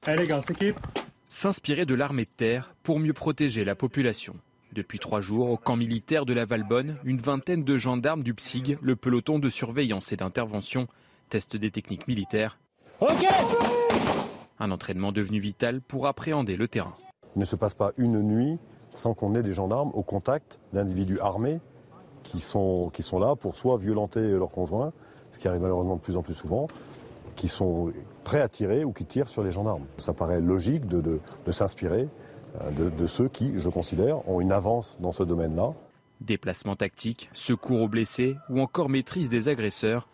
Allez les gars, c'est qui S'inspirer de l'armée de terre pour mieux protéger la population. Depuis trois jours, au camp militaire de la Valbonne, une vingtaine de gendarmes du PSIG, le peloton de surveillance et d'intervention, testent des techniques militaires. Un entraînement devenu vital pour appréhender le terrain. Il ne se passe pas une nuit sans qu'on ait des gendarmes au contact d'individus armés qui sont, qui sont là pour soit violenter leurs conjoints, ce qui arrive malheureusement de plus en plus souvent, qui sont prêts à tirer ou qui tirent sur les gendarmes. Ça paraît logique de, de- de s'inspirer de, de ceux qui, je considère, ont une avance dans ce domaine-là. Déplacement tactique, secours aux blessés ou encore maîtrise des agresseurs.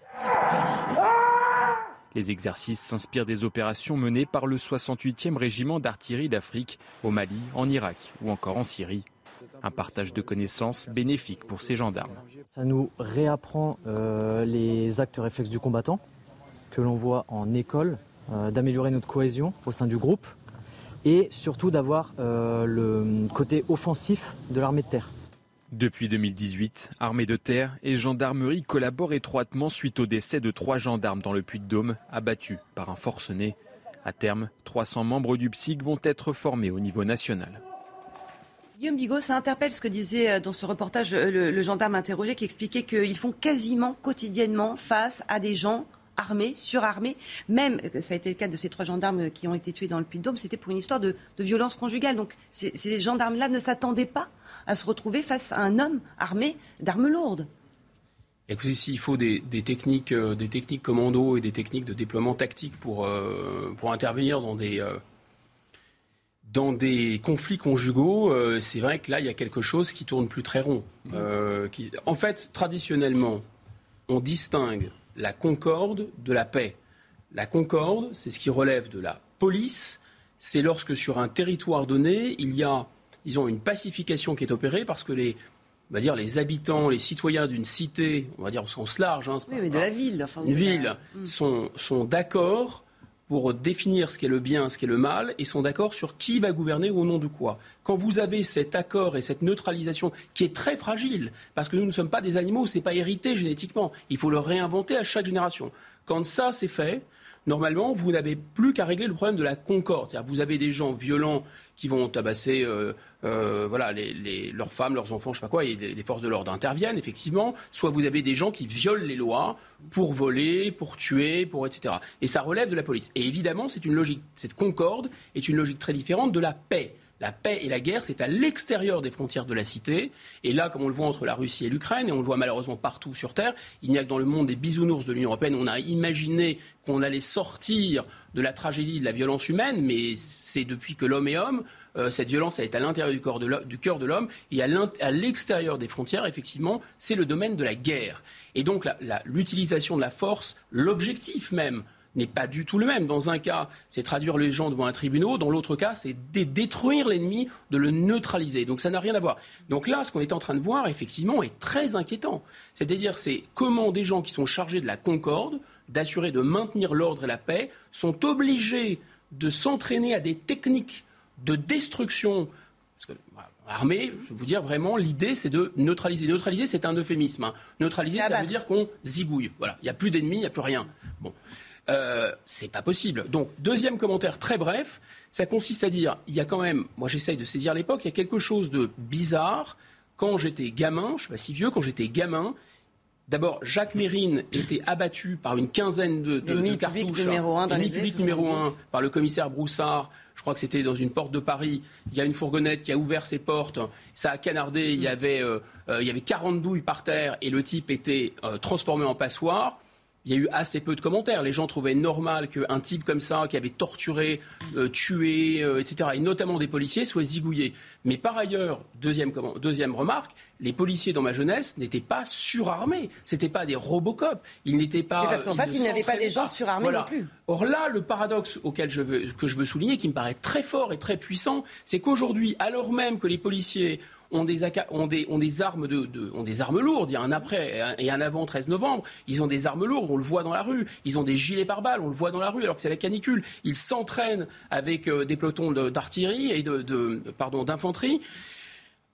Les exercices s'inspirent des opérations menées par le 68e régiment d'artillerie d'Afrique au Mali, en Irak ou encore en Syrie. Un partage de connaissances bénéfique pour ces gendarmes. Ça nous réapprend euh, les actes réflexes du combattant que l'on voit en école, euh, d'améliorer notre cohésion au sein du groupe et surtout d'avoir euh, le côté offensif de l'armée de terre. Depuis 2018, armée de terre et gendarmerie collaborent étroitement suite au décès de trois gendarmes dans le Puy-de-Dôme, abattus par un forcené. À terme, 300 membres du PSIG vont être formés au niveau national. Guillaume Bigot, ça interpelle ce que disait euh, dans ce reportage euh, le, le gendarme interrogé qui expliquait qu'ils font quasiment quotidiennement face à des gens armés, surarmés. Même, euh, ça a été le cas de ces trois gendarmes qui ont été tués dans le Puy-de-Dôme, c'était pour une histoire de, de violence conjugale. Donc ces, ces gendarmes-là ne s'attendaient pas à se retrouver face à un homme armé d'armes lourdes. Écoutez, s'il faut des, des techniques, euh, des techniques commando et des techniques de déploiement tactique pour, euh, pour intervenir dans des, euh, dans des conflits conjugaux, euh, c'est vrai que là, il y a quelque chose qui tourne plus très rond. Euh, qui... En fait, traditionnellement, on distingue la concorde de la paix. La concorde, c'est ce qui relève de la police. C'est lorsque sur un territoire donné, il y a, disons, une pacification qui est opérée parce que les, on va dire, les habitants, les citoyens d'une cité, on va dire au sens large, hein, c'est Oui, pas- mais de la ville. Enfin, une ville, sont, sont d'accord pour définir ce qu'est le bien, ce qu'est le mal, et sont d'accord sur qui va gouverner au nom de quoi. Quand vous avez cet accord et cette neutralisation qui est très fragile, parce que nous ne sommes pas des animaux, ce n'est pas hérité génétiquement, il faut le réinventer à chaque génération. Quand ça c'est fait, normalement, vous n'avez plus qu'à régler le problème de la concorde. Vous avez des gens violents qui vont tabasser euh, euh, voilà, les, leurs femmes, leurs enfants, je sais pas quoi, et les, les forces de l'ordre interviennent, effectivement. Soit vous avez des gens qui violent les lois pour voler, pour tuer, pour etc. Et ça relève de la police. Et évidemment, c'est une logique, cette concorde est une logique très différente de la paix. La paix et la guerre, c'est à l'extérieur des frontières de la cité. Et là, comme on le voit entre la Russie et l'Ukraine, et on le voit malheureusement partout sur Terre, il n'y a que dans le monde des bisounours de l'Union européenne, on a imaginé qu'on allait sortir de la tragédie de la violence humaine, mais c'est depuis que l'homme est homme, euh, cette violence elle est à l'intérieur du, corps de l'ho- du cœur de l'homme, et à l'extérieur des frontières, effectivement, c'est le domaine de la guerre. Et donc l'utilisation de la force, l'objectif même, n'est pas du tout le même. Dans un cas, c'est traduire les gens devant un tribunal. Dans l'autre cas, c'est dé- détruire l'ennemi, de le neutraliser. Donc ça n'a rien à voir. Donc là, ce qu'on est en train de voir, effectivement, est très inquiétant. C'est-à-dire, c'est comment des gens qui sont chargés de la concorde, d'assurer, de maintenir l'ordre et la paix, sont obligés de s'entraîner à des techniques de destruction. Parce que, voilà, Armée, je vais vous dire vraiment, l'idée c'est de neutraliser. Neutraliser, c'est un euphémisme. hein. Neutraliser, ça veut dire qu'on zigouille. Voilà, il n'y a plus d'ennemis, il n'y a plus rien. Bon, euh, c'est pas possible. Donc, deuxième commentaire très bref, ça consiste à dire, il y a quand même, moi j'essaye de saisir l'époque, il y a quelque chose de bizarre. Quand j'étais gamin, je ne suis pas si vieux, quand j'étais gamin, D'abord, Jacques Mérine était abattu par une quinzaine de, de, cartouches. numéro un dans Ennemi les années public numéro 70. un par le commissaire Broussard. Je crois que c'était dans une porte de Paris. Il y a une fourgonnette qui a ouvert ses portes. Ça a canardé. Il y avait, euh, euh, il y avait 40 douilles par terre et le type était euh, transformé en passoire. Il y a eu assez peu de commentaires. Les gens trouvaient normal qu'un type comme ça, qui avait torturé, euh, tué, euh, etc., et notamment des policiers, soit zigouillé. Mais par ailleurs, deuxième, comment- deuxième remarque, les policiers dans ma jeunesse n'étaient pas surarmés. C'était pas des Robocop. Ils n'étaient pas. Mais parce qu'en ils fait, ne il n'y avait pas des gens surarmés Voilà. non plus. Or là, le paradoxe auquel je veux, que je veux souligner, qui me paraît très fort et très puissant, c'est qu'aujourd'hui, alors même que les policiers ont des, armes lourdes, il y a un après et un- avant 13 novembre, ils ont des armes lourdes, on le voit dans la rue, ils ont des gilets pare-balles, on le voit dans la rue alors que c'est la canicule, ils s'entraînent avec euh, des pelotons d'artillerie et de- pardon d'infanterie,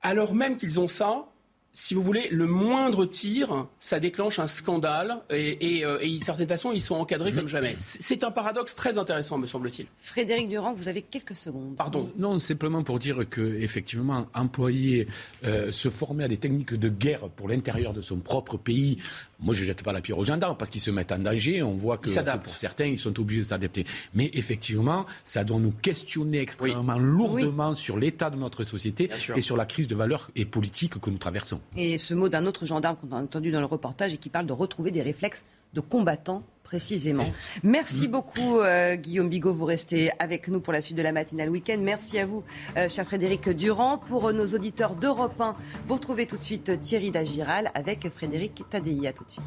alors même qu'ils ont ça, si vous voulez, le moindre tir, ça déclenche un scandale et, et, euh, et d'une certaine façon, ils sont encadrés comme jamais. C'est c'est un paradoxe très intéressant, me semble-t-il. Frédéric Durand, vous avez quelques secondes. Pardon. Non, simplement pour dire que effectivement, employer, euh, se former à des techniques de guerre pour l'intérieur de son propre pays, moi je jette pas la pierre aux gendarmes parce qu'ils se mettent en danger. On voit que, Ils s'adaptent. que pour certains, ils sont obligés de s'adapter. Mais effectivement, ça doit nous questionner extrêmement lourdement sur l'état de notre société et sur la crise de valeurs et politiques que nous traversons. Et ce mot d'un autre gendarme qu'on a entendu dans le reportage et qui parle de retrouver des réflexes de combattants précisément. Merci beaucoup euh, Guillaume Bigot, vous restez avec nous pour la suite de la matinale week-end. Merci à vous, euh, cher Frédéric Durand. Pour euh, nos auditeurs d'Europe 1, vous retrouvez tout de suite Thierry Dagiral avec Frédéric Tadei. À tout de suite.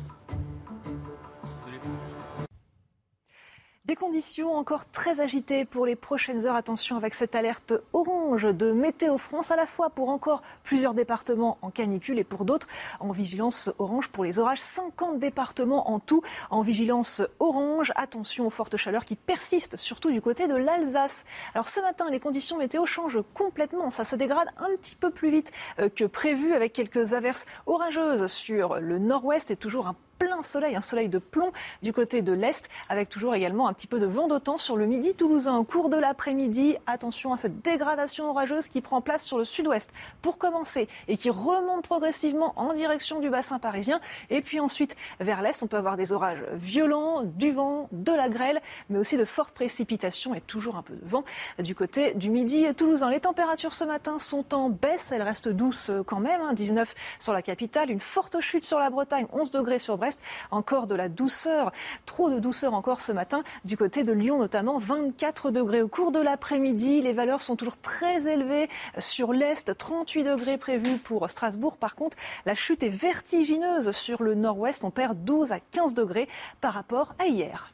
Des conditions encore très agitées pour les prochaines heures. Attention avec cette alerte orange de Météo France, à la fois pour encore plusieurs départements en canicule et pour d'autres en vigilance orange pour les orages. 50 départements en tout en vigilance orange. Attention aux fortes chaleurs qui persistent, surtout du côté de l'Alsace. Alors ce matin, les conditions météo changent complètement. Ça se dégrade un petit peu plus vite euh, que prévu avec quelques averses orageuses sur le nord-ouest et toujours un plein soleil, un soleil de plomb du côté de l'Est, avec toujours également un petit peu de vent d'autant sur le midi toulousain. Au cours de l'après-midi, attention à cette dégradation orageuse qui prend place sur le sud-ouest pour commencer et qui remonte progressivement en direction du bassin parisien. Et puis ensuite, vers l'Est, on peut avoir des orages violents, du vent, de la grêle, mais aussi de fortes précipitations et toujours un peu de vent du côté du midi toulousain. Les températures ce matin sont en baisse, elles restent douces quand même, hein, 19 sur la capitale, une forte chute sur la Bretagne, 11 degrés sur Brest, encore de la douceur, trop de douceur encore ce matin du côté de Lyon notamment, 24 degrés au cours de l'après-midi, les valeurs sont toujours très élevées sur l'Est, 38 degrés prévus pour Strasbourg. Par contre, la chute est vertigineuse sur le nord-ouest, on perd 12 à 15 degrés par rapport à hier.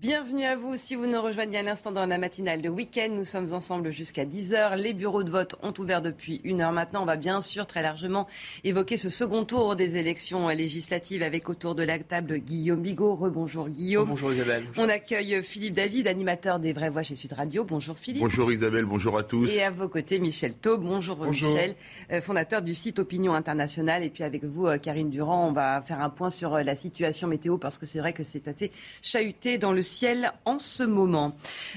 Bienvenue à vous si vous nous rejoignez à l'instant dans la matinale de week-end. Nous sommes ensemble jusqu'à 10h. Les bureaux de vote ont ouvert depuis une heure maintenant. On va bien sûr très largement évoquer ce second tour des élections législatives avec autour de la table Guillaume Bigot. Rebonjour Guillaume. Bonjour Isabelle. On accueille Philippe David, animateur des Vraies Voix chez Sud Radio. Bonjour Philippe. Bonjour Isabelle, bonjour à tous. Et à vos côtés, Michel Taube. Bonjour, Bonjour. Michel, euh, fondateur du site Opinion Internationale. Et puis avec vous, euh, Karine Durand, on va faire un point sur euh, la situation météo parce que c'est vrai que c'est assez chahuté dans le en ce moment.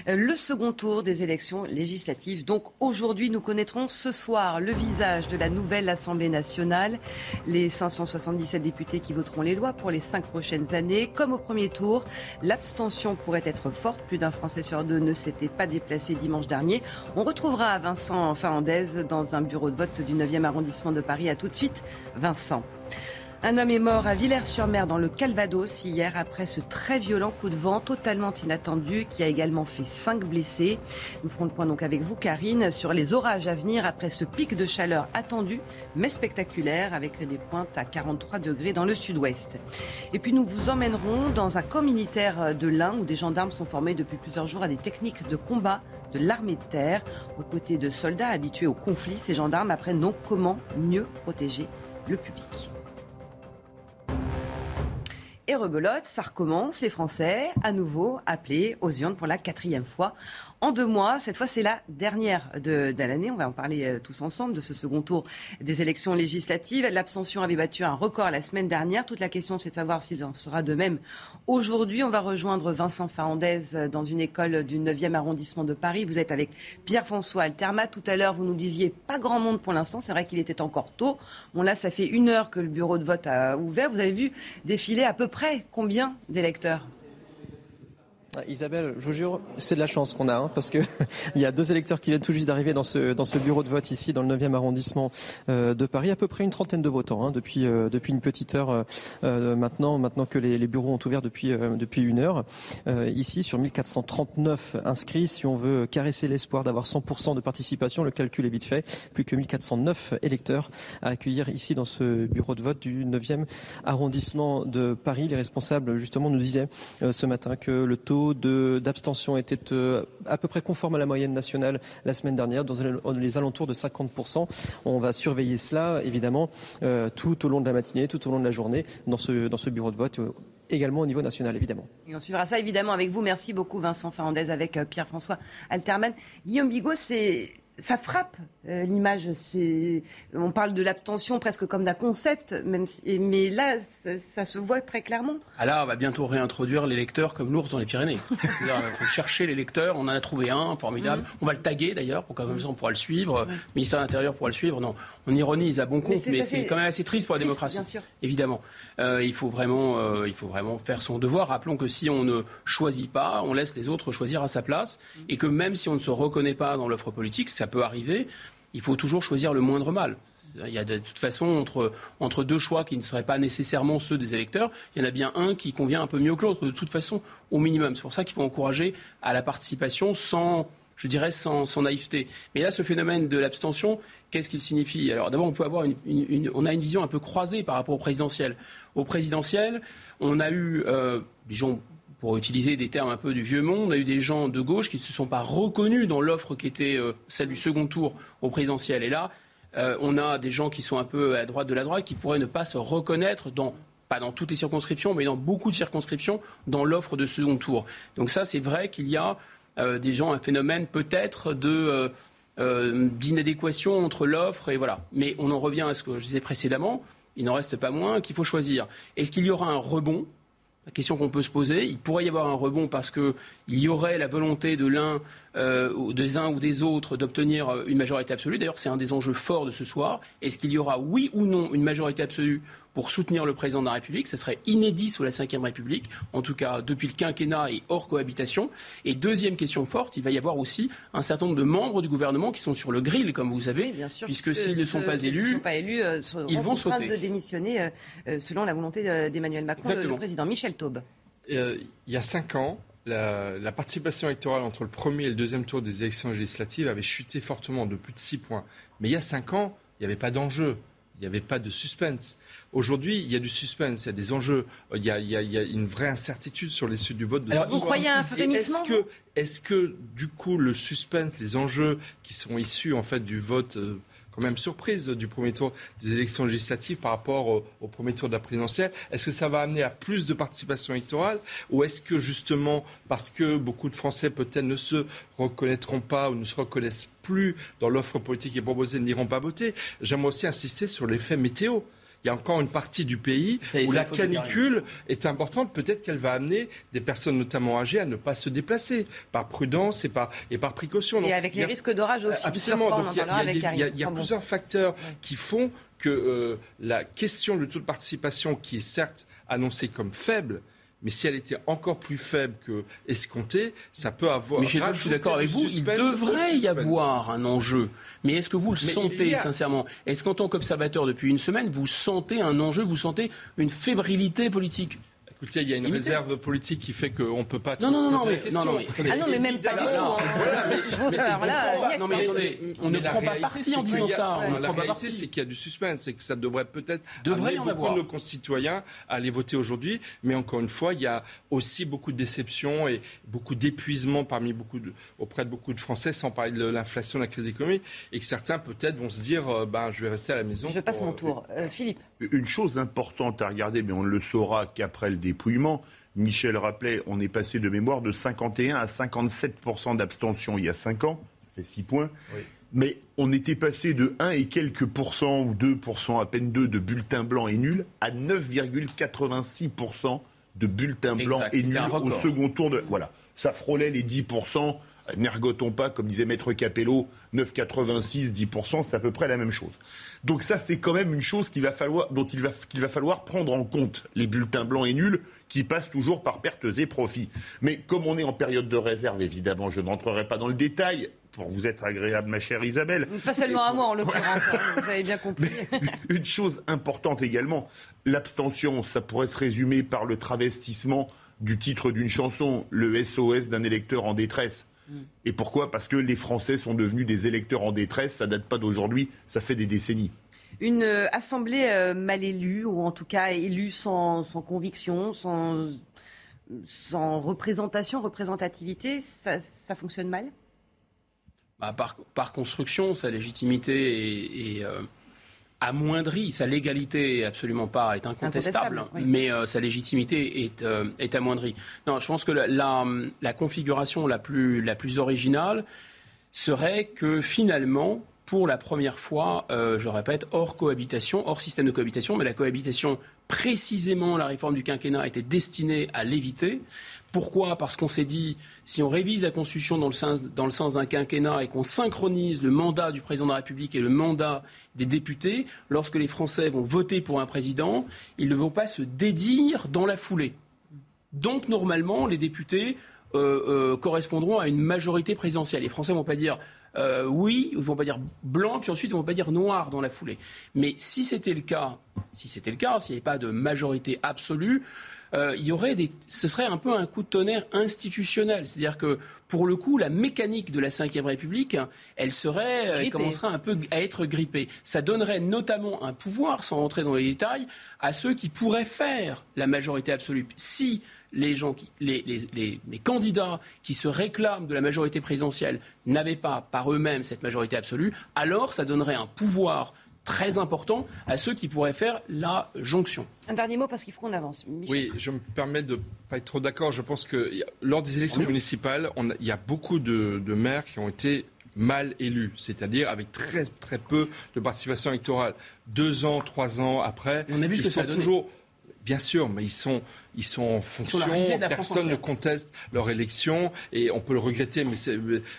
Euh, le second tour des élections législatives. Donc aujourd'hui, nous connaîtrons ce soir le visage de la nouvelle Assemblée nationale. Les 577 députés qui voteront les lois pour les cinq prochaines années. Comme au premier tour, l'abstention pourrait être forte. Plus d'un Français sur deux ne s'était pas déplacé dimanche dernier. On retrouvera Vincent Fernandez dans un bureau de vote du 9e arrondissement de Paris. À tout de suite, Vincent. Un homme est mort à Villers-sur-Mer dans le Calvados hier après ce très violent coup de vent totalement inattendu qui a également fait cinq blessés. Nous ferons le point donc avec vous Karine sur les orages à venir après ce pic de chaleur attendu mais spectaculaire avec des pointes à 43 degrés dans le sud-ouest. Et puis nous vous emmènerons dans un camp militaire de l'Ain où des gendarmes sont formés depuis plusieurs jours à des techniques de combat de l'armée de terre. Aux côtés de soldats habitués au conflit, ces gendarmes apprennent donc comment mieux protéger le public. Et rebelote, ça recommence. Les Français, à nouveau, appelés aux urnes pour la quatrième fois en deux mois. Cette fois, c'est la dernière de, l'année. On va en parler euh, tous ensemble de ce second tour des élections législatives. L'abstention avait battu un record la semaine dernière. Toute la question, c'est de savoir s'il en sera de même aujourd'hui. On va rejoindre Vincent Farandez euh, dans une école du 9e arrondissement de Paris. Vous êtes avec Pierre-François Altermat. Tout à l'heure, vous nous disiez pas grand monde pour l'instant. C'est vrai qu'il était encore tôt. Bon, là, ça fait une heure que le bureau de vote a ouvert. Vous avez vu défiler à peu près combien d'électeurs? Isabelle, je vous jure, c'est de la chance qu'on a, hein, parce qu'il *laughs* y a deux électeurs qui viennent tout juste d'arriver dans ce, dans ce bureau de vote ici, dans le 9e arrondissement euh, de Paris. À peu près une trentaine de votants hein, depuis, euh, depuis une petite heure euh, maintenant, maintenant que les, bureaux ont ouvert depuis, depuis une heure. ici, sur 1439 inscrits, si on veut caresser l'espoir d'avoir 100% de participation, le calcul est vite fait. Plus que 1409 électeurs à accueillir ici dans ce bureau de vote du 9e arrondissement de Paris. Les responsables, justement, nous disaient ce matin que le taux d'abstention était euh, à peu près conforme à la moyenne nationale la semaine dernière, dans les alentours de 50%. On va surveiller cela, évidemment, euh, tout au long de la matinée, tout au long de la journée, dans ce, dans ce bureau de vote euh, également au niveau national, évidemment. Et on suivra ça évidemment avec vous. Merci beaucoup Vincent Fernandez avec Pierre-François Alterman. Guillaume Bigot, c'est ça frappe euh, l'image. On parle de l'abstention presque comme d'un concept, même mais là, ça, se voit très clairement. Là, on va bientôt réintroduire les lecteurs comme l'ours dans les Pyrénées. *laughs* Il faut chercher les lecteurs. On en a trouvé un, formidable. Mm-hmm. On va le taguer d'ailleurs, pour comme ça on pourra le suivre. Le ministère de l'Intérieur pourra le suivre. Non, on ironise à bon compte, mais c'est quand même assez triste pour la démocratie. Évidemment, euh, il faut vraiment, euh, il faut vraiment faire son devoir. Rappelons que si on ne choisit pas, on laisse les autres choisir à sa place, et que même si on ne se reconnaît pas dans l'offre politique, ça peut arriver. Il faut toujours choisir le moindre mal. Il y a de toute façon entre, entre deux choix qui ne seraient pas nécessairement ceux des électeurs, il y en a bien un qui convient un peu mieux que l'autre, de toute façon, au minimum. C'est pour ça qu'il faut encourager à la participation sans, je dirais, sans, naïveté. Mais là, ce phénomène de l'abstention, qu'est-ce qu'il signifie? Alors d'abord, on peut avoir une, on a une vision un peu croisée par rapport au présidentiel. Au présidentiel, on a eu, euh, disons, pour utiliser des termes un peu du vieux monde, on a eu des gens de gauche qui ne se sont pas reconnus dans l'offre qui était euh, celle du second tour au présidentiel. Et là, euh, on a des gens qui sont un peu à droite de la droite qui pourraient ne pas se reconnaître dans pas dans toutes les circonscriptions, mais dans beaucoup de circonscriptions, dans l'offre de second tour. Donc ça, c'est vrai qu'il y a des gens, un phénomène peut-être de d'inadéquation entre l'offre et voilà. Mais on en revient à ce que je disais précédemment. Il n'en reste pas moins qu'il faut choisir. Est-ce qu'il y aura un rebond? La question qu'on peut se poser. Il pourrait y avoir un rebond parce qu'il y aurait la volonté de l'un, euh, des uns ou des autres d'obtenir euh, une majorité absolue. D'ailleurs, c'est un des enjeux forts de ce soir. Est-ce qu'il y aura, oui ou non, une majorité absolue pour soutenir le président de la République? Ce serait inédit sous la Ve République, en tout cas depuis le quinquennat et hors cohabitation. Et deuxième question forte, il va y avoir aussi un certain nombre de membres du gouvernement qui sont sur le grill, comme vous savez, puisque s'ils ne sont pas élus, euh, ils vont sauter. de démissionner euh, euh, selon la volonté d'Emmanuel Macron, le, président Michel Taube. il y a cinq ans, la, la, participation électorale entre le premier et le deuxième tour des élections législatives avait chuté fortement de plus de six points. Mais il y a cinq ans, il n'y avait pas d'enjeu, il n'y avait pas de suspense. Aujourd'hui, il y a du suspense, il y a des enjeux, il y a, une vraie incertitude sur les suites du vote. De Alors, vous croyez à un frémissement Est-ce que, est que, du coup, le suspense, les enjeux qui sont issus en fait du vote euh, quand même surprise du premier tour des élections législatives par rapport au, premier tour de la présidentielle. Est-ce que ça va amener à plus de participation électorale ou est-ce que justement parce que beaucoup de Français peut-être ne se reconnaîtront pas ou ne se reconnaissent plus dans l'offre politique qui est proposée, n'iront pas voter J'aimerais aussi insister sur l'effet météo il y a encore une partie du pays où la canicule est importante. Peut-être qu'elle va amener des personnes, notamment âgées, à ne pas se déplacer par prudence et par, et par précaution. et avec les risques d'orage aussi. Absolument. il y a, plusieurs facteurs qui font que euh, la question du taux de participation, qui est certes annoncée comme faible, mais si elle était encore plus faible que escompté, ça peut avoir. Mais je suis d'accord avec vous, il devrait y avoir un enjeu. Mais est-ce que vous le sentez sincèrement? Est-ce qu'en tant qu'observateur depuis une semaine, vous sentez un enjeu, vous sentez une fébrilité politique? Écoutez, il y a une réserve politique qui fait qu'on ne peut pas. Non, non, non, non, mais, non, non, Ah non, mais même pas du tout. *laughs* Non, mais attendez, on ne prend pas parti en disant ça. La réalité, c'est qu'il y a du suspense, c'est que ça devrait peut-être amener beaucoup de nos concitoyens à aller voter aujourd'hui. Mais encore une fois, il y a aussi beaucoup de déceptions et beaucoup d'épuisement parmi beaucoup de, auprès de beaucoup de Français, sans parler de l'inflation, de la crise économique, et que certains peut-être vont se dire, euh, ben, je vais rester à la maison. Je passe mon tour. Euh, Philippe. Une chose importante à regarder, mais on ne le saura qu'après le dépouillement. Michel rappelait, on est passé de mémoire de 51 à 57% d'abstention il y a 5 ans. Ça fait 6 points. Mais on était passé de 1 et quelques pourcents ou 2% à peine 2 de bulletins blancs et nuls à 9,86% de bulletins blancs et nuls au second tour de. Voilà. Ça frôlait les 10 N'ergotons pas, comme disait Maître Capello, 9,86, 10%, c'est à peu près la même chose. Donc ça, c'est quand même une chose qu'il va falloir, dont il va, qu'il va falloir prendre en compte, les bulletins blancs et nuls, qui passent toujours par pertes et profits. Mais comme on est en période de réserve, évidemment, je n'entrerai pas dans le détail, pour vous être agréable, ma chère Isabelle. Pas seulement à moi, en l'occurrence, hein, vous avez bien compris. *laughs* une chose importante également, l'abstention, ça pourrait se résumer par le travestissement du titre d'une chanson, le SOS d'un électeur en détresse. Et pourquoi? Parce que les Français sont devenus des électeurs en détresse. Ça date pas d'aujourd'hui, ça fait des décennies. Une euh, assemblée euh, mal élue, ou en tout cas élue sans, conviction, sans, représentation, représentativité, ça, fonctionne mal? Bah, par, construction, sa légitimité est, euh, amoindrie. Sa légalité est absolument pas est incontestable, mais euh, sa légitimité est, euh, est, amoindrie. Non, je pense que la, la, configuration la plus, la plus originale serait que finalement, pour la première fois, euh, je répète, hors cohabitation, hors système de cohabitation, mais la cohabitation, précisément, la réforme du quinquennat était destinée à l'éviter. Pourquoi? Parce qu'on s'est dit, si on révise la Constitution dans le sens, d'un quinquennat et qu'on synchronise le mandat du président de la République et le mandat des députés, lorsque les Français vont voter pour un président, ils ne vont pas se dédire dans la foulée. Donc, normalement, les députés euh, euh, correspondront à une majorité présidentielle. Les Français ne vont pas dire euh, oui, ils ne vont pas dire blanc, puis ensuite ils ne vont pas dire noir dans la foulée. Mais si c'était le cas, si c'était le cas, s'il n'y avait pas de majorité absolue, euh, il y aurait des, ce serait un peu un coup de tonnerre institutionnel. C'est-à-dire que pour le coup, la mécanique de la Ve République, elle serait, elle commencerait un peu à être grippée. Ça donnerait notamment un pouvoir, sans rentrer dans les détails, à ceux qui pourraient faire la majorité absolue. Si les, gens les, les, candidats qui se réclament de la majorité présidentielle n'avaient pas par eux-mêmes cette majorité absolue, alors ça donnerait un pouvoir très important à ceux qui pourraient faire la jonction. Un dernier mot parce qu'il faut qu'on avance. Oui, je me permets de ne pas être trop d'accord. Je pense que lors des élections municipales, il y a beaucoup de, maires qui ont été mal élus, c'est-à-dire avec très très peu de participation électorale. Deux ans, trois ans après, on a vu ils sont toujours, bien sûr, mais ils sont ils sont en fonction, personne ne conteste leur élection et on peut le regretter, mais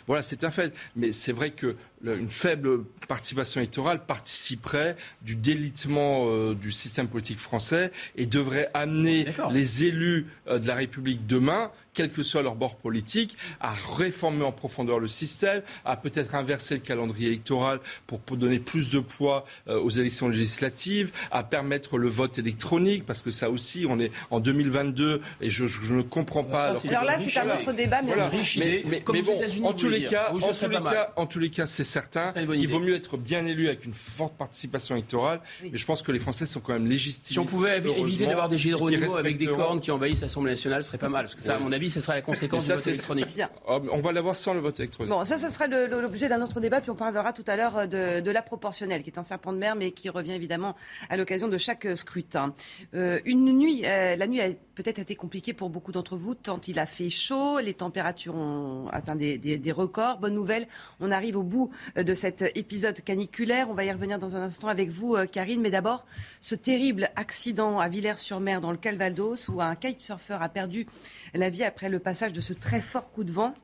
voilà, c'est un fait. Mais c'est vrai que une faible participation électorale participerait du délitement euh, du système politique français et devrait amener les élus euh, de la République demain quel que soit leur bord politique, à réformer en profondeur le système, à peut-être inverser le calendrier électoral pour, donner plus de poids euh, aux élections législatives, à permettre le vote électronique, parce que ça aussi, on est en 2022 et je, ne comprends pas. alors, là, c'est un autre débat, mais, mais, bon, en tous les cas, en tous les cas, en tous les cas, c'est certain qu'il vaut mieux être bien élu avec une forte participation électorale. Mais je pense que les Français sont quand même légitimes. Si on pouvait éviter d'avoir des généraux avec des cornes qui envahissent l'Assemblée nationale, ce serait pas mal. Parce que ça, à mon avis, ce sera la conséquence du vote électronique. Oh, on va l'avoir sans le vote électronique. Bon, ça, ce sera l'objet d'un autre débat. Puis on parlera tout à l'heure de, la proportionnelle, qui est un serpent de mer, mais qui revient évidemment à l'occasion de chaque scrutin. Euh, une nuit, euh, la nuit a peut-être été compliqué pour beaucoup d'entre vous, tant il a fait chaud, les températures ont atteint des, records. Bonne nouvelle, on arrive au bout de cet épisode caniculaire. On va y revenir dans un instant avec vous, euh, Karine. Mais d'abord, ce terrible accident à Villers-sur-Mer, dans le Calvados, où un kitesurfer a perdu la vie après le passage de ce très fort coup de vent.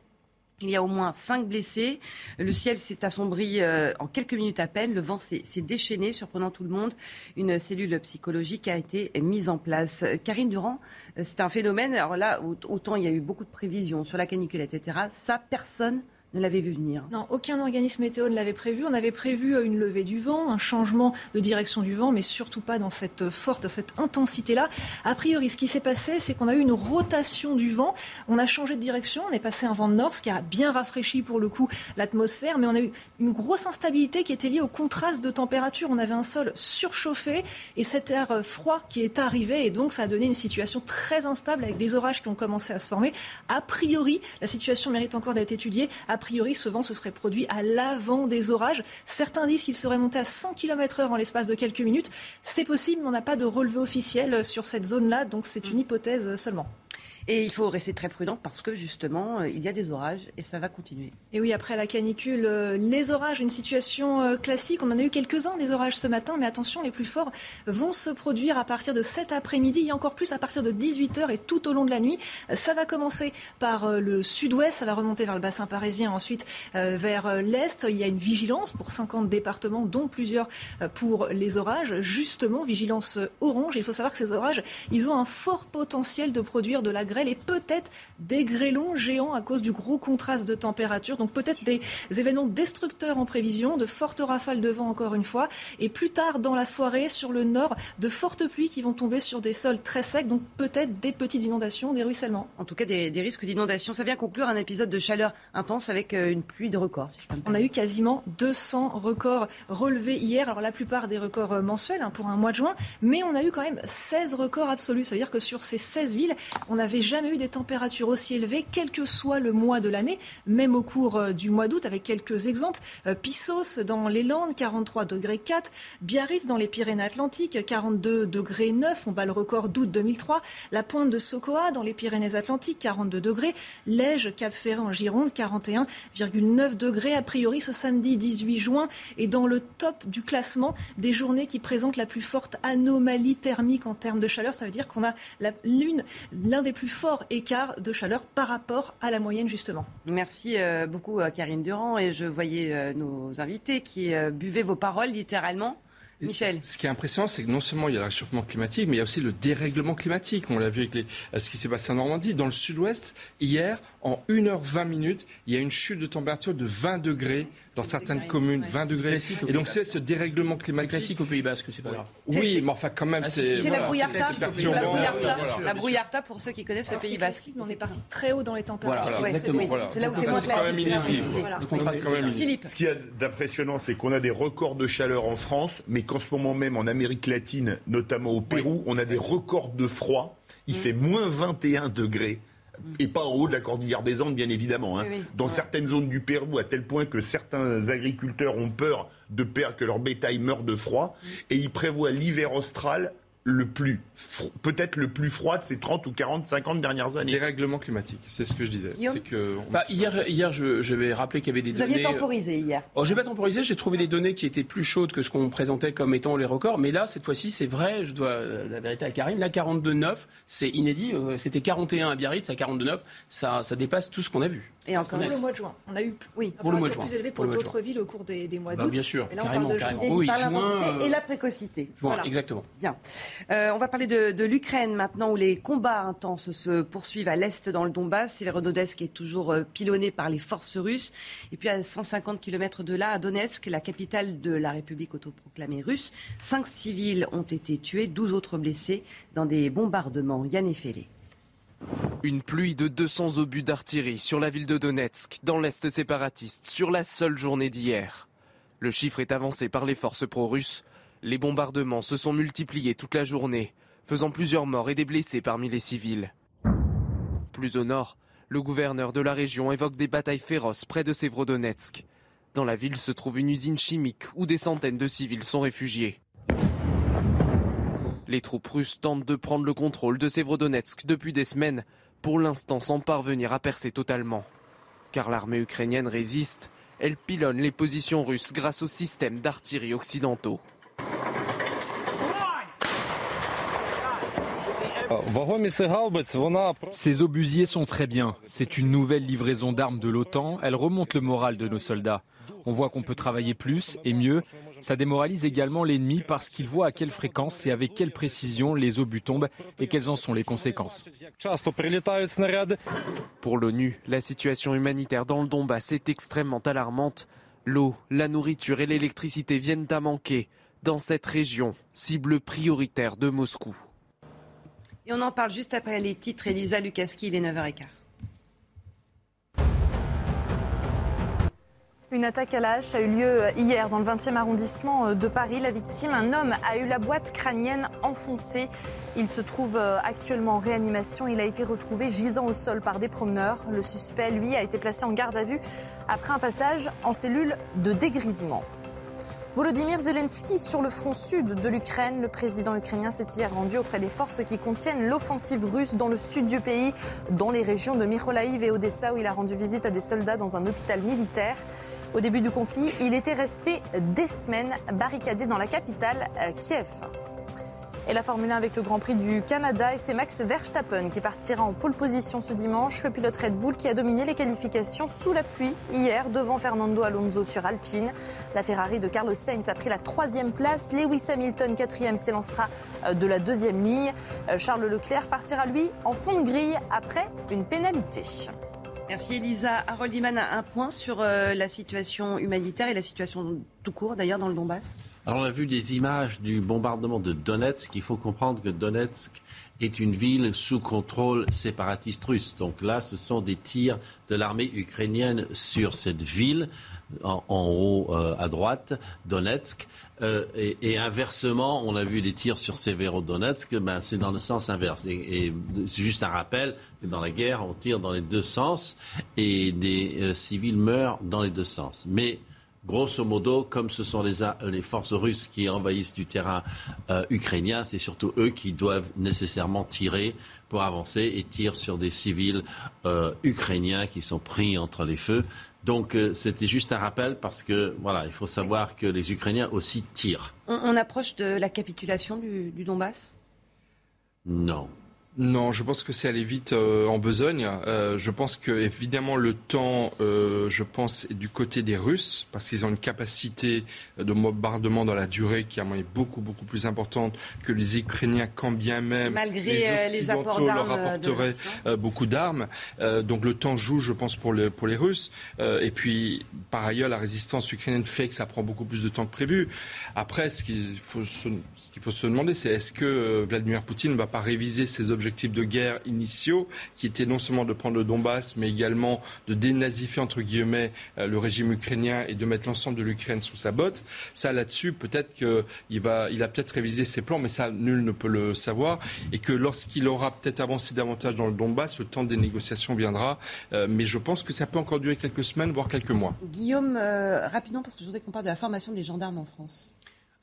Il y a au moins cinq blessés. Le ciel s'est assombri euh, en quelques minutes à peine. Le vent s'est déchaîné, surprenant tout le monde. Une cellule psychologique a été mise en place. Karine Durand, euh, c'est un phénomène. Alors là, autant il y a eu beaucoup de prévisions sur la canicule, etc. Ça, personne ne l'avait vu venir Non, aucun organisme météo ne l'avait prévu. On avait prévu euh, une levée du vent, un changement de direction du vent, mais surtout pas dans cette force, dans cette intensité-là. A priori, ce qui s'est passé, c'est qu'on a eu une rotation du vent. On a changé de direction, on est passé un vent de nord, ce qui a bien rafraîchi pour le coup l'atmosphère, mais on a eu une grosse instabilité qui était liée au contraste de température. On avait un sol surchauffé et cet air froid qui est arrivé, et donc ça a donné une situation très instable avec des orages qui ont commencé à se former. A priori, la situation mérite encore d'être étudiée priori, ce vent se serait produit à l'avant des orages. Certains disent qu'il serait monté à 100 km/h en l'espace de quelques minutes. C'est possible, mais on n'a pas de relevé officiel sur cette zone-là, donc c'est une hypothèse seulement. Et il faut rester très prudent parce que justement, euh, il y a des orages et ça va continuer. Et oui, après la canicule, euh, les orages, une situation euh, classique. On en a eu quelques-uns des orages ce matin, mais attention, les plus forts vont se produire à partir de cet après-midi et encore plus à partir de 18h et tout au long de la nuit. Ça va commencer par le sud-ouest, ça va remonter vers le bassin parisien, ensuite vers l'est. Il y a une vigilance pour 50 départements, dont plusieurs pour les orages. Justement, vigilance orange. Il faut savoir que ces orages, ils ont un fort potentiel de produire de la grêle et peut-être des grêlons géants à cause du gros contraste de température. Donc peut-être des événements destructeurs en prévision, de fortes rafales de vent encore une fois. Et plus tard dans la soirée, sur le nord, de fortes pluies qui vont tomber sur des sols très secs. Donc peut-être des petites inondations, des ruissellements. En tout cas, des, risques d'inondation. Ça vient conclure un épisode de chaleur intense avec euh, une pluie de records, si je peux On a eu quasiment 200 records relevés hier. Alors la plupart des records euh, mensuels hein, pour un mois de juin. Mais on a eu quand même 16 records absolus. Ça veut dire que sur ces 16 villes, on avait jamais eu des températures aussi élevées, quel que soit le mois de l'année, même au cours euh, du mois d'août, avec quelques exemples. Euh, Pissos dans les Landes, 43 degrés 4. Biarritz dans les Pyrénées-Atlantiques, 42 degrés 9. On bat le record d'août 2003. La pointe de Socoa dans les Pyrénées-Atlantiques, 42 degrés. Lège, Cap-Ferré en Gironde, 41,9 degrés. A priori, ce samedi 18 juin est dans le top du classement des journées qui présentent la plus forte anomalie thermique en termes de chaleur. Ça veut dire qu'on a l'un des plus forts écarts de chaleur par rapport à la moyenne, justement. Merci euh, beaucoup, à Karine Durand. Et je voyais euh, nos invités qui euh, buvaient vos paroles littéralement. Michel. Ce qui est impressionnant, c'est que non seulement il y a le réchauffement climatique, mais il y a aussi le dérèglement climatique. On l'a vu avec les, ce qui s'est passé en Normandie. Dans le sud-ouest, hier, en 1h20 minutes, il y a une chute de température de 20 degrés dans certaines communes, 20 degrés. Et donc c'est ce dérèglement climatique. classique au Pays Basque, c'est pas grave. Oui, mais enfin quand même, ah, c'est la brouillarta. La brouillarta pour ceux qui connaissent le Pays Basque. On est parti très haut dans les températures. C'est là où c'est moins classique. Philippe. Ce qui est d'impressionnant, c'est qu'on a des records de chaleur en France, mais qu'en ce moment même en Amérique latine, notamment au Pérou, on a des records de froid. Il mm. fait moins 21 degrés et pas en haut de la cordillère des Andes, bien évidemment. Hein. Dans certaines zones du Pérou, à tel point que certains agriculteurs ont peur de perdre que leur bétail meurt de froid, et ils prévoient l'hiver austral le plus, peut-être le plus froid de ces 30 ou 40, 50 dernières années. Dérèglement climatique, c'est ce que je disais. Que bah, hier, hier je, je, vais rappeler qu'il y avait des Vous données. Vous aviez temporisé hier. Oh, je n'ai pas temporisé, j'ai trouvé des données qui étaient plus chaudes que ce qu'on présentait comme étant les records. Mais là, cette fois-ci, c'est vrai, je dois la vérité à Karine. Là, 42,9, c'est inédit. Euh, c'était 41 à Biarritz, à 42,9. Ça, ça dépasse tout ce qu'on a vu. Et encore pour le mois de juin. On a eu oui, pour le mois de juin. plus élevé pour, d'autres villes au cours des, des mois bah, d'août. bien sûr, et là, carrément, on parle de juin. par l'intensité et la précocité. voilà. Exactement. Bien. Euh, on va parler de, de l'Ukraine maintenant, où les combats intenses se poursuivent à l'est dans le Donbass. Severodonetsk est toujours euh, pilonné par les forces russes. Et puis à 150 km de là, à Donetsk, la capitale de la République autoproclamée russe, cinq civils ont été tués, 12 autres blessés dans des bombardements. Yann Effelé. Une pluie de 200 obus d'artillerie sur la ville de Donetsk, dans l'Est séparatiste, sur la seule journée d'hier. Le chiffre est avancé par les forces pro-russes. Les bombardements se sont multipliés toute la journée, faisant plusieurs morts et des blessés parmi les civils. Plus au nord, le gouverneur de la région évoque des batailles féroces près de Sévrodonetsk. Dans la ville se trouve une usine chimique où des centaines de civils sont réfugiés. Les troupes russes tentent de prendre le contrôle de Sévrodonetsk depuis des semaines, pour l'instant sans parvenir à percer totalement. Car l'armée ukrainienne résiste, elle pilonne les positions russes grâce aux systèmes d'artillerie occidentaux. Ces obusiers sont très bien. C'est une nouvelle livraison d'armes de l'OTAN. Elle remonte le moral de nos soldats. On voit qu'on peut travailler plus et mieux. Ça démoralise également l'ennemi parce qu'il voit à quelle fréquence et avec quelle précision les obus tombent et quelles en sont les conséquences. Pour l'ONU, la situation humanitaire dans le Donbass est extrêmement alarmante. L'eau, la nourriture et l'électricité viennent à manquer dans cette région, cible prioritaire de Moscou. Et on en parle juste après les titres. Elisa Lukaski, il est 9h15. Une attaque à la hache a eu lieu hier dans le 20e arrondissement de Paris. La victime, un homme, a eu la boîte crânienne enfoncée. Il se trouve actuellement en réanimation. Il a été retrouvé gisant au sol par des promeneurs. Le suspect, lui, a été placé en garde à vue après un passage en cellule de dégrisement. Volodymyr Zelensky sur le front sud de l'Ukraine. Le président ukrainien s'est hier rendu auprès des forces qui contiennent l'offensive russe dans le sud du pays, dans les régions de Mykolaiv et Odessa, où il a rendu visite à des soldats dans un hôpital militaire. Au début du conflit, il était resté des semaines barricadé dans la capitale, Kiev. Et la Formule 1 avec le Grand Prix du Canada et c'est Max Verstappen qui partira en pole position ce dimanche. Le pilote Red Bull qui a dominé les qualifications sous la pluie hier devant Fernando Alonso sur Alpine. La Ferrari de Carlos Sainz a pris la troisième place. Lewis Hamilton, quatrième, s'élancera de la deuxième ligne. Charles Leclerc partira lui en fond de grille après une pénalité. Merci Elisa. Harold Iman a un point sur la situation humanitaire et la situation tout court d'ailleurs dans le Donbass. Alors on a vu des images du bombardement de Donetsk. Il faut comprendre que Donetsk est une ville sous contrôle séparatiste russe. Donc là, ce sont des tirs de l'armée ukrainienne sur cette ville, en, haut euh, à droite, Donetsk. Euh, et, inversement, on a vu des tirs sur Severodonetsk, ben, c'est dans le sens inverse. Et, et c'est juste un rappel que dans la guerre, on tire dans les deux sens et des euh, civils meurent dans les deux sens. Mais grosso modo, comme ce sont les, les forces russes qui envahissent du terrain euh, ukrainien, c'est surtout eux qui doivent nécessairement tirer pour avancer et tirent sur des civils euh, ukrainiens qui sont pris entre les feux. Donc euh, c'était juste un rappel parce que voilà, il faut savoir que les Ukrainiens aussi tirent. On, on approche de la capitulation du, du Donbass? Non. Non, je pense que c'est aller vite euh, en besogne. Euh, je pense que évidemment le temps, euh, je pense, est du côté des Russes parce qu'ils ont une capacité de bombardement dans la durée qui est beaucoup beaucoup plus importante que les Ukrainiens, quand bien même Malgré les Occidentaux les leur apporteraient beaucoup d'armes. donc le temps joue, je pense, pour les pour les Russes. et puis par ailleurs, la résistance ukrainienne fait que ça prend beaucoup plus de temps que prévu. Après, ce qu'il faut se, ce qu'il faut se demander, c'est est-ce que Vladimir Poutine ne va pas réviser ses objectifs objectifs de guerre initiaux, qui étaient non seulement de prendre le Donbass, mais également de dénazifier, entre guillemets, le régime ukrainien et de mettre l'ensemble de l'Ukraine sous sa botte. Ça, là-dessus, peut-être qu'il va, il a peut-être révisé ses plans, mais ça, nul ne peut le savoir. Et que lorsqu'il aura peut-être avancé davantage dans le Donbass, le temps des négociations viendra. Euh, mais je pense que ça peut encore durer quelques semaines, voire quelques mois. Guillaume, euh, rapidement, parce que je voudrais qu'on parle de la formation des gendarmes en France.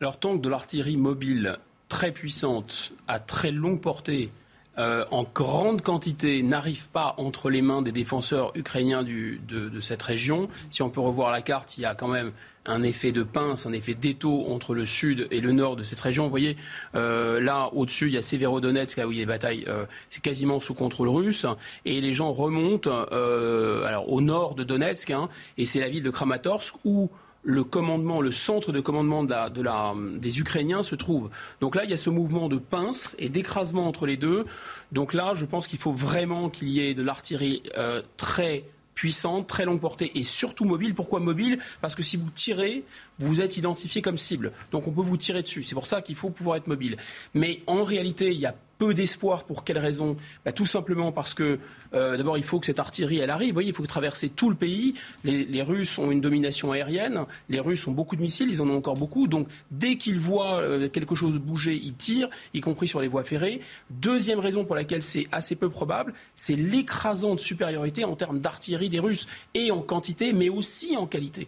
Alors, tant que de l'artillerie mobile très puissante, à très longue portée, euh, en grande quantité n'arrive pas entre les mains des défenseurs ukrainiens du, de, de, cette région. Si on peut revoir la carte, il y a quand même un effet de pince, un effet d'étau entre le sud et le nord de cette région. Vous voyez, euh, là, au-dessus, il y a Severodonetsk, là où il y a des batailles, euh, c'est quasiment sous contrôle russe. Et les gens remontent euh, alors, au nord de Donetsk, hein, et c'est la ville de Kramatorsk où le commandement, le centre de commandement des Ukrainiens se trouve. Donc là, il y a ce mouvement de pince et d'écrasement entre les deux. Donc là, je pense qu'il faut vraiment qu'il y ait de l'artillerie euh, très puissante, très longue portée et surtout mobile. Pourquoi mobile? Parce que si vous tirez, vous êtes identifié comme cible. Donc on peut vous tirer dessus. C'est pour ça qu'il faut pouvoir être mobile. Mais en réalité, il y a peu d'espoir. Pour quelle raison? Bah, Tout simplement parce que, euh, d'abord, il faut que cette artillerie, arrive. Vous voyez, il faut traverser tout le pays. Les, les, Russes ont une domination aérienne. Les Russes ont beaucoup de missiles. Ils en ont encore beaucoup. Donc, dès qu'ils voient euh, quelque chose bouger, ils tirent, y compris sur les voies ferrées. Deuxième raison pour laquelle c'est assez peu probable, c'est l'écrasante supériorité en termes d'artillerie des Russes, et en quantité, mais aussi en qualité.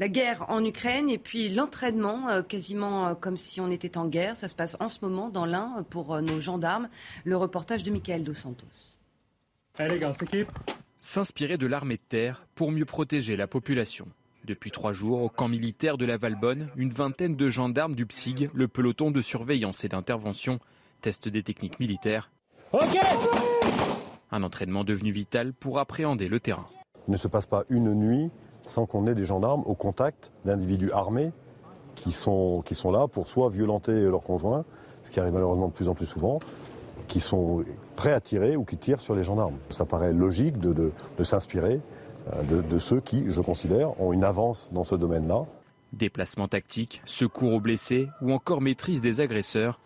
La guerre en Ukraine et puis l'entraînement, euh, quasiment euh, comme si on était en guerre. Ça se passe en ce moment dans l'Ain pour euh, nos gendarmes. Le reportage de Michael Dos Santos. Allez, S'inspirer de l'armée de terre pour mieux protéger la population. Depuis trois jours, au camp militaire de la Valbonne, une vingtaine de gendarmes du PSIG, le peloton de surveillance et d'intervention, testent des techniques militaires. Un entraînement devenu vital pour appréhender le terrain. Il ne se passe pas une nuit sans qu'on ait des gendarmes au contact d'individus armés qui sont, qui sont là pour soit violenter leurs conjoints, ce qui arrive malheureusement de plus en plus souvent, qui sont prêts à tirer ou qui tirent sur les gendarmes. Ça paraît logique de, de, s'inspirer euh, de, de ceux qui, je considère, ont une avance dans ce domaine-là. Déplacement tactique, secours aux blessés ou encore maîtrise des agresseurs.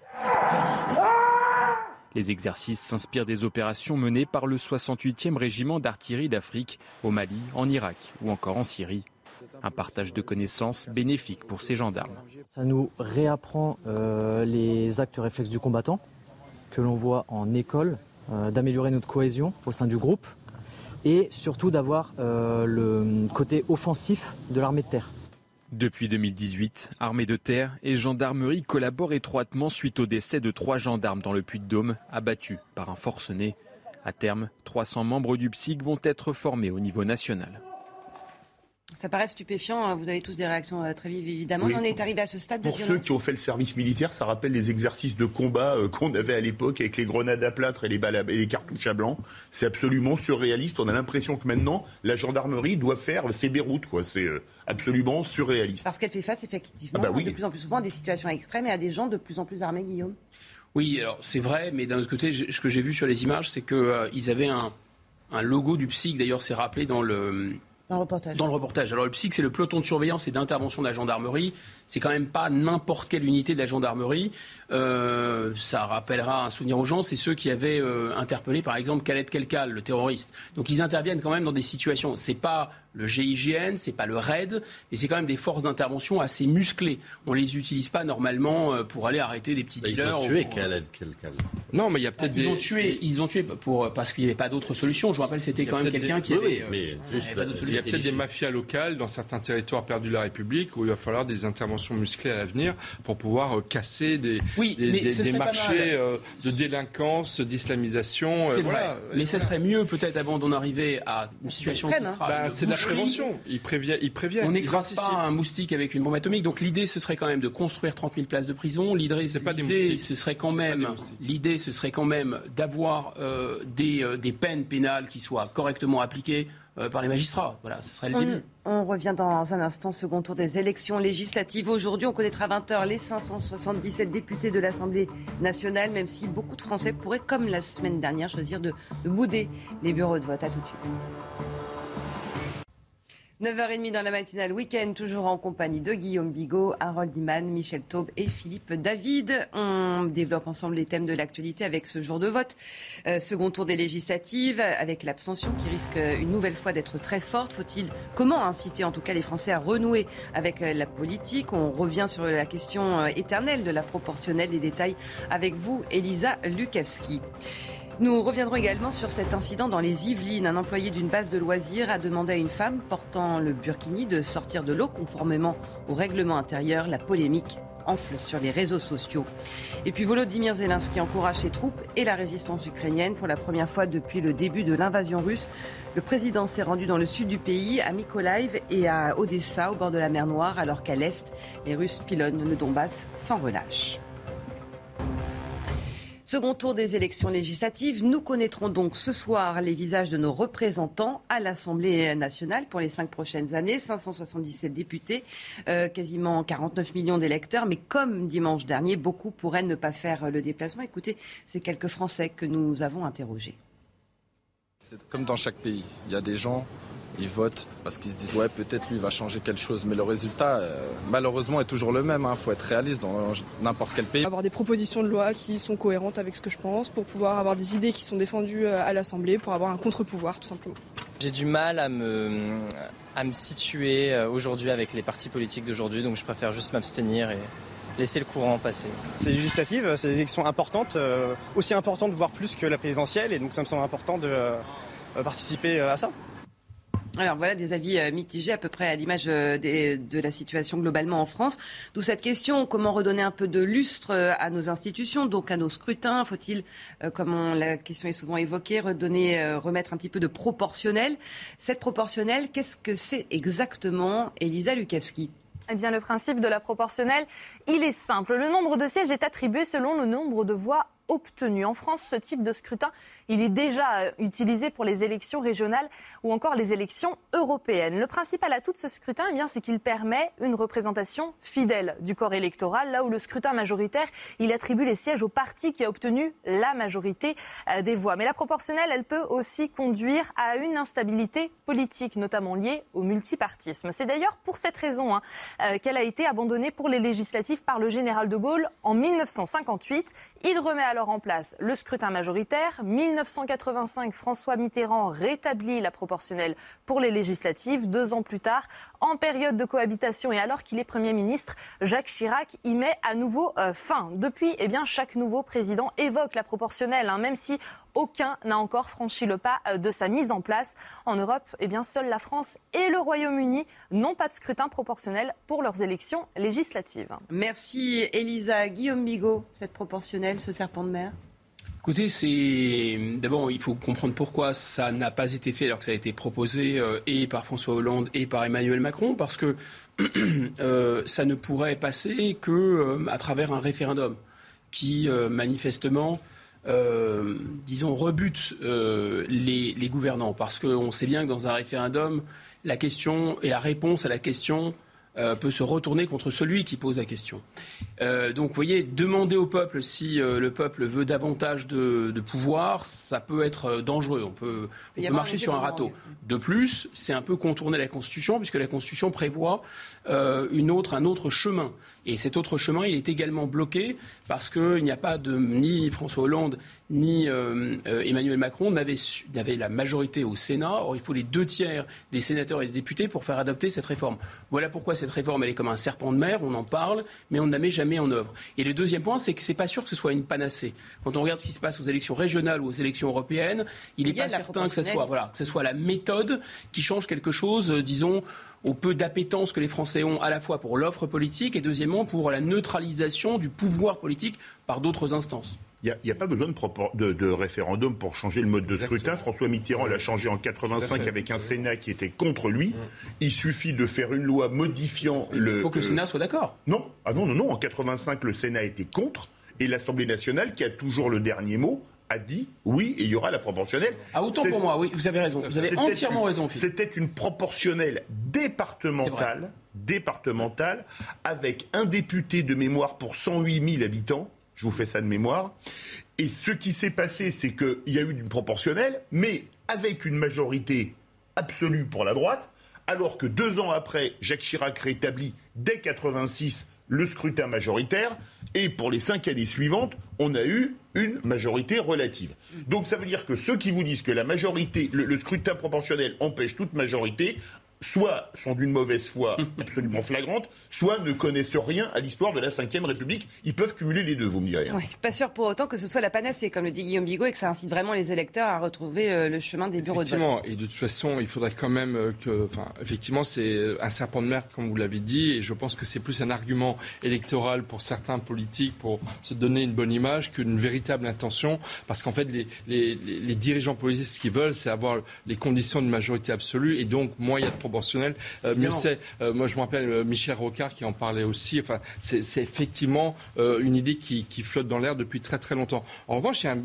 Les exercices s'inspirent des opérations menées par le 68e régiment d'artillerie d'Afrique au Mali, en Irak ou encore en Syrie. Un partage de connaissances bénéfique pour ces gendarmes. Ça nous réapprend euh, les actes réflexes du combattant que l'on voit en école, euh, d'améliorer notre cohésion au sein du groupe et surtout d'avoir euh, le côté offensif de l'armée de terre. Depuis 2018, armée de terre et gendarmerie collaborent étroitement suite au décès de trois gendarmes dans le Puy-de-Dôme, abattus par un forcené. À terme, 300 membres du PSIC vont être formés au niveau national. Ça paraît stupéfiant, hein. vous avez tous des réactions euh, très vives évidemment. On est arrivé à ce stade Pour ceux qui ont fait le service militaire, ça rappelle les exercices de combat euh, qu'on avait à l'époque avec les grenades à plâtre et les, balles et les cartouches à blanc. C'est absolument surréaliste. On a l'impression que maintenant, la gendarmerie doit faire ses Beyrouth. C'est euh, absolument surréaliste. Parce qu'elle fait face effectivement ah bah de plus en plus souvent à des situations extrêmes et à des gens de plus en plus armés, Guillaume. Oui, alors c'est vrai, mais d'un autre côté, ce que j'ai vu sur les images, c'est qu'ils avaient un, un logo du PSIC, d'ailleurs c'est rappelé dans le dans le reportage. Dans le. Alors le PSIC, c'est le peloton de surveillance et d'intervention de la gendarmerie. C'est quand même pas n'importe quelle unité de la gendarmerie. Euh, ça rappellera un souvenir aux gens, c'est ceux qui avaient euh, interpellé par exemple Khaled Kelkal, le terroriste. Donc ils interviennent quand même dans des situations. C'est pas le GIGN, c'est pas le RAID, mais c'est quand même des forces d'intervention assez musclées. On les utilise pas normalement euh, pour aller arrêter des petits bah, dealers. Ils ont tué Khaled Kelkal. Non, mais il y a peut-être des. Ils ont tué, ils ont tué pour parce qu'il n'y avait pas d'autre solution. Je vous rappelle, c'était quand même quelqu'un qui avait. mais juste, il y a peut-être des mafias locales dans certains territoires perdus de la République où il va falloir des interventions musclées à l'avenir pour pouvoir casser des oui, des, des, marchés euh, de délinquance, d'islamisation. Euh, voilà. Mais ce serait mieux peut-être avant d'en arriver à une situation qui sera. Bah, c'est de la prévention. Ils préviennent. Ils préviennent. On n'écrase pas un moustique avec une bombe atomique. Donc l'idée, ce serait quand même de construire 30 000 places de prison. L'idée, ce serait quand même. L'idée, ce serait quand même d'avoir euh, des, des peines pénales qui soient correctement appliquées euh, par les magistrats. Voilà, ce serait le début. On revient dans un instant, second tour des élections législatives. Aujourd'hui, on connaîtra 20h les 577 députés de l'Assemblée nationale, même si beaucoup de Français pourraient, comme la semaine dernière, choisir de, de bouder les bureaux de vote. À tout de suite. 9h30 dans la matinale week-end, toujours en compagnie de Guillaume Bigot, Harold Iman, Michel Taube et Philippe David. On développe ensemble les thèmes de l'actualité avec ce jour de vote. Euh, second tour des législatives, avec l'abstention qui risque une nouvelle fois d'être très forte. Faut-il, comment inciter en tout cas les Français à renouer avec euh, la politique? On revient sur la question euh, éternelle de la proportionnelle. Les détails avec vous, Elisa Lukavski. Nous reviendrons également sur cet incident dans les Yvelines. Un employé d'une base de loisirs a demandé à une femme portant le burkini de sortir de l'eau conformément au règlement intérieur. La polémique enfle sur les réseaux sociaux. Et puis Volodymyr Zelensky encourage ses troupes et la résistance ukrainienne pour la première fois depuis le début de l'invasion russe. Le président s'est rendu dans le sud du pays, à Mykolaiv et à Odessa, au bord de la mer Noire, alors qu'à l'est, les Russes pilonnent le Donbass sans relâche. Second tour des élections législatives. Nous connaîtrons donc ce soir les visages de nos représentants à l'Assemblée nationale pour les cinq prochaines années. 577 députés, euh, quasiment 49 millions d'électeurs. Mais comme dimanche dernier, beaucoup pourraient ne pas faire le déplacement. Écoutez, ces quelques Français que nous avons interrogés. C'est comme dans chaque pays. Il y a des gens ils votent parce qu'ils se disent ouais peut-être lui va changer quelque chose mais le résultat euh, malheureusement est toujours le même il hein. faut être réaliste dans n'importe quel pays avoir des propositions de loi qui sont cohérentes avec ce que je pense pour pouvoir avoir des idées qui sont défendues euh, à l'Assemblée pour avoir un contre-pouvoir tout simplement j'ai du mal à me à me situer euh, aujourd'hui avec les partis politiques d'aujourd'hui donc je préfère juste m'abstenir et laisser le courant passer. C'est législative, c'est des élections importantes, aussi importantes voire plus que la présidentielle et donc ça me semble important de participer à ça. Alors voilà des avis euh, mitigés à peu près à l'image euh, de la situation globalement en France. D'où cette question, comment redonner un peu de lustre euh, à nos institutions, donc à nos scrutins? Faut-il, comme la question est souvent évoquée, redonner, remettre un petit peu de proportionnel? Cette proportionnelle, qu'est-ce que c'est exactement, Elisa Lukavski eh bien, le principe de la proportionnelle, il est simple. Le nombre de sièges est attribué selon le nombre de voix obtenues. En France, ce type de scrutin il est déjà euh, utilisé pour les élections régionales ou encore les élections européennes. Le principal atout de ce scrutin, eh c'est qu'il permet une représentation fidèle du corps électoral, là où le scrutin majoritaire, il attribue les sièges au parti qui a obtenu la majorité euh, des voix. Mais la proportionnelle, elle peut aussi conduire à une instabilité politique, notamment liée au multipartisme. C'est d'ailleurs pour cette raison hein, euh, qu'elle a été abandonnée pour les législatives par le général de Gaulle en 1958. Il remet alors en place le scrutin majoritaire. 1985, François Mitterrand rétablit la proportionnelle pour les législatives. Deux ans plus tard, en période de cohabitation et alors qu'il est Premier ministre, Jacques Chirac y met à nouveau euh, fin. Depuis, eh bien, chaque nouveau président évoque la proportionnelle, hein, même si aucun n'a encore franchi le pas euh, de sa mise en place. En Europe, eh bien, seule la France et le Royaume-Uni n'ont pas de scrutin proportionnel pour leurs élections législatives. Merci Elisa. Guillaume Bigot, cette proportionnelle, ce serpent de mer? Écoutez, c'est d'abord il faut comprendre pourquoi ça n'a pas été fait alors que ça a été proposé euh, et par François Hollande et par Emmanuel Macron parce que *clears throat* euh, ça ne pourrait passer que euh, à travers un référendum qui manifestement disons rebute les, les, gouvernants parce qu'on sait bien que dans un référendum la question et la réponse à la question euh, peut se retourner contre celui qui pose la question. Euh, donc, vous voyez, demander au peuple si euh, le peuple veut davantage de, pouvoir, ça peut être dangereux. On peut, marcher sur un râteau. De plus, c'est un peu contourner la Constitution, puisque la Constitution prévoit une autre, un autre chemin. Et cet autre chemin, il est également bloqué parce qu'il n'y a pas de ni François Hollande ni euh, euh, Emmanuel Macron n'avaient la majorité au Sénat. Or, il faut les deux tiers des sénateurs et des députés pour faire adopter cette réforme. Voilà pourquoi cette réforme, elle est comme un serpent de mer. On en parle, mais on ne la met jamais en œuvre. Et le deuxième point, c'est que c'est pas sûr que ce soit une panacée. Quand on regarde ce qui se passe aux élections régionales ou aux élections européennes, il n'est pas certain que ce soit, voilà, que ce soit la méthode qui change quelque chose, euh, disons au peu d'appétence que les Français ont à la fois pour l'offre politique et deuxièmement pour la neutralisation du pouvoir politique par d'autres instances. Il n'y a, pas besoin de, référendum pour changer le mode de scrutin. François Mitterrand l'a changé en 85 avec un Sénat qui était contre lui. Mm. Il suffit de faire une loi modifiant le. Il faut que le Sénat soit d'accord. Non, ah non, non, non. En 85, le Sénat était contre et l'Assemblée nationale, qui a toujours le dernier mot, a dit oui, et il y aura la proportionnelle. Ah, autant pour moi, oui, vous avez raison. Vous avez entièrement raison. C'était une proportionnelle départementale, départementale, avec un député de mémoire pour 108 000 habitants. Je vous fais ça de mémoire. Et ce qui s'est passé, c'est qu'il y a eu une proportionnelle, mais avec une majorité absolue pour la droite, alors que deux ans après, Jacques Chirac rétablit dès 86 le scrutin majoritaire, et pour les cinq années suivantes, on a eu une majorité relative. Donc ça veut dire que ceux qui vous disent que la majorité, le scrutin proportionnel empêche toute majorité, soit sont d'une mauvaise foi *laughs* absolument flagrante, soit ne connaissent rien à l'histoire de la Ve République. Ils peuvent cumuler les deux, vous me direz. Oui, pas sûr pour autant que ce soit la panacée, comme le dit Guillaume Bigot, et que ça incite vraiment les électeurs à retrouver euh, le chemin des bureaux de vote. Et de toute façon, il faudrait quand même euh, que, enfin, effectivement, c'est euh, un serpent de mer, comme vous l'avez dit, et je pense que c'est plus un argument électoral pour certains politiques pour se donner une bonne image qu'une véritable intention, parce qu'en fait, les, les, les, dirigeants politiques, ce qu'ils veulent, c'est avoir les conditions de majorité absolue, et donc moins il y a de proportionnel, euh, mieux c'est. Euh, moi, je me rappelle euh, Michel Rocard qui en parlait aussi. Enfin, c'est effectivement une idée qui, flotte dans l'air depuis très très longtemps. En revanche, il y a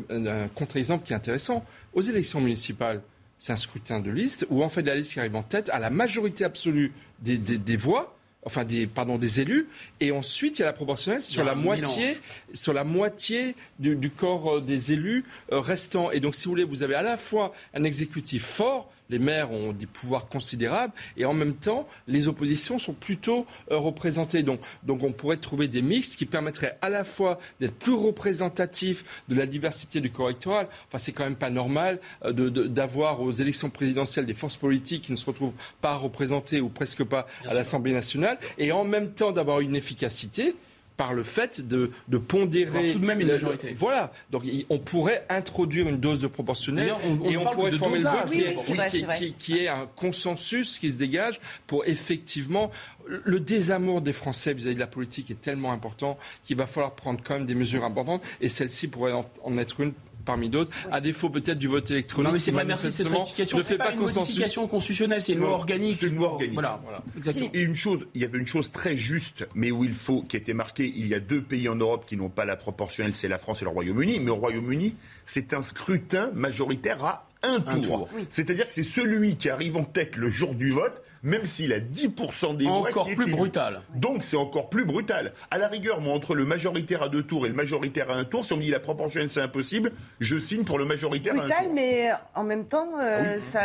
un, contre-exemple qui est intéressant. Aux élections municipales, c'est un scrutin de liste où en fait la liste qui arrive en tête à la majorité absolue des, voix enfin des pardon des élus et ensuite il y a la proportionnelle sur la moitié sur la moitié du, corps des élus restants et donc si vous voulez vous avez à la fois un exécutif fort les maires ont des pouvoirs considérables et en même temps, les oppositions sont plutôt euh, représentées. Donc, donc on pourrait trouver des mix qui permettraient à la fois d'être plus représentatifs de la diversité du corps électoral. Enfin, c'est quand même pas normal euh, d'avoir aux élections présidentielles des forces politiques qui ne se retrouvent pas représentées ou presque pas à l'Assemblée nationale et en même temps d'avoir une efficacité par le fait de, de pondérer. tout de même une le- majorité. Voilà. Donc on pourrait introduire une dose de proportionnel D'ailleurs, on- on et on pourrait former le vote Oui, qui, oui, est- vrai, qui- c'est vrai. qui- qui est un consensus qui se dégage pour effectivement le désamour des Français vis-à-vis de la politique est tellement important qu'il va falloir prendre quand même des mesures importantes et celle-ci pourrait en, en être une parmi d'autres, à défaut peut-être du vote électronique. Non, mais c'est vrai, merci cette ne C'est fait pas pas une consensus. modification constitutionnelle, c'est une loi Non, organique. c'est une loi organique. Voilà, voilà. Exactement. Et une chose, il y avait une chose très juste, mais où il faut, qui était marquée, il y a deux pays en Europe qui n'ont pas la proportionnelle, c'est la France et le Royaume-Uni. Mais au Royaume-Uni, c'est un scrutin majoritaire à un tour. tour. C'est-à-dire que c'est celui qui arrive en tête le jour du vote, même s'il a 10% des voix. Encore qui est plus élu. brutal. Donc c'est encore plus brutal. À la rigueur, moi, entre le majoritaire à deux tours et le majoritaire à un tour, si on me dit la proportionnelle c'est impossible, je signe pour le majoritaire à un brutal, tour. mais en même temps, euh, Ah ça,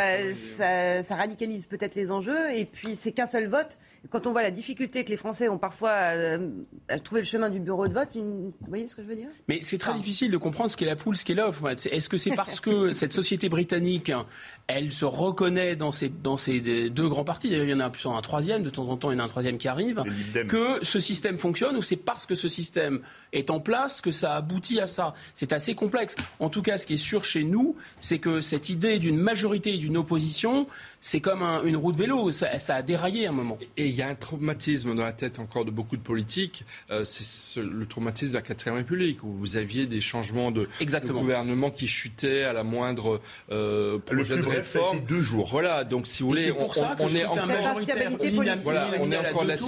ça- ça radicalise peut-être les enjeux. Et puis, c'est qu'un seul vote. Quand on voit la difficulté que les Français ont parfois euh, à trouver le chemin du bureau de vote, une- vous voyez ce que je veux dire? Mais c'est très difficile de comprendre ce qu'est la poule, ce qu'est l'œuf. en fait. C'est- Est-ce que c'est parce que *laughs* cette société britannique, elle se reconnaît dans ces, dans ces deux grands partis, il y en a plus un troisième, de temps en temps il y en a un troisième qui arrive, que ce système fonctionne ou c'est parce que ce système est en place que ça aboutit à ça C'est assez complexe. En tout cas, ce qui est sûr chez nous, c'est que cette idée d'une majorité et d'une opposition, c'est comme un- une roue de vélo, ça, ça a déraillé à un moment. Et il y a un traumatisme dans la tête encore de beaucoup de politiques. Euh, c'est ce- le traumatisme de la 4 République, où vous aviez des changements de, de gouvernement qui chutaient à la moindre euh, projet plus de bref, ça a réforme. été deux jours. Voilà, donc si vous Et voulez, on, on le est encore... majoritaire. Voilà, on est encore là-dessus.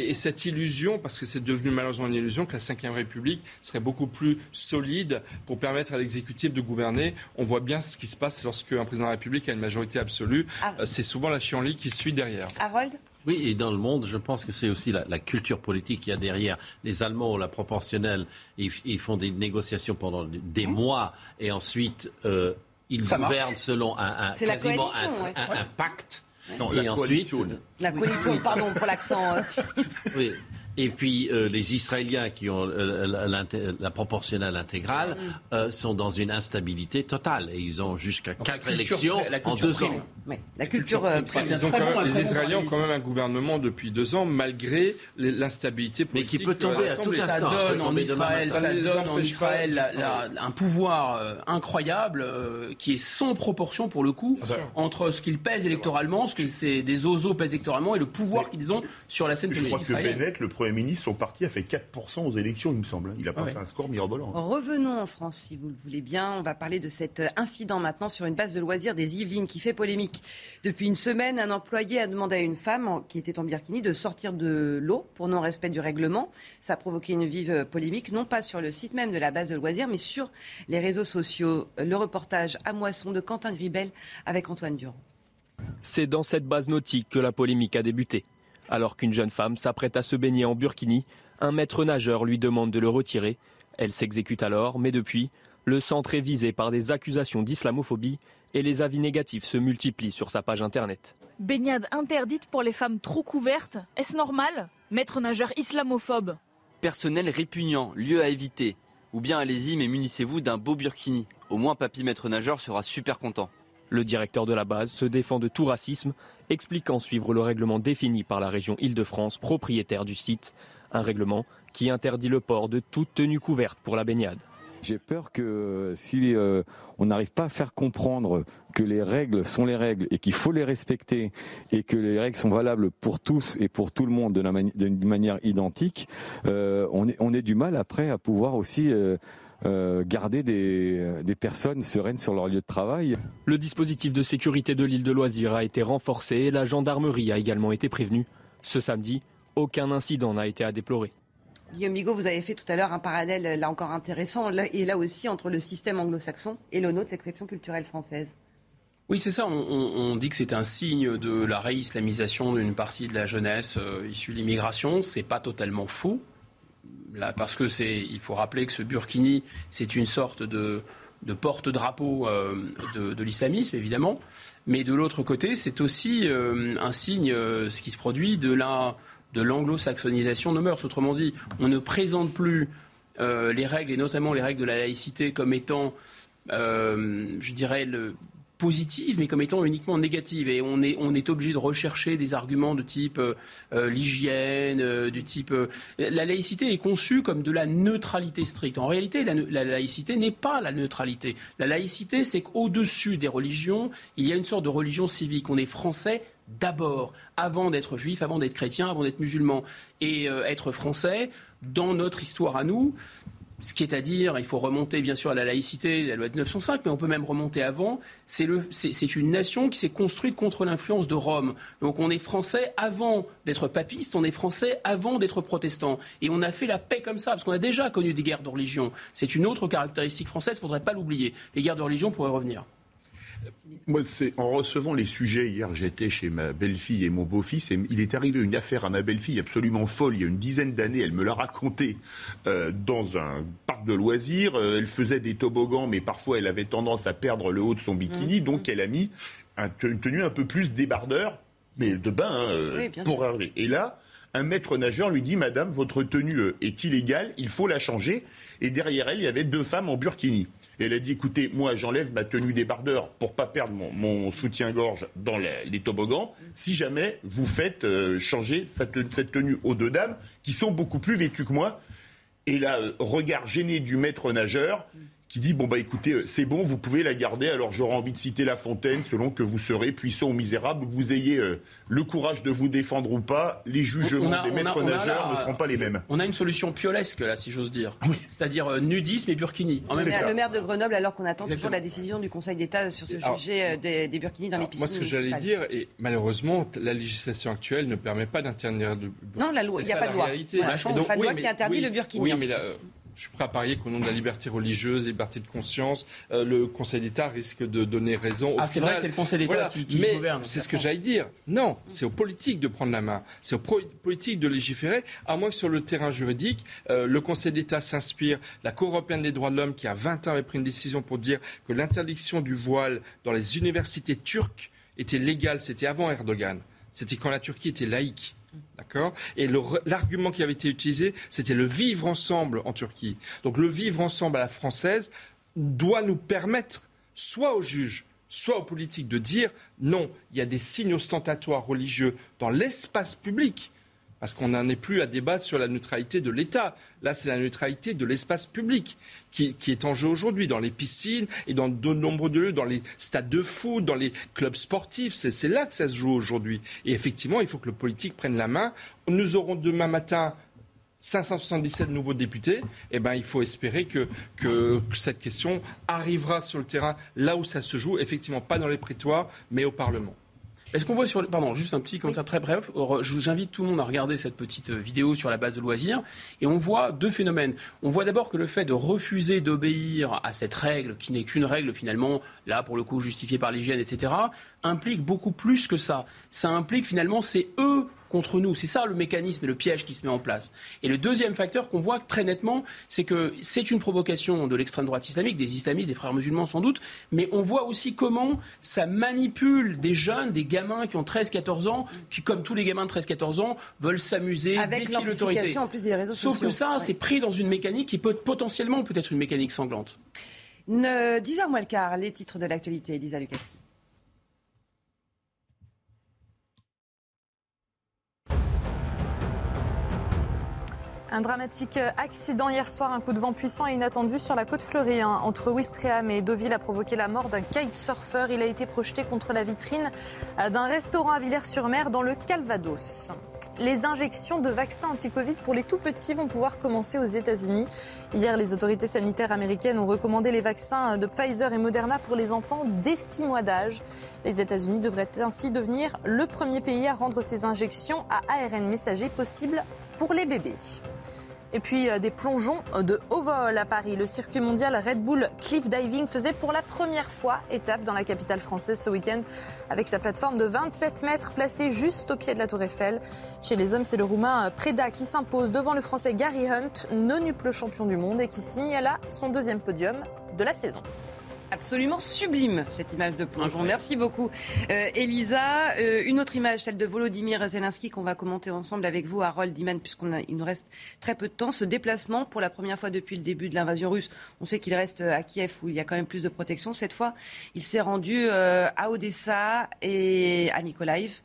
Et, et cette illusion, parce que c'est devenu malheureusement une illusion, que la 5 République serait beaucoup plus solide pour permettre à l'exécutif de gouverner. On voit bien ce qui se passe lorsque un président de la République a une majorité absolue. Euh, C'est souvent la chienlit qui suit derrière. Harold Oui, et dans le monde, je pense que c'est aussi la, la culture politique qu'il y a derrière. Les Allemands ont la proportionnelle, ils, ils font des négociations pendant des mois, et ensuite euh, ils Ça marche. gouvernent selon un, un- C'est la quasiment coalition, un, ouais. un- un pacte. Non, et la ensuite, coalition. La coalition, pardon pour l'accent. euh. oui. Et puis euh, les Israéliens qui ont euh, la, proportionnelle intégrale euh, sont dans une instabilité totale et ils ont jusqu'à quatre élections la en culture deux prime. ans. La culture. Ils ont quand même- un les bon Israéliens ont quand même un gouvernement depuis deux ans, malgré l'instabilité Mais qui politique. peut tomber à tout instant. ça donne en Israël, ça donne en Israël pas la- la- un pouvoir euh, incroyable euh, qui est sans proportion pour le coup entre ce qu'ils pèsent électoralement, ce que c'est des oiseaux pèsent électoralement et le pouvoir qu'ils ont sur la scène Je crois politique que israélienne. Premier ministre, son parti a fait 4% aux élections, il me semble. Il n'a pas Ouais. fait un score mirobolant. Revenons en France, si vous le voulez bien. On va parler de cet euh, incident maintenant sur une base de loisirs des Yvelines qui fait polémique. Depuis une semaine, un employé a demandé à une femme qui était en birkini de sortir de l'eau pour non-respect du règlement. Ça a provoqué une vive euh, polémique, non pas sur le site même de la base de loisirs, mais sur les réseaux sociaux. Le reportage à Moisson de Quentin Gribel avec Antoine Durand. C'est dans cette base nautique que la polémique a débuté. Alors qu'une jeune femme s'apprête à se baigner en burkini, un maître nageur lui demande de le retirer. Elle s'exécute alors, mais depuis, le centre est visé par des accusations d'islamophobie et les avis négatifs se multiplient sur sa page internet. Baignade interdite pour les femmes trop couvertes. Est-ce normal Maître nageur islamophobe? Personnel répugnant, lieu à éviter. Ou bien allez-y, mais munissez-vous d'un beau burkini. Au moins, papy maître nageur sera super content. Le directeur de la base se défend de tout racisme, expliquant suivre le règlement défini par la région Île-de-France, propriétaire du site. Un règlement qui interdit le port de toute tenue couverte pour la baignade. J'ai peur que si euh, on n'arrive pas à faire comprendre que les règles sont les règles et qu'il faut les respecter et que les règles sont valables pour tous et pour tout le monde d'une manière identique, euh, on, est, on est du mal après à pouvoir aussi euh, euh, garder des, des personnes sereines sur leur lieu de travail. Le dispositif de sécurité de l'île de loisirs a été renforcé et la gendarmerie a également été prévenue. Ce samedi, aucun incident n'a été à déplorer. Guillaume Bigot, vous avez fait tout à l'heure un parallèle là encore intéressant, là, et là aussi entre le système anglo-saxon et le nôtre, l'exception culturelle française. Oui, c'est ça. On, on- on dit que c'est un signe de la réislamisation d'une partie de la jeunesse euh, issue de l'immigration. C'est pas totalement faux. Là, parce que c'est, il faut rappeler que ce burkini, c'est une sorte de, porte-drapeau euh, de, l'islamisme, évidemment. Mais de l'autre côté, c'est aussi euh, un signe, euh, ce qui se produit, de la de l'anglo-saxonisation de mœurs. Autrement dit, on ne présente plus les règles, et notamment les règles de la laïcité, comme étant, je dirais, le, positive, mais comme étant uniquement négative. Et on est, on est obligé de rechercher des arguments de type euh, euh, l'hygiène, euh, du type... la laïcité est conçue comme de la neutralité stricte. En réalité, la, la laïcité n'est pas la neutralité. La laïcité, c'est qu'au-dessus des religions, il y a une sorte de religion civique. On est français d'abord, avant d'être juif, avant d'être chrétien, avant d'être musulman. Et être français, dans notre histoire à nous, ce qui est à dire, il faut remonter bien sûr à la laïcité, la loi de 905, mais on peut même remonter avant. C'est une nation qui s'est construite contre l'influence de Rome. Donc on est français avant d'être papiste, on est français avant d'être protestant. Et on a fait la paix comme ça, parce qu'on a déjà connu des guerres de religion. C'est une autre caractéristique française, il ne faudrait pas l'oublier. Les guerres de religion pourraient revenir. Moi, c'est en recevant les sujets hier, j'étais chez ma belle-fille et mon beau-fils, et il est arrivé une affaire à ma belle-fille absolument folle. Il y a une dizaine d'années, elle me l'a raconté euh, dans un parc de loisirs. Euh, elle faisait des toboggans, mais parfois elle avait tendance à perdre le haut de son bikini, mmh. donc elle a mis une tenue un peu plus débardeur, mais de bain hein, euh, pour arriver. Et là, un maître nageur lui dit Madame, votre tenue est illégale, il faut la changer. Et derrière elle, il y avait deux femmes en burkini. Et elle a dit écoutez, moi j'enlève ma tenue débardeur pour pas perdre mon, soutien-gorge dans les, toboggans, si jamais vous faites euh, changer cette, tenue aux deux dames qui sont beaucoup plus vêtues que moi. Et là, euh, regard gêné du maître nageur qui dit bon bah écoutez euh, c'est bon vous pouvez la garder alors j'aurais envie de citer La Fontaine selon que vous serez puissant ou misérable que vous ayez euh, le courage de vous défendre ou pas les jugements des maîtres nageurs ne seront pas les mêmes. On a une solution piolesque là si j'ose dire c'est-à-dire euh, nudisme et burkini en même temps. Le maire de Grenoble alors qu'on attend toujours la décision du Conseil d'État sur ce sujet des, des, burkinis dans les piscines. Moi ce que j'allais dire et malheureusement la législation actuelle ne permet pas d'interdire Non la loi il n'y a pas de loi. Il n'y a pas de loi qui interdit le burkini. Oui mais je suis prêt à parier qu'au nom de la liberté religieuse, liberté de conscience, euh, le Conseil d'État risque de donner raison. ah, c'est vrai que c'est le Conseil d'État qui, qui mais gouverne. C'est ce que j'allais dire. Non, c'est aux politiques de prendre la main. C'est aux politiques de légiférer, à moins que sur le terrain juridique, euh, le Conseil d'État s'inspire, la Cour européenne des droits de l'homme, qui a 20 ans avait pris une décision pour dire que l'interdiction du voile dans les universités turques était légale. C'était avant Erdogan. C'était quand la Turquie était laïque. D'accord Et l'argument qui avait été utilisé, c'était le vivre ensemble en Turquie. Donc le vivre ensemble à la française doit nous permettre, soit aux juges, soit aux politiques, de dire non, il y a des signes ostentatoires religieux dans l'espace public parce qu'on n'en est plus à débattre sur la neutralité de l'État. Là, c'est la neutralité de l'espace public qui, est en jeu aujourd'hui, dans les piscines et dans de nombreux lieux, dans les stades de foot, dans les clubs sportifs. C'est là que ça se joue aujourd'hui. Et effectivement, il faut que le politique prenne la main. Nous aurons demain matin 577 nouveaux députés, eh ben, il faut espérer que, que, cette question arrivera sur le terrain, là où ça se joue, effectivement pas dans les prétoires, mais au Parlement. Est-ce qu'on voit sur... Pardon, juste un petit commentaire très bref. J'invite tout le monde à regarder cette petite euh, vidéo sur la base de loisirs. Et on voit deux phénomènes. On voit d'abord que le fait de refuser d'obéir à cette règle, qui n'est qu'une règle finalement, là pour le coup justifiée par l'hygiène, etc., implique beaucoup plus que ça. Ça implique finalement, c'est eux contre nous. C'est ça le mécanisme et le piège qui se met en place. Et le deuxième facteur qu'on voit très nettement, c'est que c'est une provocation de l'extrême droite islamique, des islamistes, des frères musulmans sans doute, mais on voit aussi comment ça manipule des jeunes, des gamins qui ont 13-14 ans, qui, comme tous les gamins de 13-14 ans, veulent s'amuser, défier l'autorité. en plus des réseaux Sauf que ça, c'est pris dans une mécanique qui peut potentiellement peut être une mécanique sanglante. 10h moins le quart, les titres de l'actualité, Elisa Lukaski. Un dramatique accident hier soir, un coup de vent puissant et inattendu sur la côte fleurie hein. entre Ouistreham et Deauville a provoqué la mort d'un kitesurfer. Il a été projeté contre la vitrine d'un restaurant à Villers-sur-Mer dans le Calvados. Les injections de vaccins anti-Covid pour les tout petits vont pouvoir commencer aux États-Unis. Hier, les autorités sanitaires américaines ont recommandé les vaccins de Pfizer et Moderna pour les enfants dès 6 mois d'âge. Les États-Unis devraient ainsi devenir le premier pays à rendre ces injections à ARN messager possibles pour les bébés. Et puis euh, des plongeons de haut vol à Paris. Le circuit mondial Red Bull Cliff Diving faisait pour la première fois étape dans la capitale française ce week-end avec sa plateforme de 27 mètres placée juste au pied de la Tour Eiffel. Chez les hommes, c'est le Roumain Preda qui s'impose devant le Français Gary Hunt, nonuple champion du monde et qui signe là son deuxième podium de la saison. Absolument sublime, cette image de plongeon. Merci beaucoup, euh, Elisa. Euh, une autre image, celle de Volodymyr Zelensky, qu'on va commenter ensemble avec vous, Harold Diman, puisqu'il nous reste très peu de temps. Ce déplacement, pour la première fois depuis le début de l'invasion russe, on sait qu'il reste à Kiev, où il y a quand même plus de protection. Cette fois, il s'est rendu euh, à Odessa et à Mykolaiv,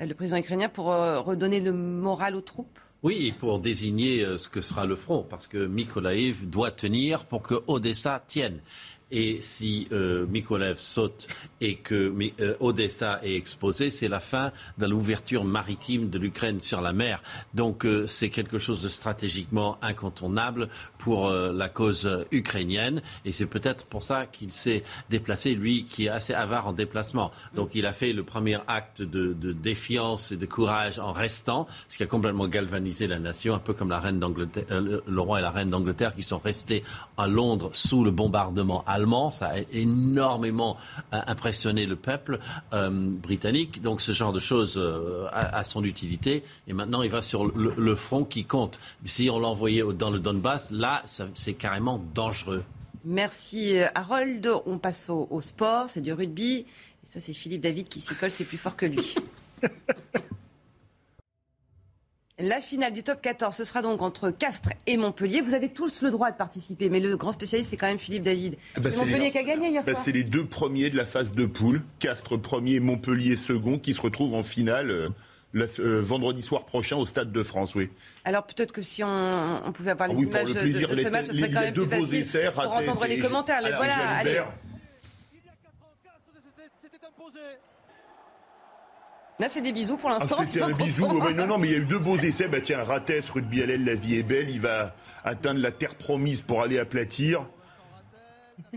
le président ukrainien, pour redonner le moral aux troupes. Oui, pour désigner ce que sera le front, parce que Mykolaiv doit tenir pour que Odessa tienne. Et si euh, saute et que euh, Odessa est exposé, c'est la fin de l'ouverture maritime de l'Ukraine sur la mer. Donc euh, c'est quelque chose de stratégiquement incontournable pour euh, la cause ukrainienne. Et c'est peut-être pour ça qu'il s'est déplacé, lui qui est assez avare en déplacement. Donc il a fait le premier acte de, défiance et de courage en restant, ce qui a complètement galvanisé la nation, un peu comme le roi et la reine d'Angleterre qui sont restés à Londres sous le bombardement allemand. Ça a énormément euh, impressionné le peuple euh, britannique. Donc ce genre de choses euh, a, son utilité. Et maintenant, il va sur le, front qui compte. Si on l'envoyait dans le Donbass, là, c'est carrément dangereux. Merci Harold. On passe au, au sport, c'est du rugby. Et ça, c'est Philippe David qui s'y colle, c'est plus fort que lui. *laughs* La finale du top 14, ce sera donc entre Castres et Montpellier. Vous avez tous le droit de participer, mais le grand spécialiste, c'est quand même Philippe David. Ah bah, c'est Montpellier qui a gagné hier bah, soir. C'est les deux premiers de la phase de poule. Castres premier, Montpellier second, qui se retrouvent en finale. Euh, euh, vendredi soir prochain au Stade de France, oui. Alors peut-être que si on, pouvait avoir ah les images de, ce match, ce serait quand même plus facile essais, pour entendre les commentaires. Les voilà, allez. Là, c'est des bisous pour l'instant. Ah, C'était un bisou. non, non, mais il y a eu deux beaux essais. Bah, tiens, Rates, Rugby LL, la vie est belle. Il va atteindre la terre promise pour aller aplatir.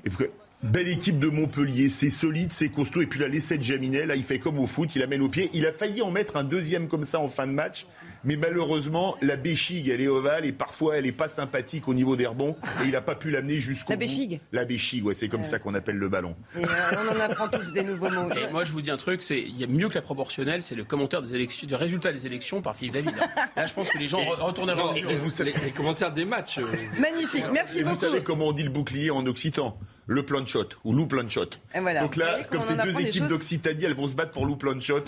Et puis, Belle équipe de Montpellier, c'est solide, c'est costaud. Et puis là, l'essai de Jaminet, là, il fait comme au foot, il amène au pied. Il a failli en mettre un deuxième comme ça en fin de match. Mais malheureusement, la béchigue, elle est ovale et parfois elle n'est pas sympathique au niveau des rebonds. Et il n'a pas pu l'amener jusqu'au bout. La béchigue La béchigue, ouais, c'est comme ça qu'on appelle le ballon. Et euh, on en apprend tous des nouveaux mots. Et moi, je vous dis un truc, c'est il y a mieux que la proportionnelle, c'est le commentaire des élections, du résultat des élections par Philippe David. *laughs* Là, je pense que les gens retourneraient et, vous savez, les commentaires des matchs. Euh. Magnifique, merci et beaucoup. Vous savez comment on dit le bouclier en occitan? Le plan de shot ou Lou plan de shot. Donc là, comme ces deux équipes d'Occitanie, elles vont se battre pour Lou plan de shot.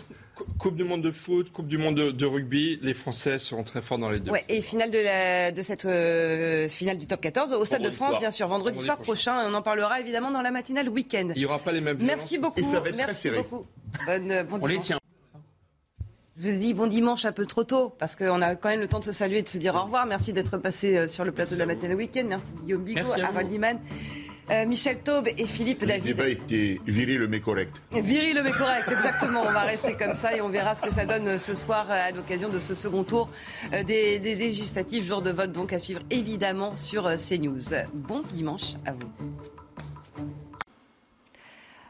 Coupe du monde de foot, Coupe du monde de, rugby, les Français seront très forts dans les deux. Ouais, et finale de, de cette euh, finale du top 14 au Stade de France, bien sûr, vendredi, soir prochain. On en parlera évidemment dans la matinale week-end. Il n'y aura pas les mêmes Merci beaucoup. Et ça va être Merci très serré. beaucoup. Bonne, bon On les tient. Je vous dis bon dimanche un peu trop tôt, parce qu'on a quand même le temps de se saluer et de se dire au revoir. Merci d'être passé euh, sur le plateau de la matinale week-end. Merci Guillaume Bigot, Harold Diman. Euh, Michel Taube et Philippe David. Le débat était viril mais correct. Viril mais correct, exactement. On va rester comme ça et on verra ce que ça donne ce soir à l'occasion de ce second tour euh, des, des législatives, jour de vote donc à suivre évidemment sur euh, CNews. Bon dimanche à vous.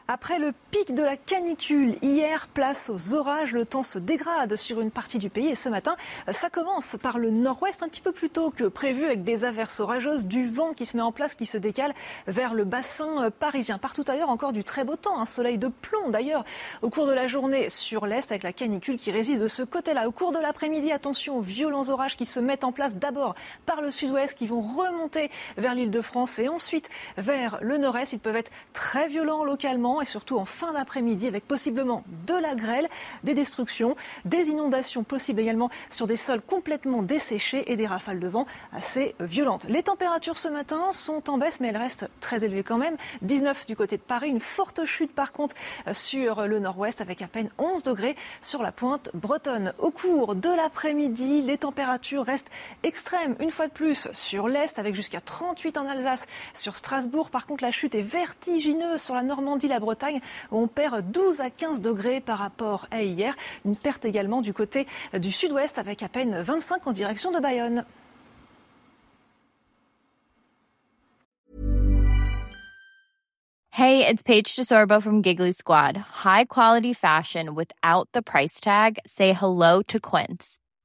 Après le pic de la canicule, hier, place aux orages, le temps se dégrade sur une partie du pays et ce matin, ça commence par le nord-ouest un petit peu plus tôt que prévu avec des averses orageuses, du vent qui se met en place, qui se décale vers le bassin parisien. Partout ailleurs, encore du très beau temps, un soleil de plomb d'ailleurs au cours de la journée sur l'est avec la canicule qui réside de ce côté-là. Au cours de l'après-midi, attention aux violents orages qui se mettent en place d'abord par le sud-ouest qui vont remonter vers l'île de France et ensuite vers le nord-est. Ils peuvent être très violents localement et surtout en fin d'après-midi avec possiblement de la grêle, des destructions, des inondations possibles également sur des sols complètement desséchés et des rafales de vent assez violentes. Les températures ce matin sont en baisse mais elles restent très élevées quand même. 19 du côté de Paris, une forte chute par contre sur le nord-ouest avec à peine 11 degrés sur la pointe bretonne. Au cours de l'après-midi, les températures restent extrêmes une fois de plus sur l'est avec jusqu'à 38 en Alsace, sur Strasbourg. Par contre, la chute est vertigineuse sur la Normandie, la Bretagne, où on perd 12 à 15 degrés par rapport à hier. Une perte également du côté du sud-ouest avec à peine 25 en direction de Bayonne. Hey, it's Paige from Giggly Squad. High quality fashion without the price tag. Say hello to Quince.